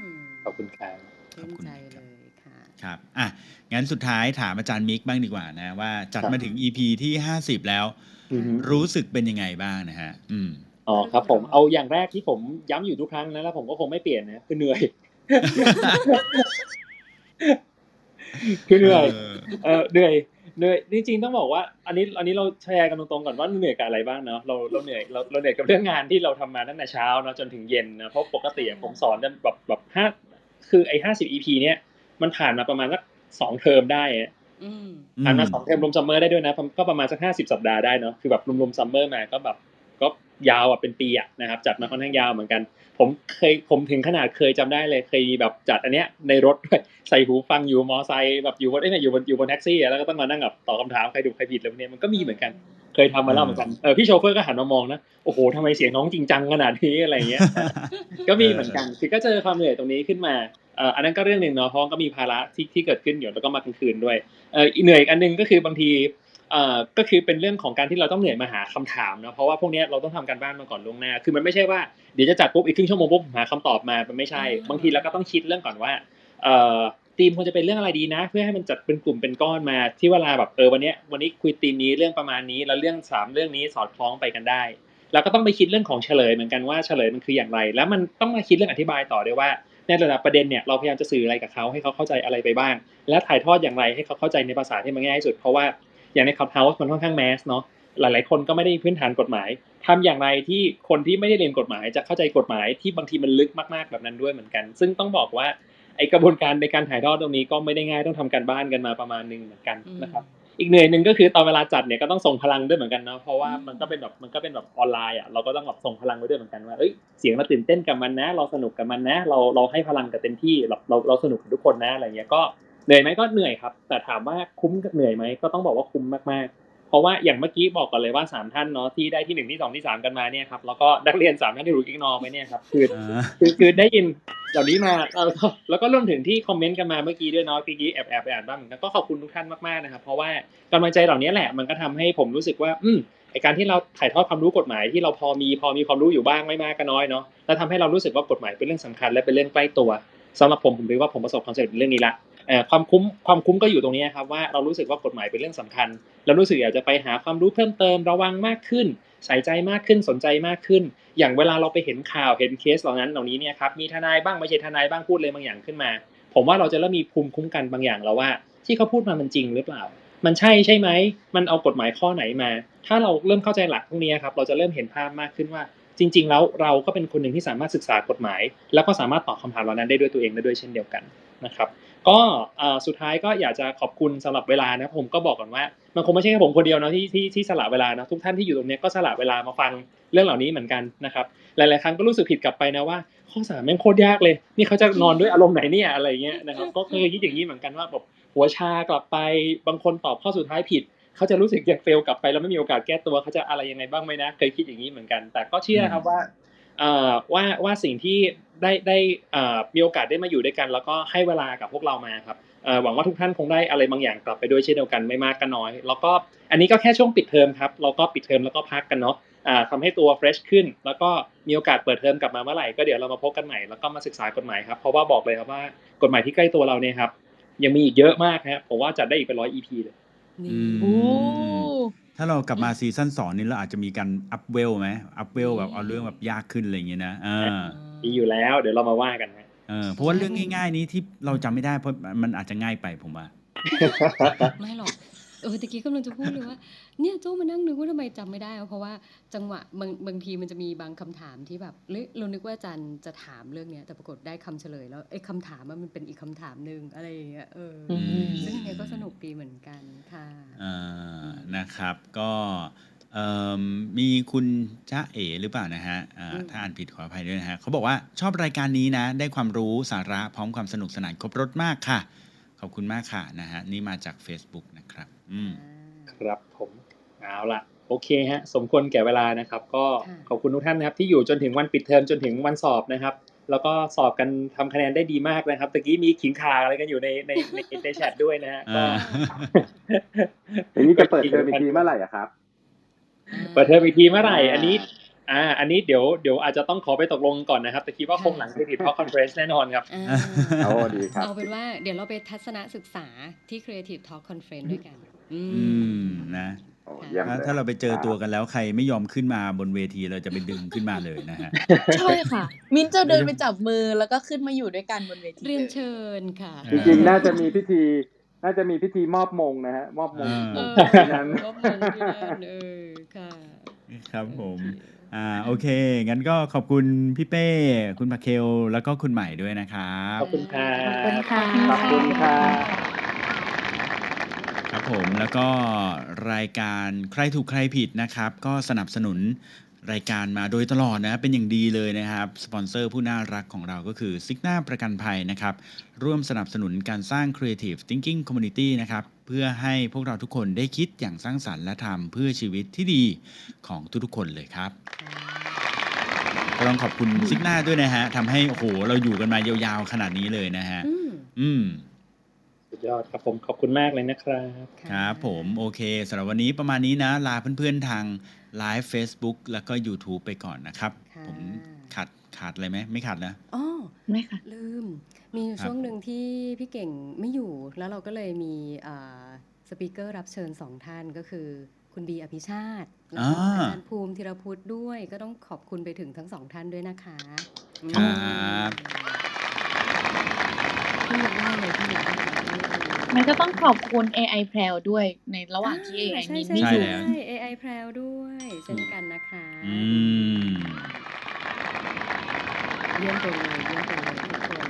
มขอบคุณครับชื่นใจเลยค่ะครับอะงั้นสุดท้ายถามอาจารย์มิกบ้างดีกว่านะ ว่าจัดมาถึง EP ที่ 50 แล้วอือฮึรู้สึกเป็นยังไงบ้างนะฮะ อืม อ๋อครับ ผมเอาอย่างแรกที่ผมย้ำอยู่ทุกครั้งนะแล้วผมก็คงไม่เปลี่ยนนะคือเหนื่อยคือเหนื่อยเออเออเหนื่อยเหนื่อยจริงๆต้องบอกว่า อันนี้อันนี้เราแชร์กันตรงๆก่อนว่าเหนื่อยกับอะไรบ้างเนาะเราเราเหนื่อยเราเราเหนื่อยกับเรื่องงานที่เราทำมาตั้งแต่เช้าเนาะจนถึงเย็นนะเพราะปกติอะผมสอนกันแบบแบบห้าคือไอ้ห้าสิบ EP เนี้ยมันผ่านมาประมาณสักสองเทอมได้อะอืมผ่านมาสองเทอมรวม summer ได้ด้วยนะก็ประมาณสักห้าสิบสัปดาห์ได้เนาะคือแบบรวมๆ summer มาก็แบบก็ ยาวอะเป็นปีอะนะครับจัดมาค่อนข้างยาวเหมือนกัน ผมเคยผมถึงขนาดเคยจำได้เลยเคยแบบจัดอันเนี้ยในรถด้วยใส่หูฟังอยู่มอไซค์แบบอยู่บนเอ้ยไม่อยู่บนอยู่บนแท็กซี่อะแล้วก็ต้องมานั่งแบบตอบคำถามใครถูกใครผิดอะไรพวกเนี้ยมันก็มีเหมือนกันเคยทำมาแล้วเหมือนกันเออพี่โชเฟอร์ก็หันมามองนะโอ้โหทำไมเสียงน้องจริงจังขนาดนี้อะไรเงี้ยก็มีเหมือนกันคือก็เจอความเหนื่อยตรงนี้ขึ้นมาเอ่ออันนั้นก็เรื่องหนึ่งเนาะเพราะว่าก็มีภาระที่ที่เกิดขึ้นอยู่แล้วก็มากลางคืนด้วยเอ่ออีกเหนื่อยอีกอันหนึงก็คือบางทีเอ่อ ก็คือเป็นเรื่องของการที่เราต้องเหนื่อยมาหาคำถามเนาะเพราะว่าพวกเนี้ยเราต้องทำการบ้านมาก่อนล่วงหน้า คือมันไม่ใช่ว่าเดี๋ยวจะจัดปุ๊บอีกครึ่งชั่วโมงปุ๊บหาคำตอบมามันไม่ใช่ บางทีเราก็ต้องคิดเรื่องก่อนว่าเอ่อทีมควรจะเป็นเรื่องอะไรดีนะ เพื่อให้มันจัดเป็นกลุ่มเป็นก้อนมาที่เวลาแบบเออวันเนี้ยวันนี้คุยทีมนี้เรื่องประมาณนี้แล้วเรื่องสามเรื่องนี้สอดคล้องไปกันได้แล้วก็ต้องไปคิดเรื่องของเฉลยเหมือนกันว่าเฉลยมันคืออย่างไร แล้วมันต้องมาคิดเรื่องอธิบายต่อด้วยว่าในระดับประเด็นเนี่ยเราพยายามจะสื่ออะไรกับเขาให้เขาเข้าใจอะไรไปบ้าง และถ่ายทอดอย่างไรให้เขาเข้าใจในภาษาที่มันง่ายที่สุด เพราะว่า อย่างใน Clubhouse มันค่อนข้างแมสเนาะหลาย ๆ คนก็ไม่ได้มีพื้นฐานกฎหมายทำอย่างไรที่คนที่ไม่ได้เรียนกฎหมาย จะเข้าใจกฎหมายที่บางทีมันลึกมาก ๆ แบบนั้นด้วยเหมือนกัน ซึ่งต้องบอกว่าไอกระบวนการในการถ่ายทอดตรงนี้ก็ไม่ได้ง่ายต้องทำการบ้านกันมาประมาณนึงเหมือนกันนะครับอีกเหนื่อยหนึ่งก็คือตอนเวลาจัดเนี่ยก็ต้องส่งพลังด้วยเหมือนกันเนาะเพราะว่ามันก็เป็นแบบมันก็เป็นแบบออนไลน์อะเราก็ต้องแบบส่งพลังไว้ด้วยเหมือนกันว่าเอ้ยเสียงเราตื่นเต้นกับมันนะ เราสนุกกับมันนะ เราเราให้พลังกับเต็มที่เราเราเราสนุกกับทุกคนนะอะไรเงี้ยก็ เหนื่อยไหมก็เหนื่อยครับ แต่ถามว่าคุ้มกับเหนื่อยไหมก็ต้องบอกว่าคุ้มมากๆ เพราะว่าอย่างเมื่อกี้บอกกันเลยว่าสามท่านเนาะที่ได้ที่หนึ่งที่สองที่สามกันมาเนี่ยครับแล้วก็นักเรียนสามท่านที่รู้กิกนอไปเนี่ยครับคือคือคือได้ยินเหล่านี้มาแล้วก็แล้วก็รวมถึงที่คอมเมนต์กันมาเมื่อกี้ด้วยเนาะเมื่อกี้แอบแอบไปอ่านบ้างเหมือนกันก็ขอบคุณทุกท่านมากๆนะครับเพราะว่ากำลังใจเหล่านี้แหละมันก็ทำให้ผมรู้สึกว่า อืมไอการที่เราถ่ายทอดความรู้กฎหมายที่เราพอมีพอมีความรู้อยู่บ้างไม่มากก็น้อยเนาะแล้วทำให้เรารู้สึกว่ากฎหมายเป็นเรื่องสำคัญและเป็นเรื่องใกล้ตัวสำหรับผมผมคิดว่าผมประสบความสำเร็จในเรื่องนี้ละเอ่อ ความคุ้มความคุ้มก็อยู่ตรงนี้ครับว่าเรารู้สึกว่ากฎหมายเป็นเรื่องสำคัญแล้วรู้สึกอยากจะไปหาความรู้เพิ่มเติมระวังมากขึ้น ใส่ใจมากขึ้นสนใจมากขึ้น อย่างเวลาเราไปเห็นข่าวเห็นเคสเหล่านั้นเหล่านี้เนี่ยครับมีทนายบ้างไม่ใช่ทนายบ้างพูดเลยบางอย่างขึ้นมา ผมว่าเราจะเริ่มมีภูมิคุ้มกันบางอย่างแล้วว่า ที่เขาพูดมามันจริงหรือเปล่า มันใช่ใช่ไหมมันเอากฎหมายข้อไหนมา ถ้าเราเริ่มเข้าใจหลักพวกนี้ครับเราจะเริ่มเห็นภาพมากขึ้นว่าจริง ๆ แล้วเราก็เป็นคนหนึ่งที่สามารถศึกษากฎหมาย แล้วก็สามารถตอบคำถามเหล่านั้นได้ด้วยตัวเองได้ด้วยเช่นเดียวกัน นะครับก็สุดท้ายก็อยากจะขอบคุณสำหรับเวลานะผมก็บอกก่อนว่ามันคงไม่ใช่แค่ผมคนเดียวนะที่ที่ที่สละเวลานะทุกท่านที่อยู่ตรงนี้ก็สละเวลามาฟังเรื่องเหล่านี้เหมือนกันนะครับหลายๆครั้งก็รู้สึกผิดกลับไปนะว่า ข้อสามแม่งโคตรยากเลย นี่เขาจะนอนด้วยอารมณ์ไหนเนี่ยอะไรเงี้ยนะครับก็เคยคิดอย่างนี้เหมือนกันว่าแบบหัวชากลับไปบางคนตอบข้อสุดท้ายผิดเขาจะรู้สึกอยากเฟลกลับไปแล้วไม่มีโอกาสแก้ตัวเขาจะอะไรยังไงบ้างไหมนะ เคยคิดอย่างนี้เหมือนกัน แต่ก็เชื่อครับว่า ว่าว่าสิ่งที่ได้ได้เอ่อมีโอกาสได้มาอยู่ด้วยกัน แล้วก็ให้เวลากับพวกเรามาครับเอ่อหวังว่าทุกท่านคงได้อะไรบางอย่างกลับไปด้วยเช่นเดียวกันไม่มากก็น้อย แล้วก็อันนี้ก็แค่ช่วงปิดเทอมครับเราก็ปิดเทอมแล้วก็พักกันเนาะอ่าทำให้ตัว fresh ขึ้น แล้วก็มีโอกาสเปิดเทอมกลับมาเมื่อไหร่ก็เดี๋ยวเรามาพบกันใหม่แล้วก็มาศึกษากฎหมายครับเพราะว่าบอกเลยครับว่ากฎหมายที่ใกล้ตัวเราเนี่ยครับยังมีอีกเยอะมากครับผมว่าจัดได้อีกเป็นร้อย EP เลยอืม ถ้าเรากลับมา season สองนี้เราอาจจะมีการ up level ไหม up level แบบเอาเรื่องแบบยากขึ้นอะไรอย่างเงี้ยนะอ่ามีอยู่แล้ว เดี๋ยวเรามาว่ากันนะเออเพราะว่าเรื่องง่าย ๆ นี้ที่เราจำไม่ได้เพราะมันอาจจะง่ายไปผมว่าไม่หรอก เออตะกี้กำลังจะพูดเลยว่าเนี่ยโจ้มานั่งนึกว่าทำไมจำไม่ได้วะเพราะว่าจังหวะบางบางทีมันจะมีบางคำถามที่แบบเฮ้ยเรานึกว่าอาจารย์จะถามเรื่องเนี้ยแต่ปรากฏได้คำเฉลยแล้วไอ้คำถามอะมันเป็นอีกคำถามหนึ่งอะไรอย่างเงี้ยเอออมซึ่งเนี่ยก็สนุกดีเหมือนกันค่ะอ่านะครับก็เอิ่มมีคุณจ้าเอ๋หรือเปล่านะฮะอ่าอืมถ้าอ่านผิดขออภัยด้วยนะฮะเขาบอกว่าชอบรายการนี้นะ ได้ความรู้สาระพร้อมความสนุกสนานครบรถมากค่ะ ขอบคุณมากค่ะนะฮะนี่มาจาก Facebook นะครับ อืมครับผมเอาละโอเคฮะ สมควรแก่เวลานะครับ ก็ค่ะขอบคุณทุกท่านนะครับ ที่อยู่จนถึงวันปิดเทอมจนถึงวันสอบนะครับ แล้วก็สอบกันทำคะแนนได้ดีมากนะครับตะกี้มีขิงขาอะไรกันอยู่ในในในในแชทด้วยนะฮะก็อ่าอย่างนี้จะเปิดเทอมอีกทีเมื่อไหร่อะครับ เปิดเทอมอีกทีเมื่อไหร่ อันนี้อ่า อันนี้เดี๋ยวเดี๋ยวอาจจะต้องขอไปตกลงก่อนนะครับ แต่คิดว่าคงหลัง Creative Talk Conference แน่นอนครับอ่าโอ้ดีครับ เอาเป็นว่าเดี๋ยวเราไปทัศนศึกษาที่ Creative Talk Conference ด้วยกัน อืมอืมนะ โอ้เยี่ยมถ้าเลยถ้าเราไปเจอตัวกันแล้วใครไม่ยอมขึ้นมาบนเวทีเราจะไปดึงขึ้นมาเลยนะฮะ ใช่ค่ะ มิ้นท์จะเดินไปจับมือแล้วก็ขึ้นมาอยู่ด้วยกันบนเวทีเรียนเลยเชิญค่ะจริงๆน่าจะมีพิธี น่าจะมีพิธีมอบมงนะฮะ มอบมงอ่าเออที่นั้นรบมือที่นั่นเออค่ะครับผม อ่าโอเค งั้นก็ขอบคุณพี่เป้ คุณปาเคลแล้วก็คุณใหม่ด้วยนะครับ ขอบคุณครับขอบคุณค่ะ ขอบคุณค่ะครับ ผมแล้วก็รายการใครถูกใครผิดนะครับ ก็สนับสนุนรายการมาโดยตลอดนะเป็นอย่างดีเลยนะครับสปอนเซอร์ผู้น่ารักของเราก็คือซิกนาประกันภัยนะครับ ร่วมสนับสนุนการสร้าง Creative Thinking Community นะครับ เพื่อให้พวกเราทุกคนได้คิดอย่างสร้างสรรค์และทำเพื่อชีวิตที่ดีของทุกๆคนเลยครับก็ต้องขอบคุณซิกหน้าด้วยนะฮะทำให้โอ้โหเราอยู่กันมายาวๆขนาดนี้เลยนะฮะ อืมอืม สุดยอดครับผมขอบคุณมากเลยนะครับครับผมโอเคสำหรับวันนี้ประมาณนี้นะ ลาเพื่อนๆทางไลฟ์ Facebook แล้วก็ YouTube ไปก่อนนะครับค่ะผมขาดขาดอะไรไหมไม่ขาดนะอ๋อไม่ค่ะลืม มีอยู่ครับช่วงหนึ่งที่พี่เก่งไม่อยู่ แล้วเราก็เลยมีสปีกเกอร์รับเชิญสองท่านก็คือคุณบีอภิชาติแล้วก็อ่าอาจารย์ภูมิธีรพุทธด้วย ก็ต้องขอบคุณไปถึงทั้งสองท่านด้วยนะคะอืมครับพี่อยากได้เลยพี่อยากได้เลย มันก็ต้องขอบคุณ AI แพรวด้วยในระหว่างที่ AI ใช่มีใช่ไม่ใช่อยู่แล้วใช่ AI แพรวด้วยเช่นกันนะคะอืมเยี่ยมไปเลยเยี่ยมไปเลยทุกคน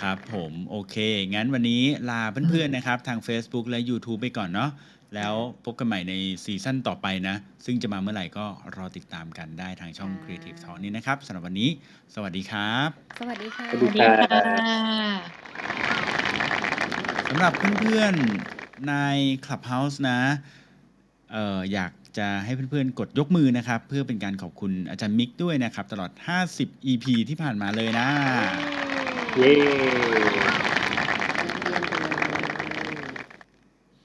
ครับผมโอเค งั้นวันนี้ลาเพื่อนๆนะครับ ทาง Facebook และ YouTube ไปก่อนเนาะแล้วพบกันใหม่ในซีซั่นต่อไปนะ ซึ่งจะมาเมื่อไหร่ก็รอติดตามกันได้ทางช่อง Creative Talk นี้นะครับสำหรับวันนี้ สวัสดีครับ สวัสดีค่ะ สวัสดีครับสำหรับเพื่อนๆใน Clubhouse นะเอ่ออยากจะให้เพื่อนๆ กดยกมือนะครับ เพื่อเป็นการขอบคุณอาจารย์มิกด้วยนะครับ ตลอด 50 EP ที่ผ่านมาเลยนะเย้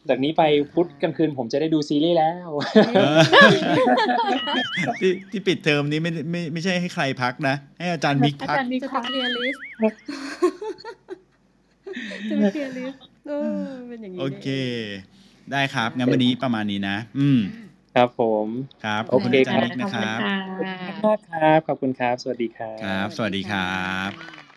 จากนี้ไปพุธกลางคืนผมจะได้ดูซีรีส์แล้วเออที่ที่ปิดเทอมนี้ไม่ไม่ไม่ใช่ให้ใครพักนะ ให้อาจารย์มิกอาพักจารย์มีจะไปเคลียร์ list จะไปเคลียร์ list เออเป็นอย่างนี้โอนี่เค ได้ครับงั้นวันนี้ประมาณนี้นะ อืม ครับผมครับขโออบคุณเคอาจารย์มิกครับนะครับขอบคุณมากครับขอบคุณครับ สวัสดีครับครับ สวัสดีครับ